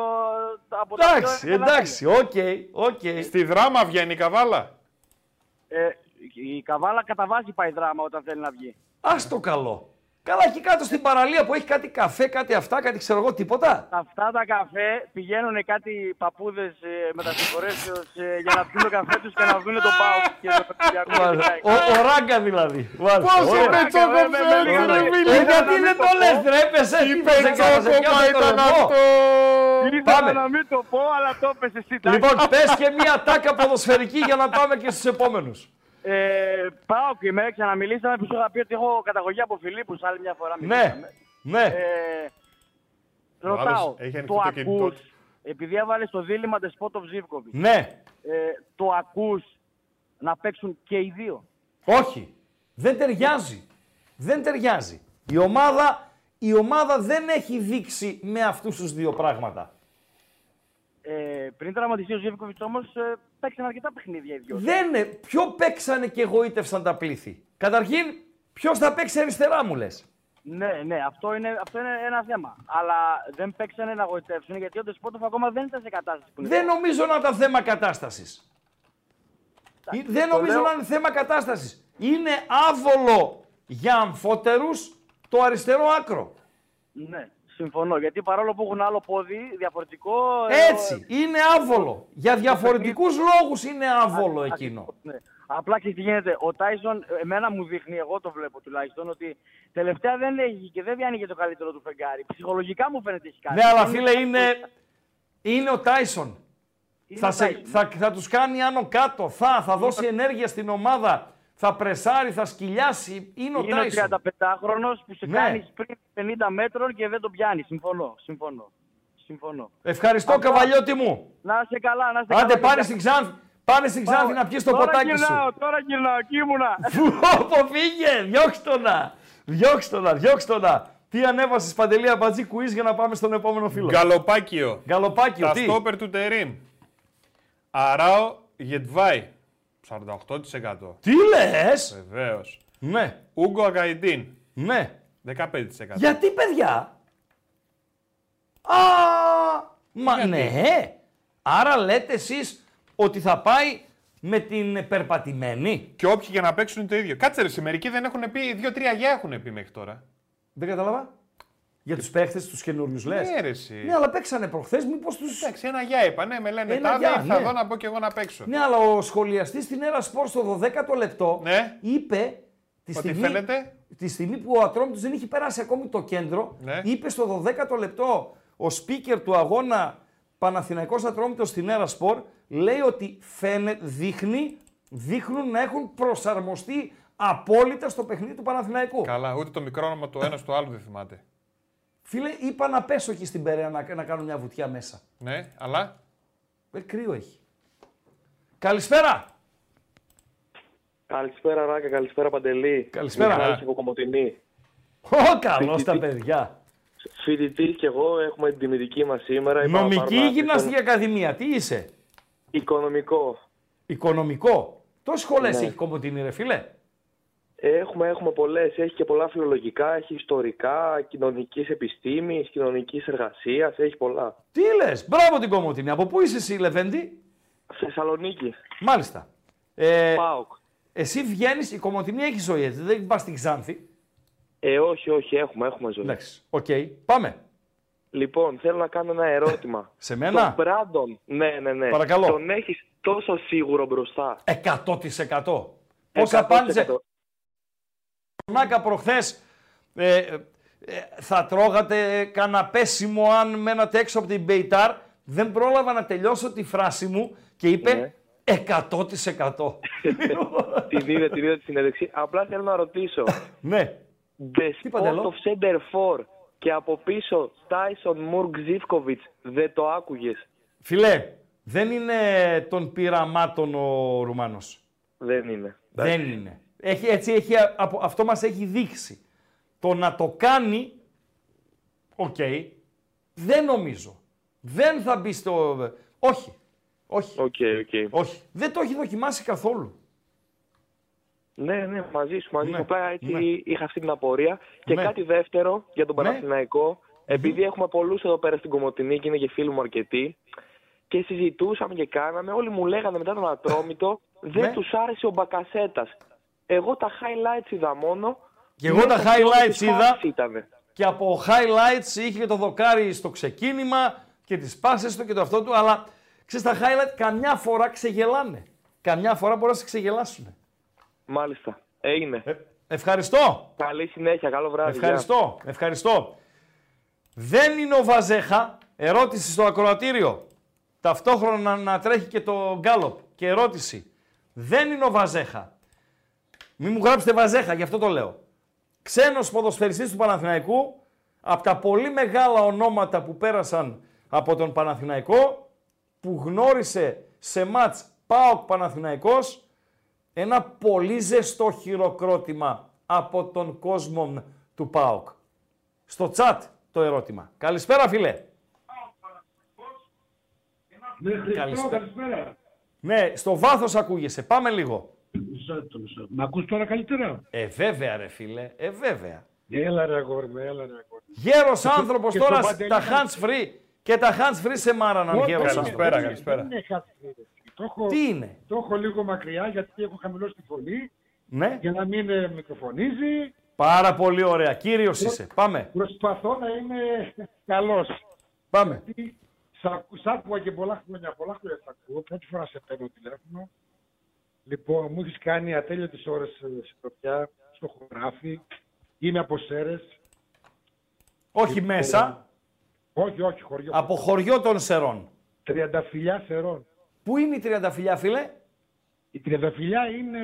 το από τα πιο Εντάξει, εύκολα εντάξει, οκ, οκ. Στη Δράμα βγαίνει η Καβάλα; Ε, η Καβάλα κατά βάση πάει Δράμα όταν θέλει να βγει. Ας το καλό. Καλά, εκεί κάτω στην παραλία που έχει κάτι καφέ, κάτι αυτά, κάτι ξέρω εγώ, τίποτα. Αυτά τα καφέ πηγαίνουν κάτι παππούδες ε, μετά συγχωρήσεως ε, για να πιούν το καφέ τους και να βγουν το πάω και το Μάλιστα. Ο, ο Ράγκα δηλαδή. Μάλιστα. Πόσο Ωραία. πετσόκο με- με- θέλεις, με- ρε με- φίλε. Ε, γιατί δεν το λες, ρε, έπεσε. Τι Τι σε έκανα, σε πετσόκομα πιάσε το ήταν λαιμό. αυτό. Ήθελα Πάμε. να μην το πω, αλλά το έπεσε εσύ. τάκη. Λοιπόν, πες και μία τάκα ποδοσφαιρική για να πάμε και στους επόμενους. Ε, πάω και με ξαναμιλήσαμε που σου είχα πει ότι έχω καταγωγή από Φιλίππους άλλη μια φορά. Ναι, μιλήσαμε. ναι. Ε, Ο ρωτάω, άλλος έχει ανοιχτό το το κινητό ακούς, του. επειδή έβαλες το δίλημα Despotov Zivkovic, Ναι. ε, το ακούς να παίξουν και οι δύο; Όχι. Δεν ταιριάζει. Δεν ταιριάζει. Η ομάδα, η ομάδα δεν έχει δείξει με αυτούς τους δύο πράγματα. Ε, πριν τραυματιστεί ο Ζήβκοβιτ όμως, ε, παίξαν αρκετά παιχνίδια οι δυο. Δεν είναι. Ποιο παίξανε και εγωίτευσαν τα πλήθη. Καταρχήν, ποιος θα παίξει αριστερά μου λες. Ναι, ναι, αυτό είναι, αυτό είναι ένα θέμα. Αλλά δεν παίξανε να γοητεύσουν γιατί ο Ντεσπότοφ ακόμα δεν ήταν σε κατάσταση που είναι. Δεν νομίζω να ήταν θέμα κατάστασης. Δεν το νομίζω λέω- να είναι θέμα κατάστασης. Είναι άβολο για αμφότερους το αριστερό άκρο. Ναι, Συμφωνώ. Γιατί παρόλο που έχουν άλλο πόδι διαφορετικό. ε, Έτσι, είναι άβολο. Για διαφορετικούς λόγους είναι άβολο εκείνο. Ναι. Απλά και τι γίνεται. Ο Τάισον, εμένα μου δείχνει, εγώ το βλέπω τουλάχιστον, ότι τελευταία δεν έχει και δεν βγαίνει και το καλύτερο του φεγγάρι. Ψυχολογικά μου φαίνεται έχει κάνει. Ναι, αλλά φίλε είναι, είναι ο Τάισον. Θα, ο σε, Tyson. θα, θα τους κάνει άνω κάτω, θα, θα δώσει ενέργεια στην ομάδα, θα πρεσάρει, θα σκυλιάσει. Είναι ο Είναι ο Τάισον. 35χρονο που σε Ναι. κάνει πριν 50 μέτρων και δεν τον πιάνει. Συμφωνώ. Συμφωνώ. Συμφωνώ. Ευχαριστώ Απλά- καβαλιώτη μου. Να είσαι καλά, να είστε Άντε καλά. πάρε στην Ξάνθη, πάρε στην Ξάνθη να πιεις το τώρα ποτάκι σου. γυρνάω, Τώρα γυρνάω, εκεί ήμουνα. Πω φύγε, διώξ' το να. Διώξ' το να, διώξ' το να. Τι ανέβασες Παντελή Αμπατζή quiz για να πάμε στον επόμενο φίλο. Γκαλοπάκιο. Γκαλοπάκιο, Τα τι; στόπερ του Τερίμ. Αράο Γετβάη. 48%. Τι λες; Βεβαίως. Ναι. Ούγκο Αγκαϊντίν. Ναι. 15%. Γιατί παιδιά; Α, μα ναι. Άρα λέτε εσείς ότι θα πάει με την περπατημένη; Και όποιοι για να παίξουν είναι το ίδιο. Κάτσε ρε, σε μερικοί δεν έχουν πει, δύο-τρία γεια έχουν πει μέχρι τώρα. Δεν κατάλαβα. Για τους παίχτες, τους καινούριους λες. Ναι, ρε, εσύ. Ναι, αλλά παίξανε προχθές, μήπως τους... Εντάξει, ένα γεια είπα. Ναι, με λένε Ένα τάδε, γεια, θα ναι. δω να μπω και εγώ να παίξω. Ναι, αλλά ο σχολιαστής στην Έρα Σπορ στο 12ο λεπτό Ναι. είπε τη Ότι στιγμή, φαίνεται. τη στιγμή που ο Ατρόμητος δεν είχε περάσει ακόμη το κέντρο, Ναι. είπε στο 12ο λεπτό ο speaker του αγώνα Παναθηναϊκός Ατρόμητος στην Έρα Σπορ, λέει ότι φαίνεται, δείχνει, δείχνουν να έχουν προσαρμοστεί απόλυτα στο παιχνίδι του Παναθηναϊκού. Καλά, ούτε το μικρό όνομα του ένα του άλλου δεν θυμάται. Φίλε, είπα να πέσω εκεί στην Περαία να, να κάνω μια βουτιά μέσα. Ναι, αλλά; Ε, κρύο έχει. Καλησπέρα. Καλησπέρα Ράκα, καλησπέρα Παντελή. Καλησπέρα. Μιχάλης από Κομωτινή. Ω, καλώς τα παιδιά. Φοιτητή και εγώ έχουμε την τιμητική μας σήμερα. Είπαμε να Νομική πάρουμε ή ένα γυμναστική ακαδημία, τι είσαι; Οικονομικό. Οικονομικό. Τόσες σχολές Ναι. έχει Κομωτινή, ρε φίλε. Έχουμε, έχουμε πολλές. Έχει και πολλά φιλολογικά, έχει ιστορικά, κοινωνικής επιστήμης, κοινωνικής εργασίας, έχει πολλά. Τι λες, μπράβο την Κομωτινή. Από πού είσαι εσύ, λεβέντη; Θεσσαλονίκη. Μάλιστα. Ε, ΠΑΟΚ. Εσύ βγαίνεις, η Κομωτινή έχει ζωή έτσι, δεν πας στην Ξάνθη; Ε, όχι, όχι, έχουμε, έχουμε ζωή. Εντάξει, οκ. Πάμε. Λοιπόν, θέλω να κάνω ένα ερώτημα. Σε μένα; Τον Μπράντον, ναι, ναι, ναι. Παρακαλώ. Τον έχεις τόσο σίγουρο μπροστά; 100%. Πώς απάντησε. Ο Νάκα προχθές ε, ε, θα τρώγατε κανένα πέσιμο αν μένατε έξω από την Μπεϊτάρ. Δεν πρόλαβα να τελειώσω τη φράση μου και είπε Ναι. 100%. την είδε, την είδε τη συνέντευξη. Απλά θέλω να ρωτήσω. ναι. The spot Παντελό; of center for και από πίσω Tyson Murk Zivkovic δεν το άκουγες; Φίλε, δεν είναι των πειραμάτων ο Ρουμάνος. Δεν είναι. Δεν είναι. Έχει, έτσι έχει, απο- αυτό μας έχει δείξει. Το να το κάνει, οκ, δεν νομίζω. Δεν θα μπει στο... Όχι. Όχι. Okay, okay. Όχι. Δεν το έχει δοκιμάσει καθόλου. Ναι, ναι, μαζί σου, μαζί Ναι, σου. Απλά έτσι ναι. είχα αυτή την απορία. Και Ναι. κάτι δεύτερο για τον Ναι. Παναθηναϊκό. Επειδή έχουμε πολλούς εδώ πέρα στην Κομωτινή και είναι και φίλοι μου αρκετοί. Και συζητούσαμε και κάναμε. Όλοι μου λέγανε μετά τον Ατρόμητο δεν Ναι. τους άρεσε ο Μπακασέτας. Εγώ τα highlights είδα μόνο. Και εγώ τα Μέσα highlights πρώτης είδα. φάσης Ήτανε. Και από highlights είχε το δοκάρι στο ξεκίνημα και τις πάσες του και το αυτό του, αλλά ξέρεις τα highlights καμιά φορά ξεγελάνε. Καμιά φορά μπορεί να σε ξεγελάσουν. Μάλιστα. Έγινε. Ευχαριστώ. Καλή συνέχεια. Καλό βράδυ. γεια. Ευχαριστώ, ευχαριστώ. Δεν είναι ο Βαζέχα, ερώτηση στο ακροατήριο. Ταυτόχρονα να τρέχει και το γκάλοπ και ερώτηση. Δεν είναι ο Βαζέχα. Μην μου γράψετε Βαζέχα, γι' αυτό το λέω. Ξένος ποδοσφαιριστής του Παναθηναϊκού, από τα πολύ μεγάλα ονόματα που πέρασαν από τον Παναθηναϊκό, που γνώρισε σε μάτς ΠΑΟΚ Παναθηναϊκός, ένα πολύ ζεστό χειροκρότημα από τον κόσμο του ΠΑΟΚ. Στο τσάτ το ερώτημα. Καλησπέρα φίλε. Ναι, Χριστό, Καλησπέρα. καλησπέρα. Ναι, στο βάθος ακούγεσαι. Πάμε λίγο. Μισό λεπτό, μισό. Μ' ακούς τώρα καλύτερα; Ε, βέβαια ρε φίλε. Ε, βέβαια. Έλα ρε αγόρι μου, έλα ρε αγόρι. Γέρος Και στο- άνθρωπος και στο τώρα Παντελή τα θα- hands free και τα hands free σε μάραναν Όχι, γέρος δεν άνθρωπος. είναι, δεν είναι hands free, ρε. Το έχω, Τι είναι; Το έχω λίγο μακριά γιατί έχω χαμηλώσει τη φωνή Ναι. για να μην ε, μικροφωνίζει. Πάρα πολύ ωραία. Κύριος είσαι. Πάμε. Προσπαθώ να είμαι καλός. Πάμε. Γιατί σ' ακού- σ' άκουγα και πολλά χρόνια, πολλά χρόνια σ' ακούω. Πρώτη φορά σε παίρνω τηλέφωνο. Λοιπόν, μου έχεις κάνει ατέλειωτες ώρες ε, σε τροπιά, στο χωράφι. Είμαι από Σέρες. Όχι Λοιπόν, μέσα. Όχι, όχι, χωριό. Από χωριό των Σερρών. Τριανταφυλλιά Σερρών. Πού είναι η Τριανταφυλλιά, φίλε; Η Τριανταφυλλιά είναι,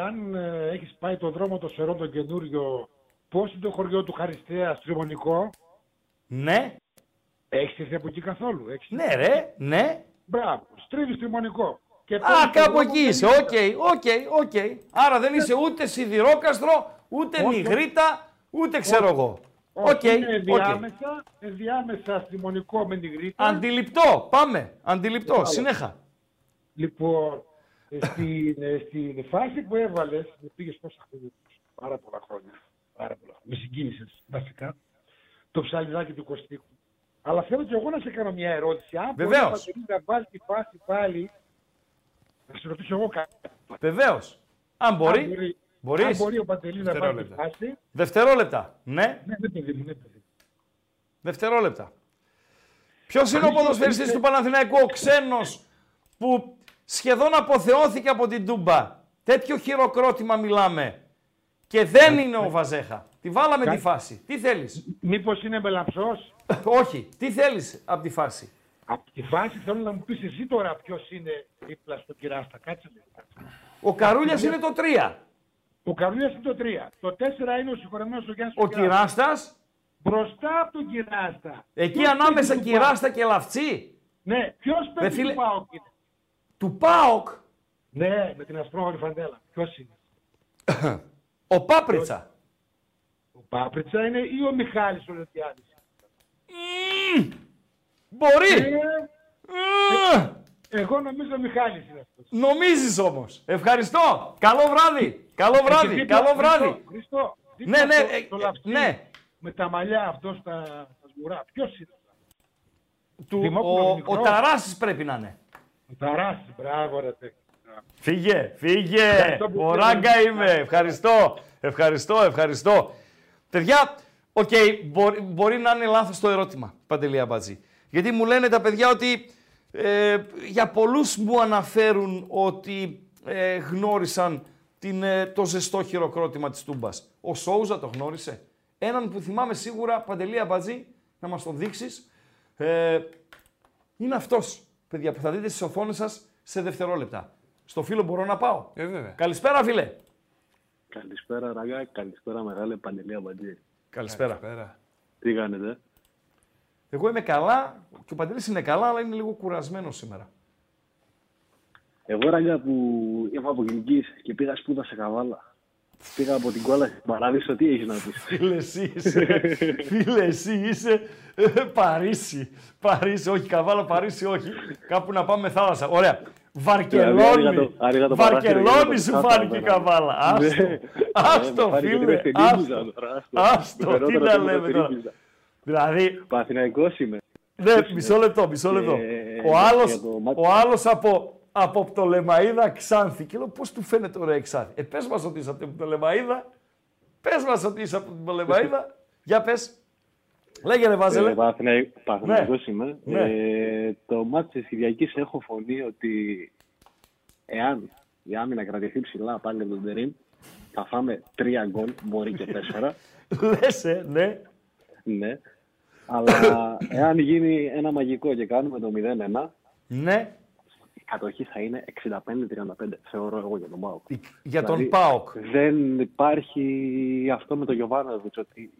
αν ε, έχεις πάει το δρόμο των Σερρών, τον καινούριο, πώς είναι το χωριό του Χαριστέα, Στρυμονικό. Ναι. Έχεις έρθει από εκεί καθόλου. Έχεις... Ναι, ρε. Ναι. Μπράβο, στρίβεις Στρυμονικό. Και Α, παίρνεις το κάπου δρόμο εκεί είσαι. δεν Οκ, οκ, οκ. Άρα δεν είσαι ούτε Σιδηρόκαστρο, ούτε Όχι. Νιγρίτα, ούτε ξέρω Όχι. εγώ. Όχι, Οκ, είναι οκ. ενδιάμεσα, ενδιάμεσα Στρυμονικό με Νιγρίτα. Αντιληπτό. Πάμε. Αντιληπτό. Μπράβο. Συνέχεια. Λοιπόν, ε, στην, ε, στην φάση που έβαλες, με πήγες πόσα χρόνια, πάρα πολλά χρόνια, πάρα πολλά. Με συγκίνησες, βασικά, το ψαλιδάκι του Κωστίκου. Αλλά θέλω και εγώ να σε κάνω μια ερώτηση. Αν μπορείς Βεβαίως. ο Παντελής να βάλεις τη φάση πάλι, να σε ρωτήσω εγώ κάτι. Βεβαίως. Αν μπορεί. Αν μπορεί, Μπορείς. αν μπορεί ο Παντελής να βάλει τη Δευτερόλεπτα. φάση. Δευτερόλεπτα. Ναι. Ναι, ναι, παιδί μου, ναι, παιδί. μου. Δευτερόλεπτα. Ποιος είναι ο ποδοσφαιριστής του Παναθηναϊκού, ο ξένος, που σχεδόν αποθεώθηκε από την Τούμπα; Τέτοιο χειροκρότημα μιλάμε. Και δεν είναι ο Βαζέχα. Τη βάλαμε τη Κάτι- φάση. Τι θέλεις; Μήπως είναι μελαμψός. Όχι. Τι θέλεις από τη φάση; Από τη φάση θέλω να μου πεις εσύ τώρα ποιος είναι δίπλα στον Κυράστα. Κάτσε λίγο. Ο Καρούλιας είναι το 3. Ο Καρούλιας είναι το 3. Το 4 είναι ο συγχωρεμένος ο Γιάννης Ο Κυράστας. Μπροστά από τον Κυράστα. Εκεί Ποιος ανάμεσα παίζει του Κυράστα και Λαυτσί. Ναι, ποιος παίζει φίλε- του ΠΑΟΚ είναι; Του ΠΑΟΚ. Ναι, με την ασπρόμαυρη φαντέλα. Ποιος είναι; Ο Πάπριτσα. Ο Πάπριτσα είναι ή ο Μιχάλης ο Λετιάδης; Μπορεί. Ε, εγώ νομίζω ο Μιχάλης είναι αυτός. Νομίζεις όμως. Ευχαριστώ. Καλό βράδυ. Καλό βράδυ. Και δίπλα- Καλό βράδυ. Χριστό, Χριστό, Ναι, δίπλα ναι, στο- ε, στο ε, λαυστή, ναι. Με τα μαλλιά αυτό στα, στα σμουρά. Ποιος είναι. Του, Δημόπουλος ο, ο μικρός. Ταράσης πρέπει να είναι. Ο Ταράσης, μπράβο ρε παιδί. Φύγε, φύγε. Ευχαριστώ που Ο πήρες. Ράγκα είμαι. Ευχαριστώ. Ευχαριστώ, ευχαριστώ. Παιδιά, οκ, μπορεί, μπορεί να είναι λάθος το ερώτημα, Παντελή Αμπατζή. Γιατί μου λένε τα παιδιά ότι ε, για πολλούς μου αναφέρουν ότι ε, γνώρισαν την, ε, το ζεστό χειροκρότημα της Τούμπας. Ο Σόουζα το γνώρισε. Έναν που θυμάμαι σίγουρα, Παντελή Αμπατζή, να μας τον δείξεις. Ε, είναι αυτός, παιδιά, που θα δείτε στις οθόνες σας σε δευτερόλεπτα. Στο φίλο μπορώ να πάω. Ε, βέβαια. Καλησπέρα, φίλε. Καλησπέρα, Ραγκά. Καλησπέρα, μεγάλε Παντελή Αμπατζή. Καλησπέρα. Τι κάνετε; Εγώ είμαι καλά και ο Παντελής είναι καλά, αλλά είναι λίγο κουρασμένος σήμερα. Εγώ, Ραγκά, που είμαι από Γενικής και πήγα σπούδα σε Καβάλα. Πήγα από την κόλλα στην Παράδεισο, τι έχεις να πεις; Φίλε, εσύ είσαι. Φίλε, εσύ είσαι. ε, Παρίσι. Παρίσι, όχι, καβάλα, Παρίσι, όχι. Κάπου να πάμε θάλασσα. Ωραία. Βαρκελόνη. Αρίγατο- αρίγατο παράθυρο, Βαρκελόνη αρίγατο σου παράθυρο, φάνηκε η ναι. καβάλα. Άστο. Ναι. Άστο, Ναι, με φάνηκε φίλε. ότι είμαι Άστο. στην τώρα, άστο. Άστο. Με Τι φαινόταν να ότι είμαι λέμε στην τώρα. Ήλιζα. Δηλαδή, Παθηναϊκός είμαι. Ναι, μισό λεπτό, μισό λεπτό. Και- Ο άλλος, και το μάτι- ο άλλος από, από Πτολεμαίδα Ξάνθη. Και λέω, πώς του φαίνεται ωραία η Ξάνθη; Ε, πες μας ότι είσαι από την Πτολεμαίδα. Πες μας ότι είσαι από την Πτολεμαίδα. Για πες. Λέγε ρε Βάζελε. Ε, Παθηναι- Παθηναϊκός είμαι. Ναι. Ε, το μάτι της Κυριακής έχω φωνή ότι εάν η άμυνα κρατηθεί ψηλά πάλι από τον Τερίμ, θα φάμε τρία γκολ, μπορεί και τέσσερα. Λες, ε, ναι. ναι. Αλλά εάν γίνει ένα μαγικό και κάνουμε το 0-1, Ναι. η κατοχή θα είναι 65-35, θεωρώ εγώ για τον ΠΑΟΚ. Για τον Δηλαδή, ΠΑΟΚ. Δεν υπάρχει αυτό με τον Γιωβάνοβιτς, ότι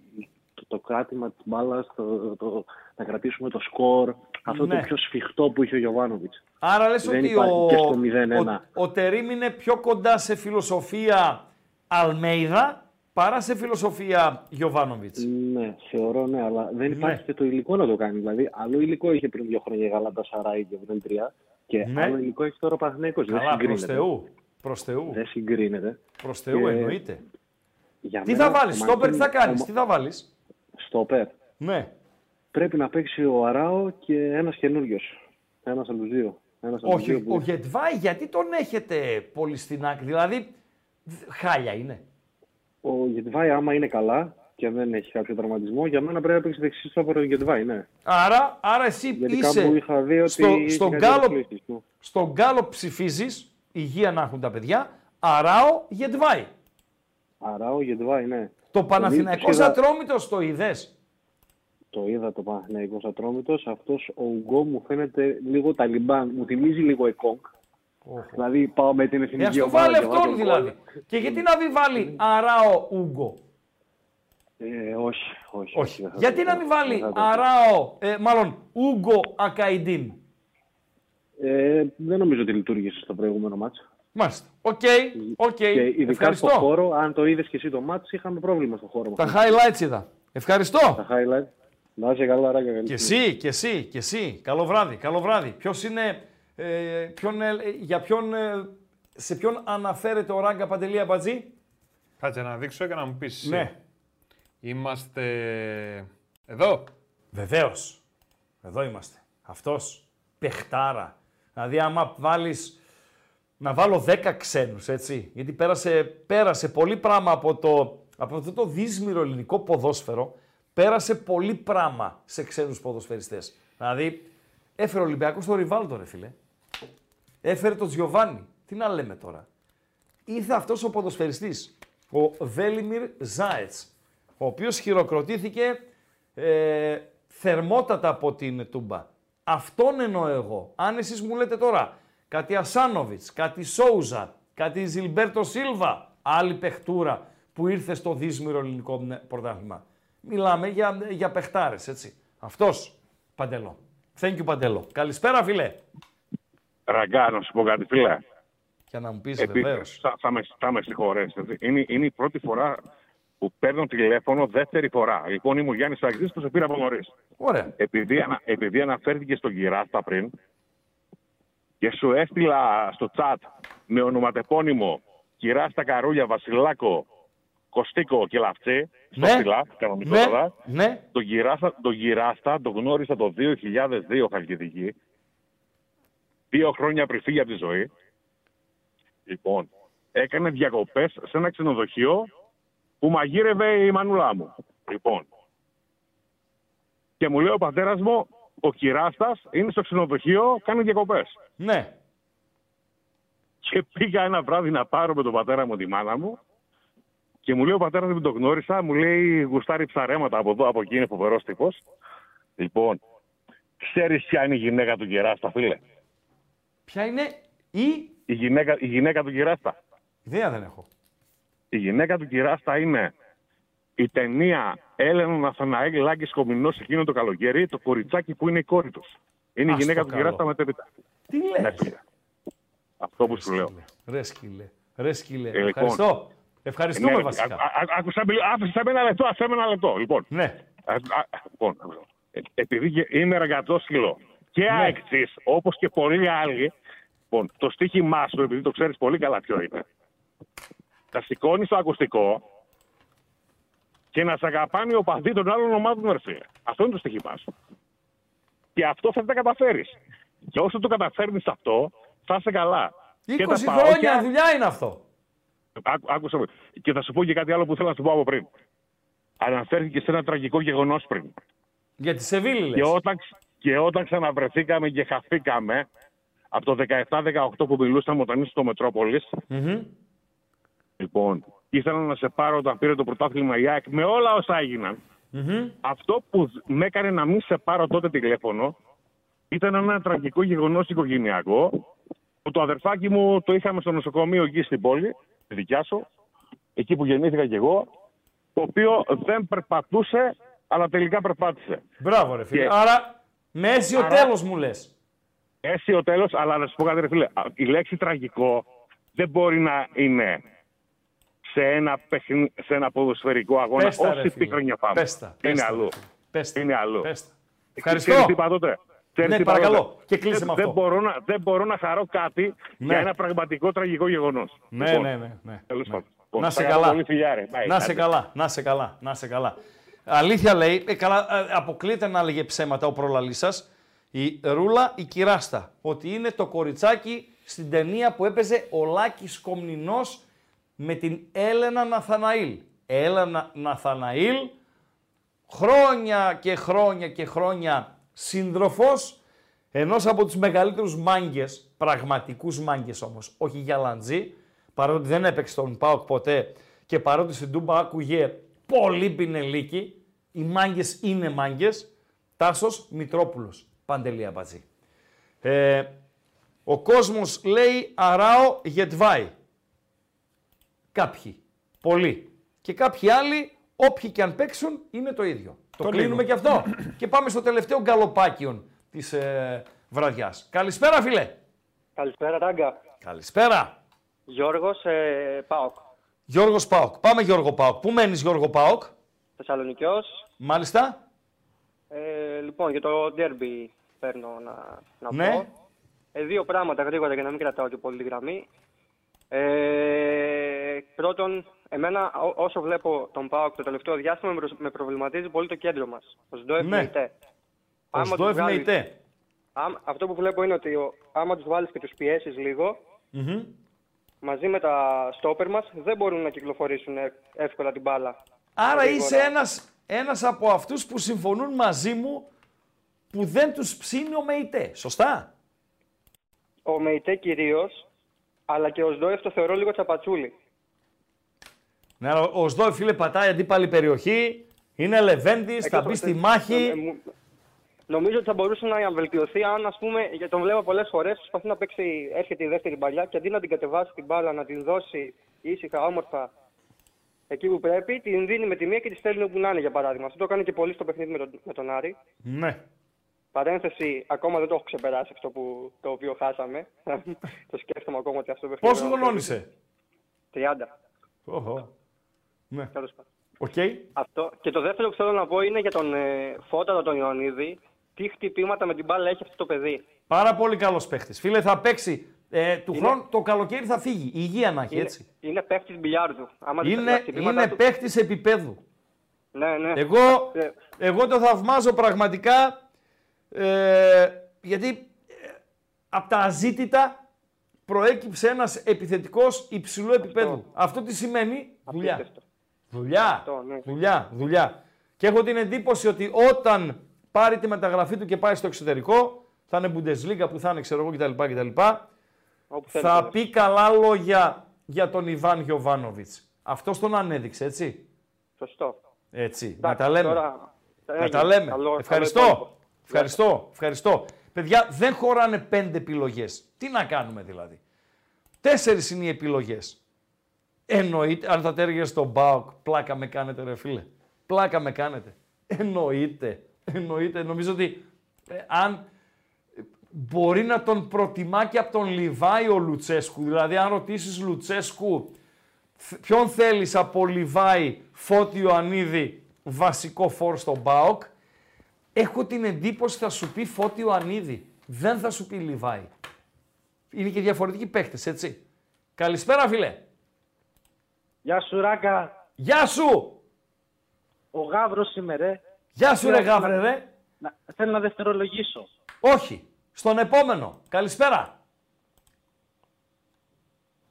το, το κράτημα της μπάλας, το, το, να κρατήσουμε το σκορ, αυτό Ναι. το πιο σφιχτό που είχε ο Γιωβάνοβιτς. Άρα λες Δεν ότι υπάρχει ο, και στο 0-1. ο, ο Τερίμ είναι πιο κοντά σε φιλοσοφία Αλμέιδα παρά σε φιλοσοφία Γιωβάνοβιτς. Ναι, θεωρώ ναι, αλλά δεν Ναι. υπάρχει και το υλικό να το κάνει. Δηλαδή, άλλο υλικό είχε πριν δύο χρόνια η Γαλάντα Σαράι και 0-3 και Ναι. άλλο υλικό έχει τώρα ο Παναθηναϊκός. Δεν Καλά, προς συγκρίνεται. Θεού. Προς Θεού. Δεν συγκρίνεται. Προς Θεού Και εννοείται. για Τι μένα, θα βάλεις, ο στόπερ τι θα Μαρτίν- κάνεις, ο- τι θα βάλεις; Στόπερ. Ναι. Πρέπει να παίξει ο Αράο και ένας καινούριο. Ένας από τους δύο. Ένας από τους δύο Όχι, που- ο Γετβάη γιατί τον έχετε πολύ στην άκρη, δηλαδή δ- χάλια είναι. Ο Ο Γετβάη, άμα είναι καλά και δεν έχει κάποιο τραυματισμό, για μένα πρέπει να παίξεις δεξί στο ο Γετβάη, ναι. Άρα, άρα εσύ Γιατί είσαι κάπου είχα δει ότι στο, είχε στον κάτι Γκάλο, προκλήσεις του. στον Γκάλο ψηφίζεις, υγεία να έχουν τα παιδιά, Αράο Γετβάη. Άρα ο Γετβάη, ναι. Το τους Παναθηναϊκός είδα- Ατρόμητος το είδες; Το είδα το Παναθηναϊκός Ατρόμητος. Αυτός ο Ουγκό μου φαίνεται λίγο Ταλιμπάν. Μου θυμίζει λίγο Εκόνγκ. Δηλαδή πάω με την Ε, εθνική ας το ομάδα βάλει και βάζω αυτόν γκολ. δηλαδή. Και γιατί να μην βάλει Αράο Ούγκο; Ε, όχι, όχι. Όχι. δεν θα Γιατί το να κάνω. μην βάλει Δεν θα το Αράο, ε, μάλλον Ούγκο Ακαϊντίν; Ε, δεν νομίζω ότι λειτουργήσε στο προηγούμενο μάτσο. Μάλιστα. Οκ, οκ. Και ειδικά Ευχαριστώ. στο χώρο, αν το είδες και εσύ το ματς, είχαμε πρόβλημα στο χώρο. Τα μας. highlights είδα. Ευχαριστώ. Τα highlight. Να είσαι καλά, Ράγκα. καλή Και συνέχεια. εσύ, και εσύ, και εσύ. Καλό βράδυ, καλό βράδυ. Ποιος είναι, ε, ποιον, ε, για ποιον, ε, σε ποιον αναφέρεται ο Ράγκα Παντελή Αμπατζή. Κάτσε να δείξω και να μου πεις εσύ. Ναι. Είμαστε εδώ. Βεβαίως. Εδώ είμαστε. Αυτός. Πεχτάρα. Δηλαδή άμα βάλεις, να βάλω 10 ξένους, έτσι. Γιατί πέρασε, πέρασε πολύ πράγμα από, το, από αυτό το δύσμυρο ελληνικό ποδόσφαιρο. Πέρασε πολύ πράγμα σε ξένους ποδοσφαιριστές. Δηλαδή, έφερε ο Ολυμπιακός το Ριβάλτο, ρε φίλε. Έφερε τον Τζιοβάνι. Τι να λέμε τώρα. Ήρθε αυτός ο ποδοσφαιριστής, ο Βέλιμιρ Ζάετς, ο οποίος χειροκροτήθηκε ε, θερμότατα από την Τούμπα. Αυτόν εννοώ εγώ. Αν εσείς μου λέτε τώρα κάτι Ασάνοβιτς, κάτι Σόουζα, κάτι Ζιλμπέρτο Σίλβα, άλλη παιχτούρα που ήρθε στο δύσμυρο ελληνικό ναι, πρωτάθλημα. Μιλάμε για, για παιχτάρες, έτσι. Αυτός, Παντελό. Thank you, Παντελό. Καλησπέρα, φίλε. Ραγκά, να σου πω κάτι, φίλε. Για να μου πεις Επί- βεβαίως. Θα, θα, με, θα με συγχωρέσει. Είναι, είναι η πρώτη φορά που παίρνω τηλέφωνο δεύτερη φορά. Λοιπόν, είμαι ο Γιάννης Αγγλής που σε πήρα από νωρίς. Ωραία. Επειδή, ανα, επειδή αναφέρθηκε στον Κυράστα πριν και σου έστειλα στο chat με ονοματεπώνυμο Κυράστα Καρούλια Βασιλάκο Κωστίκο και Λαυτή, στο Ναι. στυλά, κανονικό Ναι. τώρα. Ναι. Τον Κυράστα, τον Κυράστα τον γνώρισα το 2002 Χαλκιδική. Δύο χρόνια πριν φύγει από τη ζωή. Λοιπόν, έκανε διακοπές σε ένα ξενοδοχείο που μαγείρευε η μανούλα μου. Λοιπόν, και μου λέει ο πατέρας μου, ο Κυράστας είναι στο ξενοδοχείο, κάνει διακοπές. Ναι. Και πήγα ένα βράδυ να πάρω με τον πατέρα μου τη μάνα μου και μου λέει ο πατέρας μου τον γνώρισα, μου λέει γουστάρει ψαρέματα από εδώ, από εκεί είναι φοβερός τύπος. Λοιπόν, ξέρεις ποια είναι η γυναίκα του Κυράστα, φίλε. Ποια είναι η... Η γυναίκα, η γυναίκα του Κυράστα. Ιδέα δεν έχω. Η γυναίκα του Κυράστα είναι η ταινία Έλενα Ναθαναήλ Λάγκη Κομινό εκείνο το καλοκαίρι, το κοριτσάκι που είναι η κόρη τους. Είναι η Ας γυναίκα το του καλό. Κυράστα μετέπειτα. Τι λες; Ναι, φίλε. Αυτό που σου λέω. Ρε σκύλε. Ρε σκύλε. Ε, λοιπόν. Ευχαριστώ. Ευχαριστούμε Ναι, βασικά. α- α- Άκουσα, μιλ- άφησες με ένα λεπτό, άφησε με ένα λεπτό. Λοιπόν, ναι. Α- α- λοιπόν, ε, επειδή και είμαι ραγατόσκυλο και Ναι. αεξής, όπως και πολλοί άλλοι, λοιπόν, το στίχημά σου, επειδή το ξέρεις πολύ καλά ποιο είναι, θα σηκώνει το ακουστικό και να σε αγαπάνει ο παδί των άλλων ομάδων, ρε φίλε. Αυτό είναι το στίχημά σου. Και αυτό θα τα καταφέρεις. Και όσο το καταφέρνεις αυτό, θα είσαι καλά. 20 Και τα χρόνια παόκια- δουλειά είναι αυτό. Άκου- Άκουσα με. Και θα σου πω και κάτι άλλο που θέλω να σου πω από πριν. Αναφέρθηκε σε ένα τραγικό γεγονός πριν. Για τη Σεβίλη λες. Και όταν, και όταν ξαναβρεθήκαμε και χαθήκαμε από το 17-18 που μιλούσαμε όταν ήσουν στο Μετρόπολης, Μμμ. λοιπόν, ήθελα να σε πάρω όταν πήρε το πρωτάθλημα η ΑΕΚ με όλα όσα έγιναν. Μμμ. Αυτό που δ- με έκανε να μην σε πάρω τότε τηλέφωνο ήταν ένα τραγικό γεγονός οικογενειακό που το αδερφάκι μου το είχαμε στο νοσοκομείο εκεί στην πόλη, τη δικιά σου, εκεί που γεννήθηκα κι εγώ, το οποίο δεν περπατούσε, αλλά τελικά περπάτησε. Μπράβο ρε φίλε. Και- Άρα με αίσιο Άρα- τέλος μου λες. Έτσι ο τέλος, αλλά να σου πω κάτι ρε φίλε, α, η λέξη τραγικό δεν μπορεί να είναι σε ένα, παιχνι- σε ένα ποδοσφαιρικό αγώνα, Πες τα, ρε όση φίλε. πίκρονια πάμε. Πες τα, πες είναι τα, ρε αλλού. Πες τα. Είναι αλλού. Πες τα. Ε, Ευχαριστώ. ξέρεις τι είπα τότε; Ξέρεις Ναι, τι είπα παρακαλώ. τότε; Και κλείσε δεν, με δεν, αυτό. μπορώ να, δεν μπορώ να χαρώ κάτι Ναι. για ένα πραγματικό τραγικό γεγονός. Ναι, Λοιπόν, ναι, ναι. ναι. τέλος πάντων. Λοιπόν, Να σε τα κάνω καλά. πολύ φιλιά, ρε. Bye. Να σε Άντε. καλά, να σε καλά, να σε καλά. Αλήθεια λέει, ε, καλά, ε, αποκλείεται να έλεγε ψέματα ο προλαλής σας, η Ρούλα η Κυράστα, ότι είναι το κοριτσάκι στην ταινία που έπαιζε ο Λάκης Κομνηνός με την Έλενα Ναθαναήλ. Έλα Να- Ναθαναήλ, χρόνια και χρόνια και χρόνια σύντροφος ενός από τους μεγαλύτερους μάγκες, πραγματικούς μάγκες όμως, όχι για λαντζή, παρότι δεν έπαιξε τον ΠΑΟΚ ποτέ και παρότι στην Τούμπα άκουγε πολύ πινελίκι, οι μάγκες είναι μάγκες, Τάσος Μητρόπουλος, Παντελή Αμπατζή. Ε, ο κόσμος λέει Αράο Γετβάη. Κάποιοι. Πολλοί. Και κάποιοι άλλοι, όποιοι και αν παίξουν, είναι το ίδιο. Το, Το κλείνουμε λίγο. και αυτό. και πάμε στο τελευταίο γκαλοπάκιον της ε, βραδιάς. Καλησπέρα φίλε. Καλησπέρα, Ράγκα. Καλησπέρα. Γιώργος, ε, ΠΑΟΚ. Γιώργος Πάοκ. Πάμε Γιώργο Πάοκ. Πού μένεις Γιώργο Πάοκ; Θεσσαλονικιός. Μάλιστα. Ε, λοιπόν, για το ντέρμπι παίρνω να, να Ναι. πω. Ε, δύο πράγματα γρήγορα για να μην κρατάω και πολύ τη γραμμή. Ε, πρώτον, εμένα ό- όσο βλέπω τον ΠΑΟΚ το τελευταίο διάστημα με, προσ- με προβληματίζει πολύ το κέντρο μας. Ο Σντόεφ Ναι. με ΙΤΕ. Ο Άμα τους Σντόεφ με βγάλεις- ΙΤΕ. Άμα- αυτό που βλέπω είναι ότι ο, άμα τους βάλεις και τους πιέσεις λίγο, Μμμ. μαζί με τα στόπερ μας δεν μπορούν να κυκλοφορήσουν ε- εύκολα την μπάλα. Άρα Γρήγορα. είσαι ένας, ένας από αυτούς που συμφωνούν μαζί μου που δεν τους ψήνει ο ΜΕΙΤΕ. Σωστά; Ο Μεϊτέ κυρίως, αλλά και ο Σντόεφ το θεωρώ λίγο τσαπατσούλη. Ναι, αλλά ο Σδόεφ φίλε πατάει αντίπαλη περιοχή, είναι λεβέντης, θα μπει στη μάχη. Ε, μου- Νομίζω ότι θα μπορούσε να βελτιωθεί αν, ας πούμε, γιατί τον βλέπω πολλές φορές, προσπαθεί να παίξει, έρχεται η δεύτερη παλιά και αντί να την κατεβάσει την μπάλα, να την δώσει ήσυχα, όμορφα εκεί που πρέπει, την δίνει με τη μία και τη στέλνει όπου να είναι, για παράδειγμα. Αυτό το έκανε και πολύ στο παιχνίδι με τον, με τον Άρη. Ναι. Παρένθεση, ακόμα δεν το έχω ξεπεράσει αυτό που, το οποίο χάσαμε. το σκέφτομαι ακόμα ότι αυτό το παιχνίδι. Πόσο χρονών είσαι. 30. Οχο. Ναι. Τέλος πάντων. Οκ. Αυτό. Και το δεύτερο που θέλω να πω είναι για τον ε, Φώταρο τον Ιωαννίδη. Τι χτυπήματα με την μπάλα έχει αυτό το παιδί. Πάρα πολύ καλός παίχτης. Φίλε θα παίξει ε, του Είναι- χρόνου, το καλοκαίρι θα φύγει. Η υγεία να έχει Είναι, έτσι. είναι παίχτης μπιλιάρδου. Άμα δεις τα Είναι, χτυπήματά είναι του- παίχτης επίπεδου. Ναι, ναι. Εγώ, Ε, εγώ το θαυμάζω πραγματικά ε, γιατί ε, από τα αζήτητα προέκυψε ένας επιθετικός υψηλού επίπεδου. Αυτό, τι σημαίνει; Δουλειά. Απίστευτο. Δουλειά, Αυτό, ναι. δουλειά, δουλειά. Και έχω την εντύπωση ότι όταν πάρει τη μεταγραφή του και πάει στο εξωτερικό, θα είναι Bundesliga που θα είναι ξέρω εγώ κτλ. κτλ όπου θέλει θα τώρα. πει καλά λόγια για τον Ιβάν Γιοβάνοβιτς. Αυτό τον ανέδειξε, έτσι; Σωστό. Έτσι, να Εντάξει, τα λέμε. τώρα- Να έγινε. τα λέμε. Καλό- καλό ευχαριστώ. υπόλοιπο. ευχαριστώ. Ευχαριστώ. Παιδιά, δεν χωράνε πέντε επιλογές. Τι να κάνουμε δηλαδή; Τέσσερις είναι οι επιλογές. Εννοείται, αν θα τέργε στον ΠΑΟΚ, πλάκα με κάνετε ρε φίλε. Πλάκα με κάνετε. Εννοείται. Εννοείται. Νομίζω ότι ε, αν ε, μπορεί να τον προτιμά και από τον Λιβάη ο Λουτσέσκου. Δηλαδή, αν ρωτήσεις Λουτσέσκου θ- ποιον θέλεις από Λιβάη, Φώτη Ιωαννίδη, βασικό φόρ στον ΠΑΟΚ, έχω την εντύπωση θα σου πει Φώτη Ιωαννίδη. Δεν θα σου πει Λιβάη. Είναι και διαφορετικοί παίχτες, έτσι. Καλησπέρα, φίλε. Γεια σου, Ράκα. Γεια σου! Ο Γαύρος είμαι, ρε. Γεια σου, ρε Θέλω Γαύρε, να- ρε. Να, θέλω να δευτερολογήσω. Όχι. Στον επόμενο. Καλησπέρα.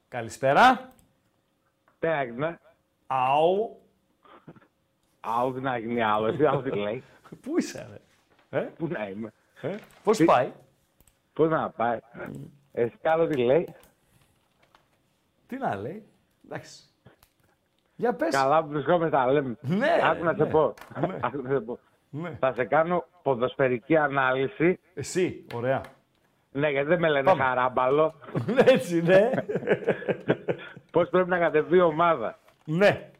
Καλησπέρα. Τι έγινε. Αου. Αου, τι να γίνει άλλο. Εσύ άλλο τι λέει. Πού είσαι, ρε; Ε; Πού να είμαι. Ε; Πώς Τι- πάει; Πού να πάει. Εσύ άλλο τι λέει. Τι να λέει; Εντάξει. Για πες. Καλά που βρισκόμαστε τα λέμε. Ναι, Άκου να σε ναι. πω. Ναι. Άκου να σε πω. Ναι. Θα σε κάνω ποδοσφαιρική ανάλυση. Εσύ, ωραία. Ναι, γιατί δεν με λένε Πάμε. χαράμπαλο. Έτσι, ναι. Πώς πρέπει να κατεβεί η ομάδα. Ναι.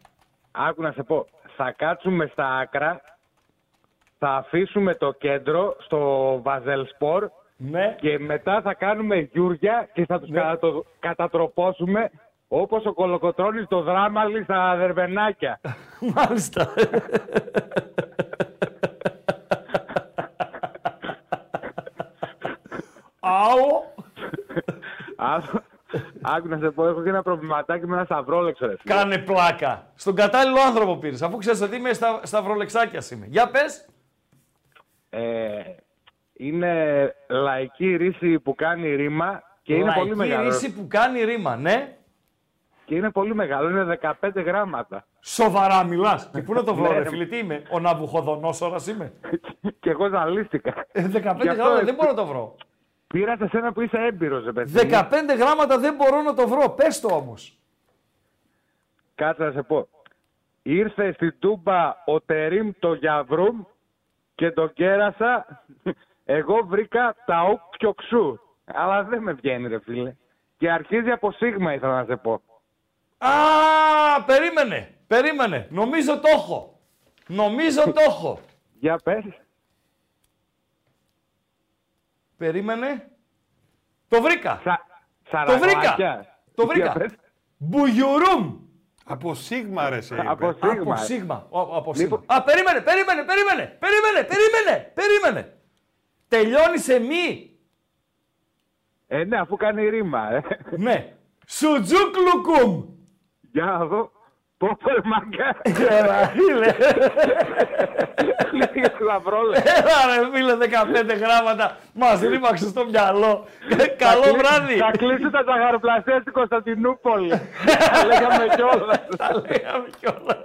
Άκου να σε πω. Θα κάτσουμε στα άκρα. Θα αφήσουμε το κέντρο στο Βαζελσπορ. Ναι. Και μετά θα κάνουμε γιούρια και θα τους κατατο- κατατροπώσουμε όπως ο Κολοκοτρώνης το δράμαλι στα δερβενάκια. Μάλιστα. Αου. Άκου- Άκου να σε πω, έχω και ένα προβληματάκι με ένα σταυρόλεξο. Ρε. φίλε. Κάνε πλάκα. Στον κατάλληλο άνθρωπο πήρες, αφού ξέρεις ότι είμαι στα, σταυρολεξάκια είμαι. Για πες. Ε, είναι λαϊκή ρίση που κάνει ρήμα και είναι Λαϊκή πολύ μεγάλο. ρίση που κάνει ρήμα, ναι. Και είναι πολύ μεγάλο, είναι 15 γράμματα. Σοβαρά μιλάς. Και πού να το βρω, Ναι, ρε ρε. φίλε, τι είμαι, ο Ναβουχοδονόσορα είμαι. Και εγώ ζαλίστηκα. Ε, 15 Γι' αυτό γράμματα ε, δεν μπορώ να το βρω. Πήρα σε σένα που είσαι έμπειρος, ρε παιδί. μου. 15 γράμματα δεν μπορώ να το βρω. Πες το όμως. Κάτσε να σε πω. Ήρθε στην Τούμπα ο Τερίμ το Γιαβρούμ και τον κέρασα. Εγώ βρήκα τα όποιο ξού. Αλλά δεν με βγαίνει ρε φίλε. Και αρχίζει από σίγμα ήθελα να σε πω. Α, περίμενε. Περίμενε. Νομίζω το έχω. Νομίζω το έχω. Για πες. Περίμενε. Το βρήκα. το σαραγωάκια. βρήκα. Το Για βρήκα. πες. Μπουγιουρούμ. Από σίγμα ρε σε είπε. Από Από σίγμα. Ο- Από σίγμα. Α, περίμενε, περίμενε, περίμενε, περίμενε, περίμενε, περίμενε. Τελειώνεις σε μη. Ε, ναι, αφού κάνει ρήμα. Ε. Ναι. Σουτζούκλουκουμ. Για να δω. Πόπερ μαγκά. Έλα, φίλε. Λίγες λαμπρόλες. Έλα ρε φίλε, 15 γράμματα. Μας ρήμαξε στο μυαλό. Καλό Θα κλεί- βράδυ. Θα κλείσει τα ζαχαροπλαστεία στην Κωνσταντινούπολη. Τα λέγαμε κιόλας. Τα λέγαμε κιόλας.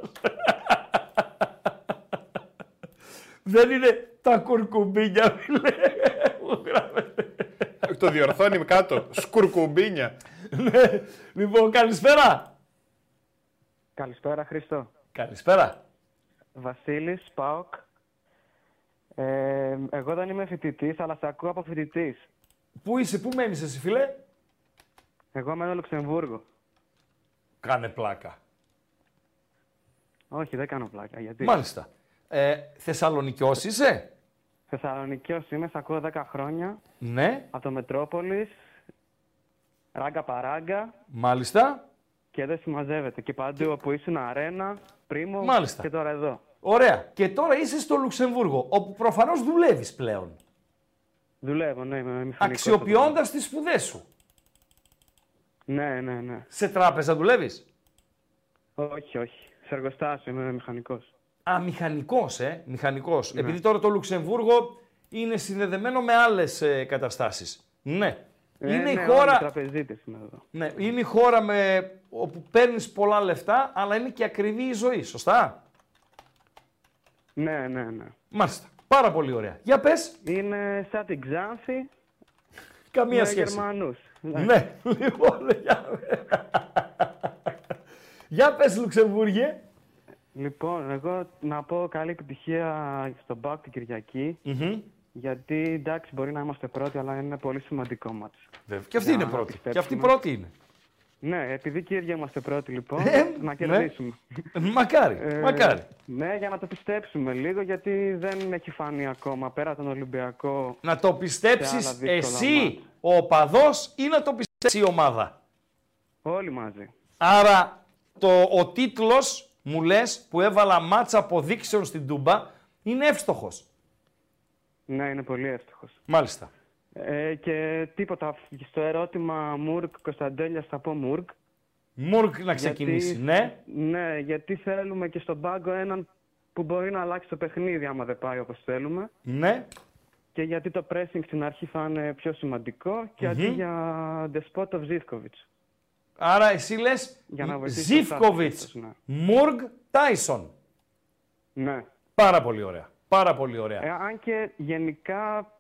Δεν είναι τα κουρκουμπίνια, φίλε. Μου γράφεται. Το διορθώνει κάτω. Σκουρκουμπίνια. Ναι. Λοιπόν, καλησπέρα. Καλησπέρα Χρήστο. Καλησπέρα. Βασίλης, ΠΑΟΚ. Ε, εγώ δεν είμαι φοιτητής, αλλά σε ακούω από φοιτητής. Πού είσαι, πού μένεις εσύ, φίλε; Εγώ μένω Λουξεμβούργο. Κάνε πλάκα. Όχι, δεν κάνω πλάκα. Γιατί. Μάλιστα. Ε, Θεσσαλονικιός είσαι; Θεσσαλονικιός είμαι, σε ακούω 10 χρόνια. Ναι. Από το Μετρόπολης. Ράγκα παράγκα. Μάλιστα. Και δεν συμμαζεύεται. Και παντού όπου ήσουν αρένα, πρίμο Μάλιστα. και τώρα εδώ. Ωραία. Και τώρα είσαι στο Λουξεμβούργο, όπου προφανώς δουλεύεις πλέον. Δουλεύω, ναι, είμαι μηχανικός. Αξιοποιώντας τις σπουδές σου. Ναι, ναι, ναι. Σε τράπεζα δουλεύεις; Όχι, όχι. Σε εργοστάσιο είμαι μηχανικός. Α, μηχανικός, ε. Μηχανικός. Ναι. Επειδή τώρα το Λουξεμβούργο είναι συνδεδεμένο με άλλες ε, καταστάσεις. Ναι. Ε, είναι, ναι, η όλοι χώρα... τραπεζίτες είμαι εδώ. ναι, είναι η χώρα με... όπου παίρνεις πολλά λεφτά, αλλά είναι και ακριβή η ζωή, σωστά; Ναι, ναι, ναι. Μάλιστα. Πάρα πολύ ωραία. Για πες. Είναι σαν την Ξάνθη. Καμία με σχέση. Γερμανούς. Ναι, λοιπόν, για... για πες Λουξεμβούργε. Λοιπόν, εγώ να πω καλή επιτυχία στον Μπακ την κυριακη Γιατί εντάξει, μπορεί να είμαστε πρώτοι, αλλά είναι πολύ σημαντικό μάτς. Βέβαια. Και αυτή Για είναι να πρώτη. Και αυτή πιστέψουμε. πρώτη είναι. Ναι, επειδή και οι ίδιοι είμαστε πρώτοι, λοιπόν, Ε, να ναι. κερδίσουμε. Μακάρι, Ε, μακάρι. Ναι, για να το πιστέψουμε λίγο, γιατί δεν έχει φανεί ακόμα πέρα τον Ολυμπιακό. Να το σε πιστέψεις άλλα δύσκολα εσύ μάτς. ο οπαδός ή να το πιστέψει η ομάδα; Όλοι μαζί. Άρα το, ο τίτλος μου λες που έβαλα μάτσα αποδείξεων στην Τούμπα είναι εύστοχος. Ναι, είναι πολύ εύστοχος. Μάλιστα. Ε, και τίποτα, στο ερώτημα Μουρκ Κωνσταντέλιας θα πω Μουρκ. Μουρκ να ξεκινήσει, ναι. Ναι, γιατί θέλουμε και στον πάγκο έναν που μπορεί να αλλάξει το παιχνίδι άμα δεν πάει όπως θέλουμε. Ναι. Και γιατί το pressing στην αρχή θα είναι πιο σημαντικό και αντί Μμμ. για Despotov Zivkovic. Άρα εσύ λες Για να βοηθήσει το Ζιφκοβιτς, Τάσος, ναι. Μουργκ, Τάισον. Ναι. Πάρα πολύ ωραία. Πάρα πολύ ωραία. Ε, αν και γενικά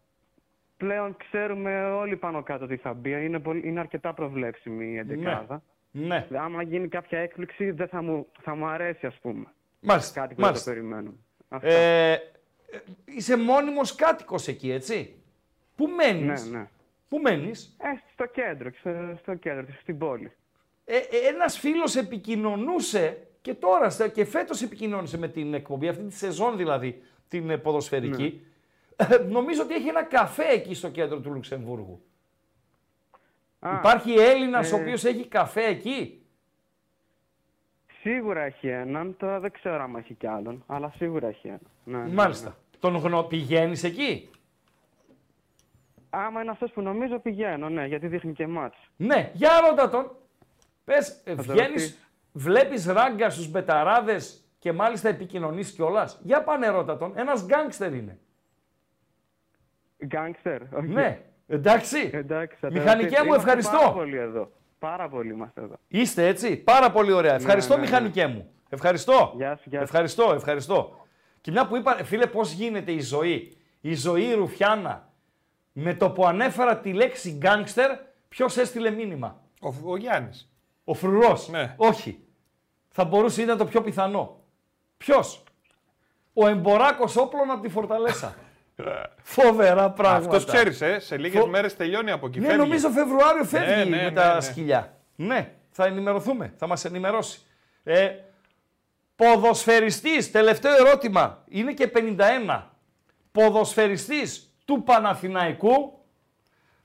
πλέον ξέρουμε όλοι πάνω κάτω τι θα μπει. Είναι, πολύ, είναι αρκετά προβλέψιμη η εντεκάδα. Ναι. Άμα γίνει κάποια έκπληξη δεν θα μου, θα μου αρέσει ας πούμε. Μάλιστα. Κάτι που μάλιστα. δεν το περιμένουμε. Αυτά. Ε, ε, είσαι μόνιμος κάτοικος εκεί, έτσι; Πού μένεις; Ναι, ναι. Πού μένεις; Ε, στο κέντρο, στο, στο κέντρο, στην πόλη. Ε, ε, ένας φίλος επικοινωνούσε και τώρα στα- και φέτος επικοινώνησε με την εκπομπή, αυτή τη σεζόν δηλαδή, την ε, ποδοσφαιρική. Ε, νομίζω ότι έχει ένα καφέ εκεί στο κέντρο του Λουξεμβούργου. Α, Υπάρχει Έλληνας ο ε, οποίος έχει καφέ εκεί; Σίγουρα έχει έναν, τώρα δεν ξέρω αν έχει κι άλλον, αλλά σίγουρα έχει έναν. Ναι, ναι, Μάλιστα. Τον γνω... πηγαίνεις εκεί; Άμα είναι αυτός που νομίζω πηγαίνω, ναι, γιατί δείχνει και μάτς. Ναι, για ρώτα τον. Πες, ε, το βγαίνεις, ρωτήσω. βλέπεις ράγκα στους μπεταράδες; Και μάλιστα επικοινωνείς κιόλας. Για πάνε ρώτα τον. Ένας γκάνγκστερ είναι. Γκάνγκστερ. όχι. Ναι, εντάξει. Εντάξει, θα το Μηχανικέ ρωτήσω. μου, Είμαστε ευχαριστώ. Πάρα πολύ εδώ. Πάρα πολύ είμαστε εδώ. Είστε έτσι. Πάρα πολύ ωραία. Ευχαριστώ, ναι, ναι. μηχανικέ μου. Ευχαριστώ. Γεια σου, γεια σου. Ευχαριστώ, ευχαριστώ. Και μια που είπα, φίλε, πώς γίνεται η ζωή; Η ζωή Ρουφιάνα. Με το που ανέφερα τη λέξη γκάνγκστερ, ποιος έστειλε μήνυμα; Ο, ο Γιάννης. Ο φρουρός. Ναι. Όχι. Θα μπορούσε ήταν το πιο πιθανό. Ποιος; Ο εμποράκος όπλων από τη Φορταλέσσα. Φοβερά πράγματα. Αυτός ξέρεις, ε, σε λίγες Φο- μέρες τελειώνει από εκεί. Ναι, φεύγει. νομίζω Φεβρουάριο φεύγει Ναι, ναι, με ναι, τα ναι. σκυλιά. Ναι, θα ενημερωθούμε, θα μας ενημερώσει. Ε, ποδοσφαιριστής, τελευταίο ερώτημα, είναι και 51. Ποδοσφαιριστής του Παναθηναϊκού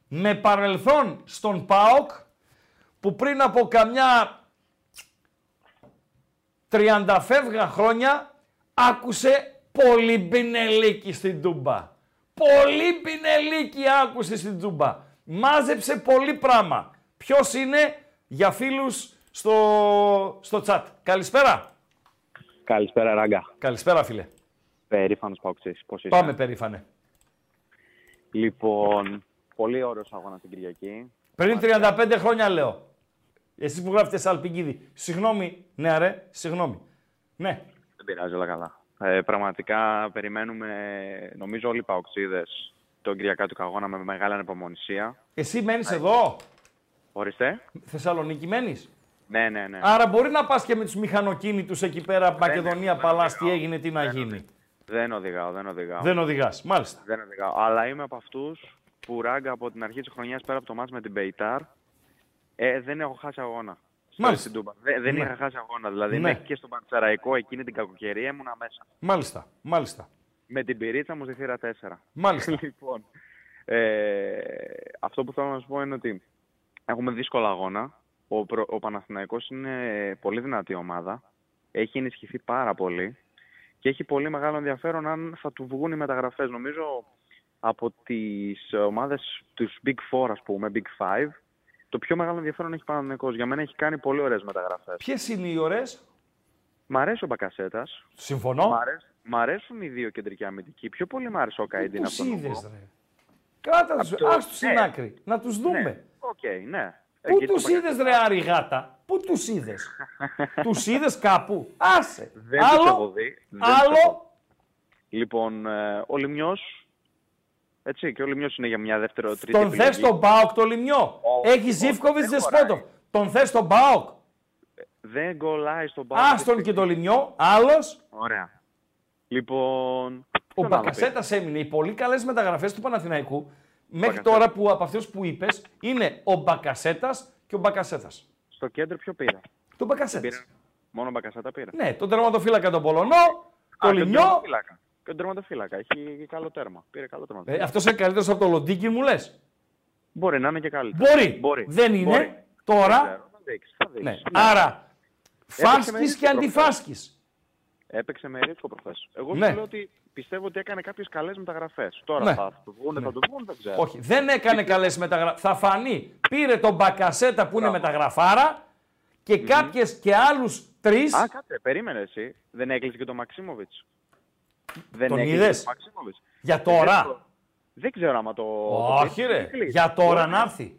με παρελθόν στον ΠΑΟΚ που πριν από καμιά 30 φεύγα χρόνια άκουσε πολύ πινελίκι στην Τούμπα. Πολύ πινελίκι άκουσε στην Τούμπα. Μάζεψε πολύ πράγμα. Ποιος είναι για φίλους στο, στο chat. Καλησπέρα. Καλησπέρα, Ράγκα. Καλησπέρα φίλε. Περήφανος Παουξή. Πώς είσαι. Πάμε περήφανε. Λοιπόν, πολύ ωραίος αγώνας την Κυριακή. Πριν 35 χρόνια λέω. Εσύ που γράφετε Σαλπικίδη. Συγγνώμη, ναι ρε, συγγνώμη. Ναι. Δεν πειράζει, όλα καλά. Ε, πραγματικά περιμένουμε, νομίζω όλοι οι Παοξίδες, τον Κυριακάτικο αγώνα με μεγάλη ανεπομονησία. Εσύ μένεις εδώ, Ορίστε. Θεσσαλονίκη μένεις; Ναι, ναι, ναι. Άρα μπορεί να πας και με τους μηχανοκίνητους εκεί πέρα, Μακεδονία, Παλάς, τι έγινε, τι να γίνει; Δεν οδηγάω, δεν οδηγάω. Δεν οδηγάς, μάλιστα. Δεν οδηγάω. Αλλά είμαι από αυτούς που ράγκα από την αρχή της χρονιάς πέρα από το μάτς με την Μπεϊτάρ. Ε, δεν έχω χάσει αγώνα. Στο- Μάλιστα. στην Τούμπα. Δεν, δεν Ναι. είχα χάσει αγώνα. Δηλαδή, Ναι. μέχρι και στον Παντσαραϊκό εκείνη την κακοκαιρία ήμουνα μέσα. Μάλιστα, μάλιστα. Με την πυρίτσα μου στη θύρα 4. Μάλιστα. λοιπόν, ε, αυτό που θέλω να σου πω είναι ότι έχουμε δύσκολο αγώνα. Ο, προ- ο Παναθηναϊκός είναι πολύ δυνατή ομάδα. Έχει ενισχυθεί πάρα πολύ και έχει πολύ μεγάλο ενδιαφέρον αν θα του βγουν οι μεταγραφές. Νομίζω από τις ομάδες, τους Big Four ας πούμε, Big Five, το πιο μεγάλο ενδιαφέρον έχει ο Παναθηναϊκός. Για μένα έχει κάνει πολύ ωραίες μεταγραφές. Ποιες είναι οι ωραίες; Μ' αρέσει ο Μπακασέτας. Συμφωνώ. Μ' αρέσ- Μ' αρέσουν οι δύο κεντρικοί αμυντικοί. Πιο πολύ μ' άρεσε ο Καϊντίν από Τους τον είδες, Ούγκο. ρε. Κράτα τους, Από το- άστους στην ναι. άκρη. Να τους δούμε. Ναι, Οκ, ναι. Πού Εκεί τους το είδες ρε Άρη γάτα; Πού τους είδες; τους είδες κάπου; Άσε. Δεν τους Άλλο. έχω δει. Δεν τους έχω Άλλο. Λοιπόν, ε, ο Λημνιός, έτσι, και ο Λημνιός είναι για μια δεύτερη τρίτη Τον θες τον ΠΑΟΚ το Λημνιό; Έχει Ζίβκοβιτς Ντεσπόντοφ. Τον θες τον Μπάοκ. Δεν κολλάει στον Πάο. Άστον και το Λιμιό. Άλλος. Ωραία. Λοιπόν, Ο ποιο να το Μπακασέτας έμεινε. Οι πολύ καλές μεταγραφές του Παναθηναϊκού μέχρι Μπακασέτα. τώρα που από αυτούς που είπες είναι ο Μπακασέτας και ο Μπακασέτας. στο κέντρο ποιο πήρα; Τον Μπακασέτας. Πήρα. Μόνο Μπακασέτα πήρα. Ναι, τον τερματοφύλακα τον Πολωνό, Α, το και τον Λιμιό. τερματοφύλακα. Και τον τερματοφύλακα. Έχει καλό τέρμα. Πήρε καλό τέρμα. Ε, Αυτός είναι καλύτερος από το Λοντίκι, μου λες; Μπορεί να είναι και καλύτερος. Μπορεί. Δεν είναι. Μπορεί. Δεν Τώρα. ξέρω, θα δείξεις, θα δείξεις. Ναι. Ναι. Άρα, Έπαιξε με φάσκει ρίσκο και προχθές. αντιφάσκει. Έπαιξε με ρίσκο προχθές. Εγώ Ναι. σου λέω ότι πιστεύω ότι έκανε κάποιες καλές μεταγραφές. Τώρα Ναι. θα του βγουν, θα του βγουν, δεν ξέρω. Όχι, δεν έκανε καλές μεταγραφές. Θα φανεί. Πήρε τον Μπακασέτα που είναι μεταγραφάρα και κάποιες και άλλους τρεις. Α, κάτσε, περίμενε εσύ. Δεν έκλεισε και τον Μαξίμοβιτς. Δεν Τον έκλεισε είδες; τον Μαξίμοβιτς. Για Ε, τώρα; δεν- Δεν ξέρω άμα το. Όχι, το ρε. έκλεισε. Για τώρα Όχι. να έρθει.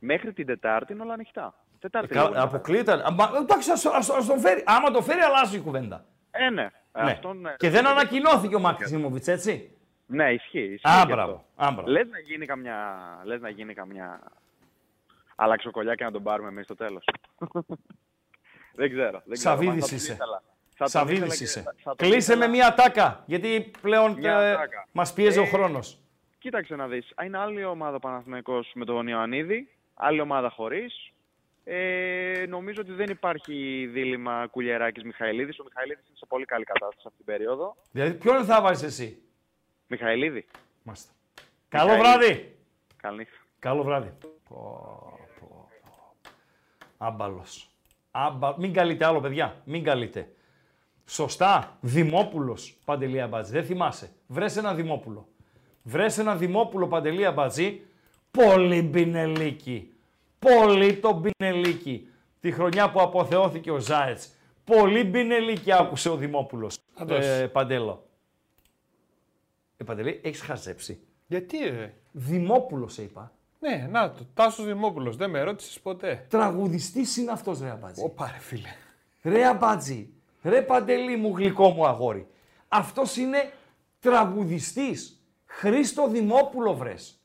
Μέχρι την Τετάρτη είναι όλα ανοιχτά. Τετάρτη. Κα- είναι όλα Αποκλείεται. Α, μα, Εντάξει, ας, ας- ας τον φέρει. Άμα το φέρει, αλλάζει η κουβέντα. Ε, ναι. Ναι. Αυτόν, ναι. Και δεν ανακοινώθηκε ο Μαξίμοβιτ, έτσι; Ναι, ισχύει. ισχύει Α, και μπράβο, αυτό. α, μπράβο. Λες να γίνει καμιά... Λες να γίνει καμιά... Αλλαξοκολλιά και να τον πάρουμε εμείς στο τέλος. δεν ξέρω. Δεν ξέρω. Μα θα Σαβίδης τον είσαι. ήθελα. Θα τον Σαβίδης ήθελα και είσαι. θα- θα τον Κλείσε ήθελα. με μία τάκα, γιατί πλέον Μια ε, τάκα. μας πίεζε ο Ε, χρόνος. Κοίταξε να δεις. Είναι άλλη ομάδα ο Παναθηναϊκός με τον Ιωαννίδη, άλλη ομάδα χωρίς. Ε, νομίζω ότι δεν υπάρχει δίλημα Κουλιεράκης Μιχαηλίδης. Ο Μιχαηλίδης είναι σε πολύ καλή κατάσταση αυτή την περίοδο. Δηλαδή, ποιον θα βάζεις εσύ; Μιχαηλίδη. Μάλιστα. Καλό Μιχαηλίδη. βράδυ. Καληνύχτα. Καλό βράδυ. Πω, πω, πω. Άμπαλος. Άμπα... Μην καλείτε άλλο, παιδιά. Μην καλείτε. Σωστά. Δημόπουλος, Παντελή Αμπατζή. Δεν θυμάσαι. Βρες ένα Δημόπουλο. Βρες ένα Δημόπουλο, Παντελή Αμπατζή. Πολύ μπινελίκι. Πολύ το μπινελίκι. Τη χρονιά που αποθεώθηκε ο Ζάετς. Πολύ μπινελίκι άκουσε ο Δημόπουλος. Αντός. Ε, Παντέλο. Ε, Παντελή, έχεις χαζέψει. Γιατί, ρε. Δημόπουλος σε είπα. Ναι, να το. Τάσος Δημόπουλος. Δεν με ρώτησες ποτέ. Τραγουδιστής είναι αυτός, ρε Αμπάτζη. Ωπα, ρε φίλε. Ρε Αμπάτζη. Ρε Παντελή μου, γλυκό μου αγόρι. Αυτός είναι τραγουδιστής. Χρήστο Δημόπουλο βρες.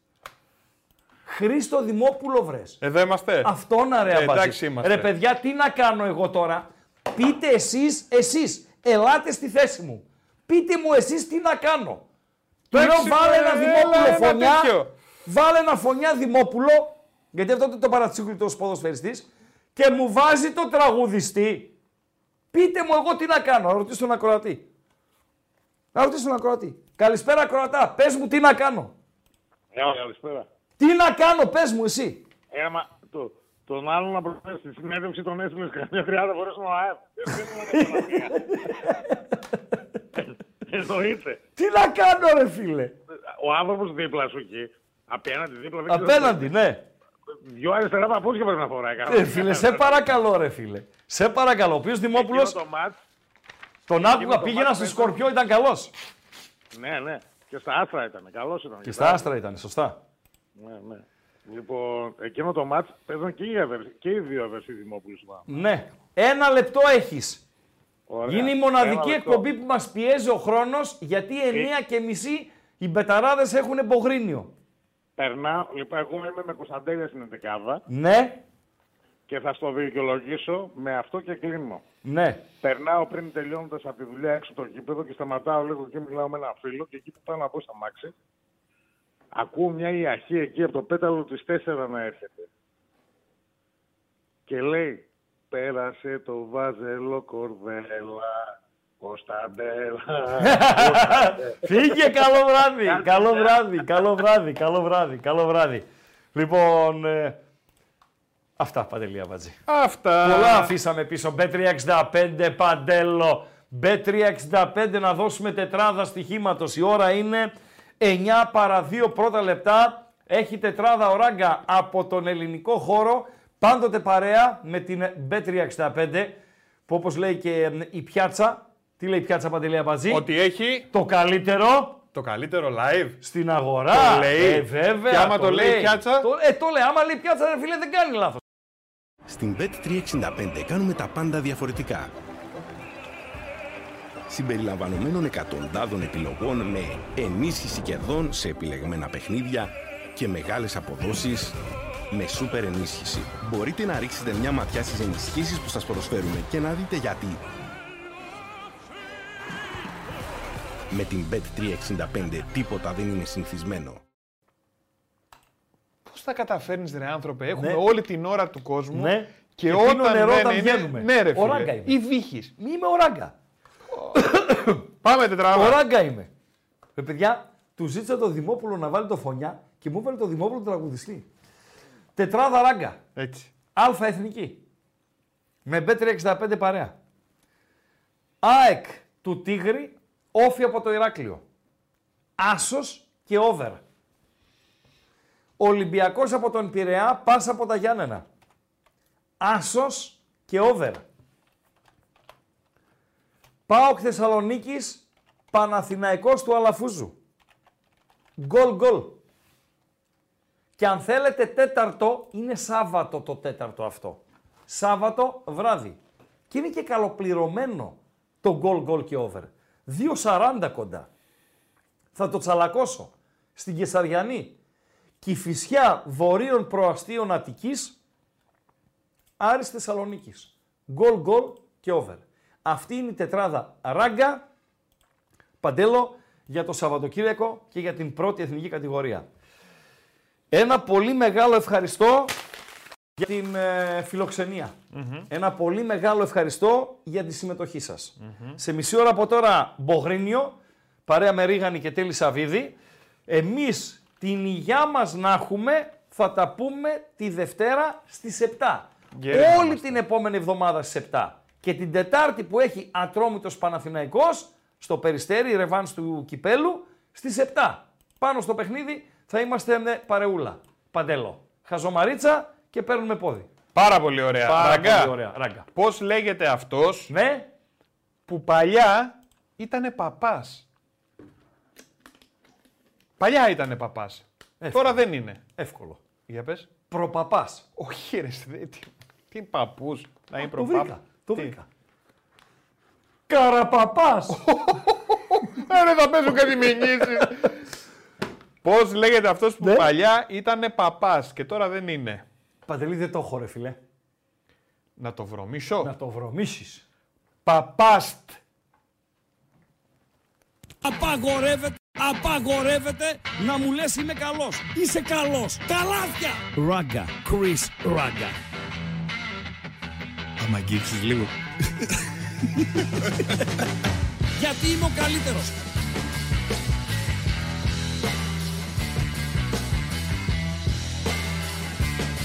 Χρήστο Δημόπουλο βρες. Εδώ είμαστε. Αυτό να ρε Ε, αμπάτζι. εντάξει είμαστε. Ρε παιδιά, τι να κάνω εγώ τώρα; Πείτε εσείς, εσείς. Ελάτε στη θέση μου. Πείτε μου εσείς τι να κάνω. Λέω Εντάξει, βάλε ε, ένα έλα, Δημόπουλο ένα φωνιά. τέτοιο. Βάλε ένα φωνιά Δημόπουλο. Γιατί αυτό είναι το παρατσίκλητος ποδοσφαιριστής. Και μου βάζει το τραγουδιστή. Πείτε μου εγώ τι να κάνω. Να ρωτήσω τον ακροατή. Να ρωτήσω τον ακροατή. Καλησπέρα ακροατά. Πες μου τι να κάνω. Ε, καλησπέρα. Τι να κάνω, πες μου εσύ. Ε, άμα το, τον άλλον να προφέρει στη συνέντευξη τον έστειλε καμιά 30 φορές στον ΑΕΠ. Εννοείται. Τι να κάνω ρε φίλε. Ο άνθρωπος δίπλα σου εκεί, απέναντι δίπλα, δεν ξέρω Απέναντι, ναι. Δυο αριστερά παπούτσια πρέπει να φοράει. Ε, φίλε, σε παρακαλώ, ρε φίλε. Σε παρακαλώ. Ο οποίος Δημόπουλος. Εκείνο το μάτς, Τον εκείνο άκουγα, το πήγαινα μάτς στο μέσα- Σκορπιό, ήταν καλός. Ναι, ναι. Και στα άστρα ήταν. Καλός ήταν. Και στα άστρα ήταν, σωστά. Ναι, ναι. Λοιπόν, εκείνο το μάτς παίζαν και οι, αδερ- και οι δύο αδερφοί Δημόπουλου. θυμάμαι. Ναι. Ένα λεπτό έχεις. Ωραία. Είναι η Ένα μοναδική λεπτό. εκπομπή που μας πιέζει ο χρόνος γιατί 9 και μισή οι μπεταράδες έχουν εμπογρίνιο. Περνάω, λοιπόν, εγώ είμαι με Κωνσταντέλια στην Εντεκάδα Ναι, και θα στο δικαιολογήσω με αυτό και κλείνω. ναι. Περνάω πριν τελειώνοντας από τη δουλειά έξω το γήπεδο και σταματάω λίγο και μιλάω με ένα φίλο και εκεί που πάω να μπω στα μάξι, ακούω μια ιαχή εκεί από το πέταλο της 4 να έρχεται. Και λέει, πέρασε το βάζελο κορδέλα, Κωνσταντέλα. Φύγε, καλό βράδυ. καλό βράδυ, καλό βράδυ, καλό βράδυ, καλό βράδυ. Λοιπόν, ε, αυτά παντελία Βατζή. Αυτά. Πολλά αφήσαμε πίσω. B365 Παντέλο. B365 να δώσουμε τετράδα στοιχήματος. Η ώρα είναι 9 παρα 2 πρώτα λεπτά. Έχει τετράδα ο Ράγκα από τον ελληνικό χώρο. Πάντοτε παρέα με την B365 που όπως λέει και ε, η πιάτσα. Τι λέει η πιάτσα Παντελία Μπατζή. Ότι έχει Το καλύτερο το καλύτερο live. στην αγορά. Το λέει. Ε, βέβαια. Και άμα το λέει η πιάτσα; Το, ε, το λέει. Άμα λέει η πιάτσα, ρε φίλε, δεν κάνει λάθος. Στην Bet365 κάνουμε τα πάντα διαφορετικά. Συμπεριλαμβανομένων εκατοντάδων επιλογών με ενίσχυση κερδών σε επιλεγμένα παιχνίδια και μεγάλες αποδόσεις με σούπερ ενίσχυση. Μπορείτε να ρίξετε μια ματιά στις ενισχύσεις που σας προσφέρουμε και να δείτε γιατί. Με την Bet365 τίποτα δεν είναι συνηθισμένο. Πώς θα καταφέρνεις, ρε άνθρωπε, έχουμε Ναι. όλη την ώρα του κόσμου. Ναι. Και, Και πίνω όταν νερό δεν όταν είναι- βγαίνουμε. Ναι, ρε Ο Ράγκα φίλε. είμαι. Ή βύχεις. Είμαι ο Ράγκα. Πάμε τετράδα. Ο Ράγκα είμαι. Ρε παιδιά, του ζήτησα το Δημόπουλο να βάλει το φωνιά και μου έβαλε το Δημόπουλο τον τραγουδιστή. Τετράδα Ράγκα. Έτσι. Αλφα εθνική. Με B365 παρέα. ΑΕΚ του Τίγρη, όφη από το Ηράκλειο. Άσος και over. Ολυμπιακός από τον Πειραιά, πάσα από τα Γιάννενα. Άσος και over. ΠΑΟΚ Θεσσαλονίκης, Παναθηναϊκός του Αλαφούζου. Γκολ γκολ. Και αν θέλετε τέταρτο, είναι Σάββατο το τέταρτο αυτό. Σάββατο βράδυ. Και είναι και καλοπληρωμένο το γκολ γκολ και over. 2.40 κοντά. Θα το τσαλακώσω. Στην Κεσαριανή. Κηφισιά Βορείων Προαστίων Αττικής. Άρης Θεσσαλονίκης. Γκολ γκολ και over. Αυτή είναι η τετράδα ράγκα, παντέλο, για το Σαββατοκύριακο και για την πρώτη εθνική κατηγορία. Ένα πολύ μεγάλο ευχαριστώ για την ε, φιλοξενια Ένα πολύ μεγάλο ευχαριστώ για τη συμμετοχή σας. Σε μισή ώρα από τώρα Μπογρίνιο, παρέα με Ρίγανη και Τέλη Σαββίδη. Εμείς την υγειά μας να έχουμε θα τα πούμε τη Δευτέρα στις 7. Γέροι Όλη είμαστε. την επόμενη εβδομάδα στις 7. Και την Τετάρτη που έχει Ατρόμητος Παναθηναϊκός, στο Περιστέρι, ρεβάνς του Κυπέλου, στις 7. Πάνω στο παιχνίδι θα είμαστε με παρεούλα. Παντέλο. Χαζομαρίτσα και παίρνουμε πόδι. Πάρα πολύ ωραία. Πάρα Ραγκά. πολύ ωραία. Ράγκα. Πώς λέγεται αυτός Ναι. που παλιά ήτανε παπάς; Παλιά ήτανε παπάς. Εύκολο. Τώρα δεν είναι. Εύκολο. Για πες. Προπαπάς. Όχι ρε, δε- τι, τι παππούς. Να είναι Το προπάπ. βρήκα. Το Τι; βρήκα. Καραπαπάς. Ε, δεν θα παίζω κάτι μηνύσεις. Πώς λέγεται αυτός που παλιά ήταν παπάς και τώρα δεν είναι; Παντελή δεν το έχω ρε φίλε. Να το βρωμίσω. Να το βρωμίσεις. Παπάστ. Απαγορεύεται, απαγορεύεται να μου λες είμαι καλός. Είσαι καλός. Καλάθια. Ράγκα. Chris Ράγκα. Άμα αγγίξεις λίγο. Γιατί είμαι ο καλύτερος.